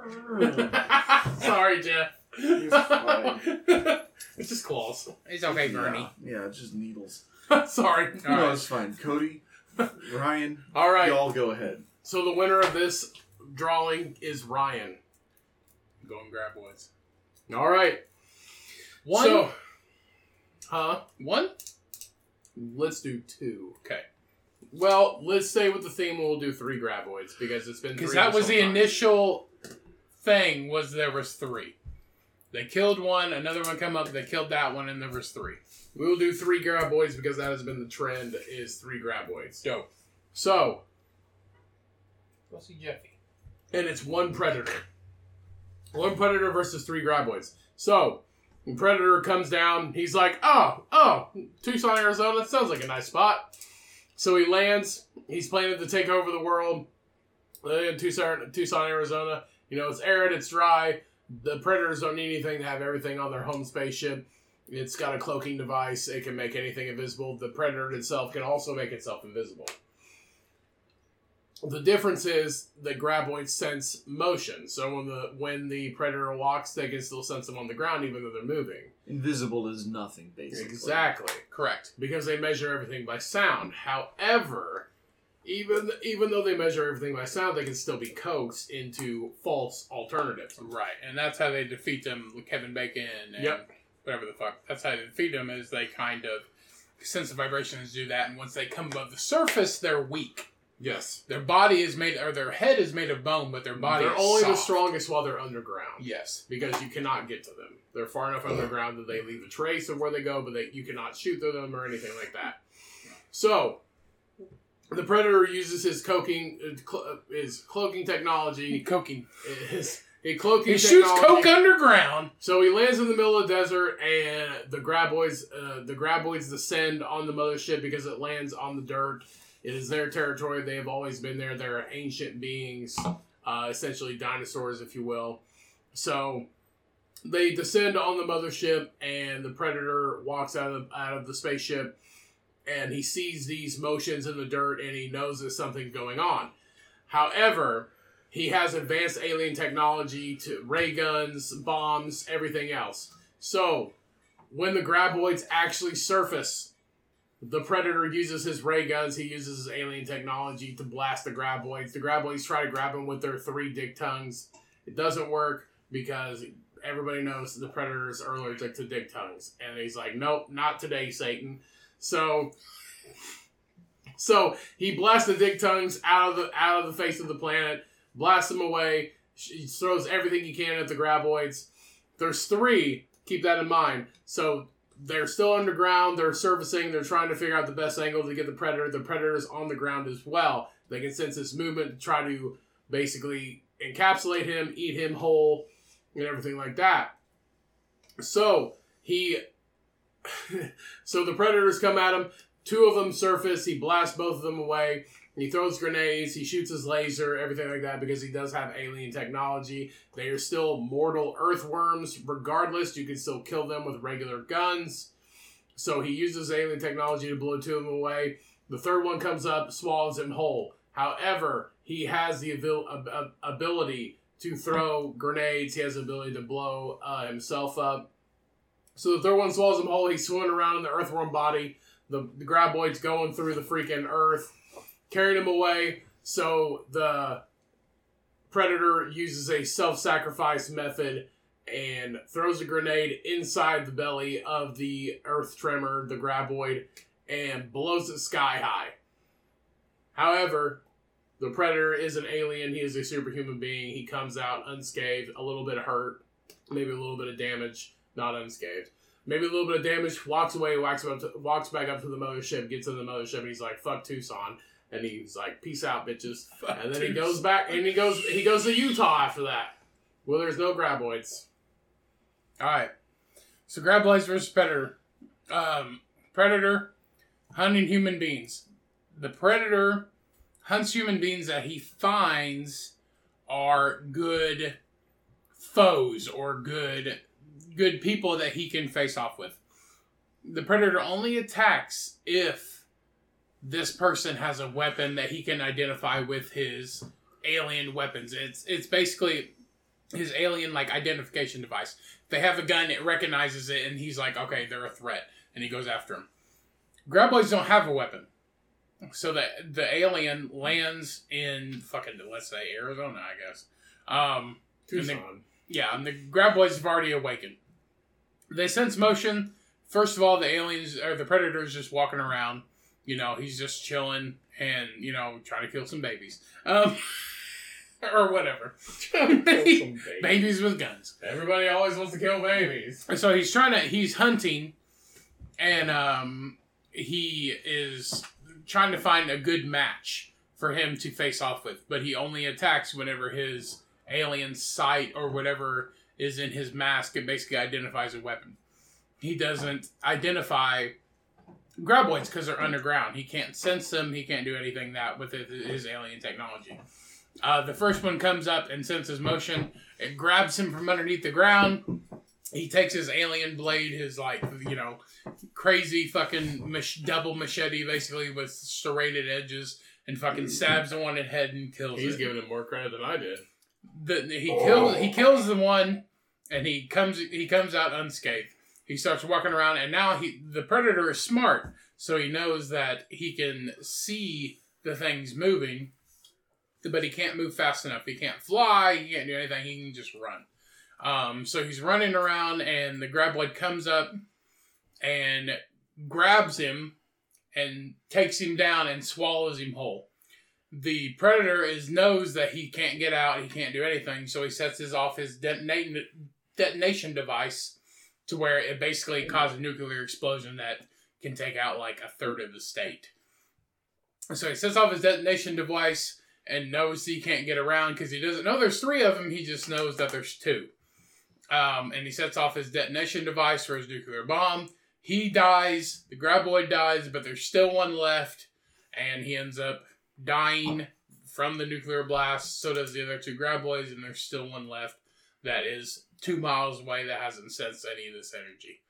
Sorry, Jeff. He's fine. it's just claws. It's okay, Bernie. Yeah, yeah, just needles. Sorry. All no, right. it's fine. Cody, Ryan, All right. y'all go ahead. So the winner of this drawing is Ryan. Going graboids. All right. One. So, huh? one. Let's do two. Okay. Well, let's stay with the theme. We'll do three graboids because it's been Because three that was the time. initial thing. Was there was three. They killed one. Another one come up. They killed that one, and there was three. We will do three graboids because that has been the trend. Is three graboids. Dope. So, Go see Jeffy. and it's one predator. One predator versus three graboids. So, when predator comes down, he's like, "Oh, oh, Tucson, Arizona. That sounds like a nice spot." So he lands. He's planning to take over the world. Uh, in Tucson, Tucson, Arizona. You know, it's arid, it's dry. The predators don't need anything to have everything on their home spaceship. It's got a cloaking device. It can make anything invisible. The predator itself can also make itself invisible. The difference is the graboids sense motion. So when the when the predator walks, they can still sense them on the ground even though they're moving. Invisible is nothing, basically. Exactly Correct. because they measure everything by sound. However, even even though they measure everything by sound, they can still be coaxed into false alternatives. Right, and that's how they defeat them. with Kevin Bacon. And Yep. Whatever the fuck. That's how they defeat them. Is they kind of sense the vibrations do that, and once they come above the surface, they're weak. Yes, Their body is made, or their head is made of bone, but their body they're only the strongest while they're underground Yes. because you cannot get to them. They're far enough underground that they leave a trace of where they go, but they, you cannot shoot through them or anything like that. So. The predator uses his cloaking, uh, uh, his cloaking technology, Coking. his, his cloaking He shoots coke underground. So he lands in the middle of the desert, and the graboids, uh, the graboids descend on the mothership because it lands on the dirt. It is their territory. They have always been there. They're ancient beings, uh, essentially dinosaurs, if you will. So they descend on the mothership, and the predator walks out of out of the spaceship, and he sees these motions in the dirt, and he knows there's something going on. However, he has advanced alien technology to ray guns, bombs, everything else. So, when the graboids actually surface, the predator uses his ray guns. He uses his alien technology to blast the graboids. The graboids try to grab him with their three dick tongues. It doesn't work because everybody knows the predators are allergic to dick tongues, and he's like, "Nope, not today, Satan." So, so he blasts the dick tongues out of the out of the face of the planet blasts them away. He throws everything he can at the graboids. There's three. Keep that in mind. So they're still underground. They're surfacing. They're trying to figure out the best angle to get the predator. The predator's on the ground as well. They can sense his movement to try to basically encapsulate him, eat him whole, and everything like that. So he, so the predators come at him. Two of them surface. He blasts both of them away. He throws grenades, he shoots his laser, everything like that, because he does have alien technology. They are still mortal earthworms. Regardless, you can still kill them with regular guns. So he uses alien technology to blow two of them away. The third one comes up, swallows him whole. However, he has the abil- ab- ab- ability to throw grenades. He has the ability to blow uh, himself up. So the third one swallows him whole. He's swimming around in the earthworm body. The, the graboid's going through the freaking earth, carrying him away. So the predator uses a self-sacrifice method and throws a grenade inside the belly of the earth tremor, the graboid, and blows it sky high. However, the predator is an alien. He is a superhuman being. He comes out unscathed, a little bit hurt, maybe a little bit of damage, not unscathed. Maybe a little bit of damage. Walks away, walks up, to, walks back up to the mothership, gets in the mothership, and he's like, "Fuck Tucson," and he's like, "Peace out, bitches." Fuck And then he goes back, and he goes he goes to Utah after that. Well, there's no graboids. All right. So Graboids versus Predator. Um, predator hunting human beings. The Predator hunts human beings that he finds are good foes or good good people that he can face off with. The Predator only attacks if this person has a weapon that he can identify with his alien weapons. It's it's basically his alien like identification device if they have a gun, it recognizes it, and he's like, okay, they're a threat, and he goes after him. Graboids don't have a weapon, so the the alien lands in fucking let's say Arizona, I guess. Um, And they- Tucson. yeah, and the graboids have already awakened. They sense motion. First of all, the aliens or the predator's just walking around. You know, he's just chilling and you know trying to kill some babies, um, or whatever. babies with guns. Everybody always wants to kill babies. And so he's trying to he's hunting and um he is trying to find a good match for him to face off with, but he only attacks whenever his alien sight or whatever is in his mask and basically identifies a weapon. He doesn't identify graboids because they're underground. He can't sense them. He can't do anything that with his alien technology. Uh, the first one comes up and senses motion. It grabs him from underneath the ground. He takes his alien blade, his like you know crazy fucking mach- double machete, basically with serrated edges, and fucking stabs the one in the head and kills him. He's it. giving him more credit than I did. The, he kills he kills the one, and he comes he comes out unscathed. He starts walking around, and now he the predator is smart, so he knows that he can see the things moving, but he can't move fast enough. He can't fly. He can't do anything. He can just run. Um, so he's running around, and the graboid comes up and grabs him and takes him down and swallows him whole. The predator is knows that he can't get out, he can't do anything, so he sets his off his detonation device to where it basically causes a nuclear explosion that can take out like a third of the state. So he sets off his detonation device and knows he can't get around because he doesn't know there's three of them. He just knows that there's two. Um, and he sets off his detonation device for his nuclear bomb. He dies, the graboid dies, but there's still one left, and he ends up dying from the nuclear blast. So does the other two graboids, and there's still one left that is two miles away that hasn't sensed any of this energy.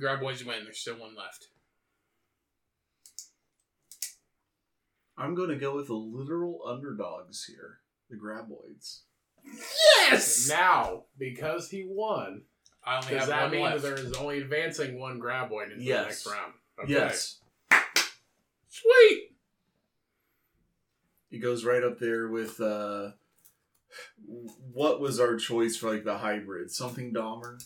Graboids win, there's still one left. I'm going to go with the literal underdogs here, the graboids. Yes! Now, because he won, I only does have that one mean left. there is only advancing one graboid into Yes. the next round? Okay. Yes. Sweet! It goes right up there with uh what was our choice for like the hybrid? Something Dahmer?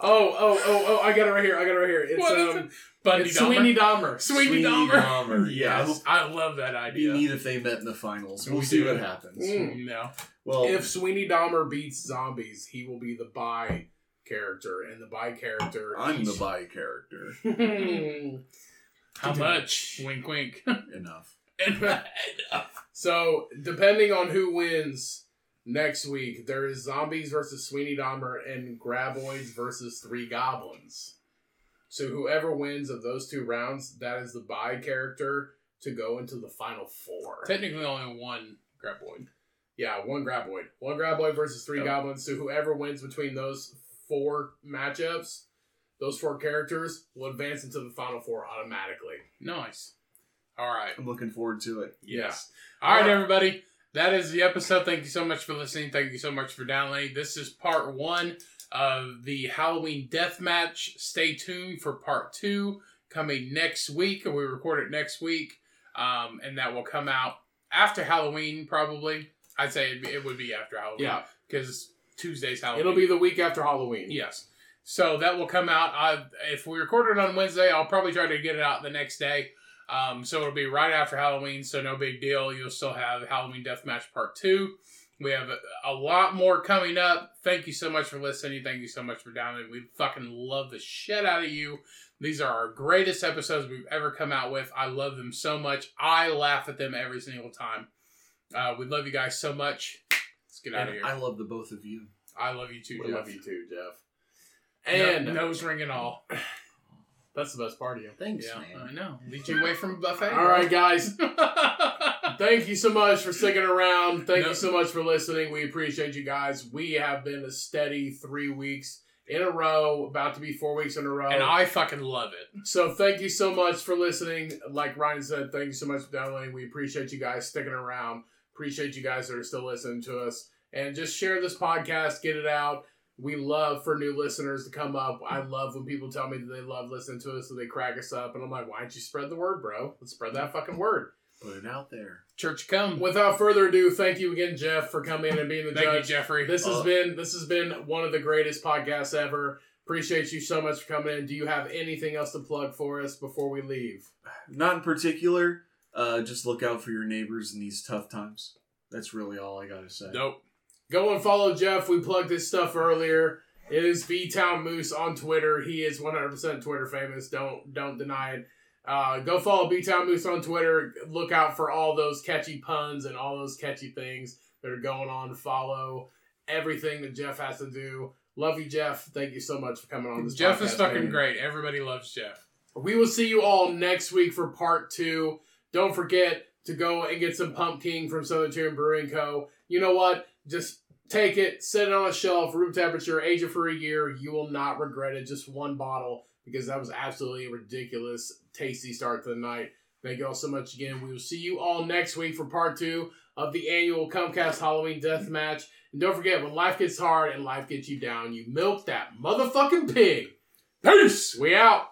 Oh, oh, oh, oh! I got it right here. I got it right here. It's What is um, Bundy it's Dahmer. Sweeney Dahmer. Sweeney Dahmer. Yeah. Yes, I love that It'd be idea. neat if they met in the finals. We'll We see do. what happens. Mm. No. Well, If Sweeney Dahmer beats zombies, he will be the bye character, and the bi character. I'm the each- bi character. How much? Wink, wink. Enough. Enough. So, depending on who wins next week, there is zombies versus Sweeney Dahmer and graboids versus three goblins. So, whoever wins of those two rounds, that is the bye character to go into the final four. Technically, only one graboid. Yeah, one graboid. One graboid versus three Yep. goblins. So whoever wins between those four matchups, those four characters will advance into the final four automatically. Nice. All right. I'm looking forward to it. Yes. All right, everybody. that is the episode. Thank you so much for listening. Thank you so much for downloading. This is part one of the Halloween death match. Stay tuned for part two coming next week. We record it next week, um, and that will come out after Halloween, probably. I'd say it'd be, it would be after Halloween. Yeah. because Tuesday's Halloween. It'll be the week after Halloween. Yes. So that will come out. I, if we record it on Wednesday, I'll probably try to get it out the next day. Um, so it'll be right after Halloween, so no big deal. You'll still have Halloween Deathmatch Part 2. We have a, a lot more coming up. Thank you so much for listening. Thank you so much for downloading. We fucking love the shit out of you. These are our greatest episodes we've ever come out with. I love them so much. I laugh at them every single time. Uh, we love you guys so much. Let's get out of here. I love the both of you. I love you too, We Jeff. love you too, Jeff. And And nose ring and all. that's the best part of you. Thanks, Yeah, man. I know. Lead you away from a buffet. All right, guys. Thank you so much for sticking around. Thank No. you so much for listening. We appreciate you guys. We have been a steady three weeks in a row, about to be four weeks in a row. and I fucking love it. So thank you so much for listening. Like Ryan said, thank you so much for downloading. We appreciate you guys sticking around. Appreciate you guys that are still listening to us. And just share this podcast, get it out. We love for new listeners to come up. I love when people tell me that they love listening to us, so they crack us up. And I'm like, why don't you spread the word, bro? Let's spread that fucking word. Put it out there. Church come. Without further ado, thank you again, Jeff, for coming in and being the Thank you, judge. Jeffrey. This has Uh, been this has been one of the greatest podcasts ever. Appreciate you so much for coming in. Do you have anything else to plug for us before we leave? Not in particular. Uh, just look out for your neighbors in these tough times. That's really all I gotta say. Nope. Go and follow Jeff. We plugged his stuff earlier. It is V Town Moose on Twitter. He is 100% Twitter famous. Don't don't deny it. Uh, go follow B Town Moose on Twitter. Look out for all those catchy puns and all those catchy things that are going on. Follow everything that Jeff has to do. Love you, Jeff. Thank you so much for coming on this. Jeff is fucking man. great. Everybody loves Jeff. We will see you all next week for part two. Don't forget to go and get some Pumpking from Southern Tier Brewing Co. You know what? Just take it, set it on a shelf, room temperature, age it for a year. You will not regret it. Just one bottle because that was absolutely a ridiculous, tasty start to the night. Thank you all so much again. We will see you all next week for part two of the annual Cummcast Halloween Death Match. And don't forget, when life gets hard and life gets you down, you milk that motherfucking pig. Peace. We out.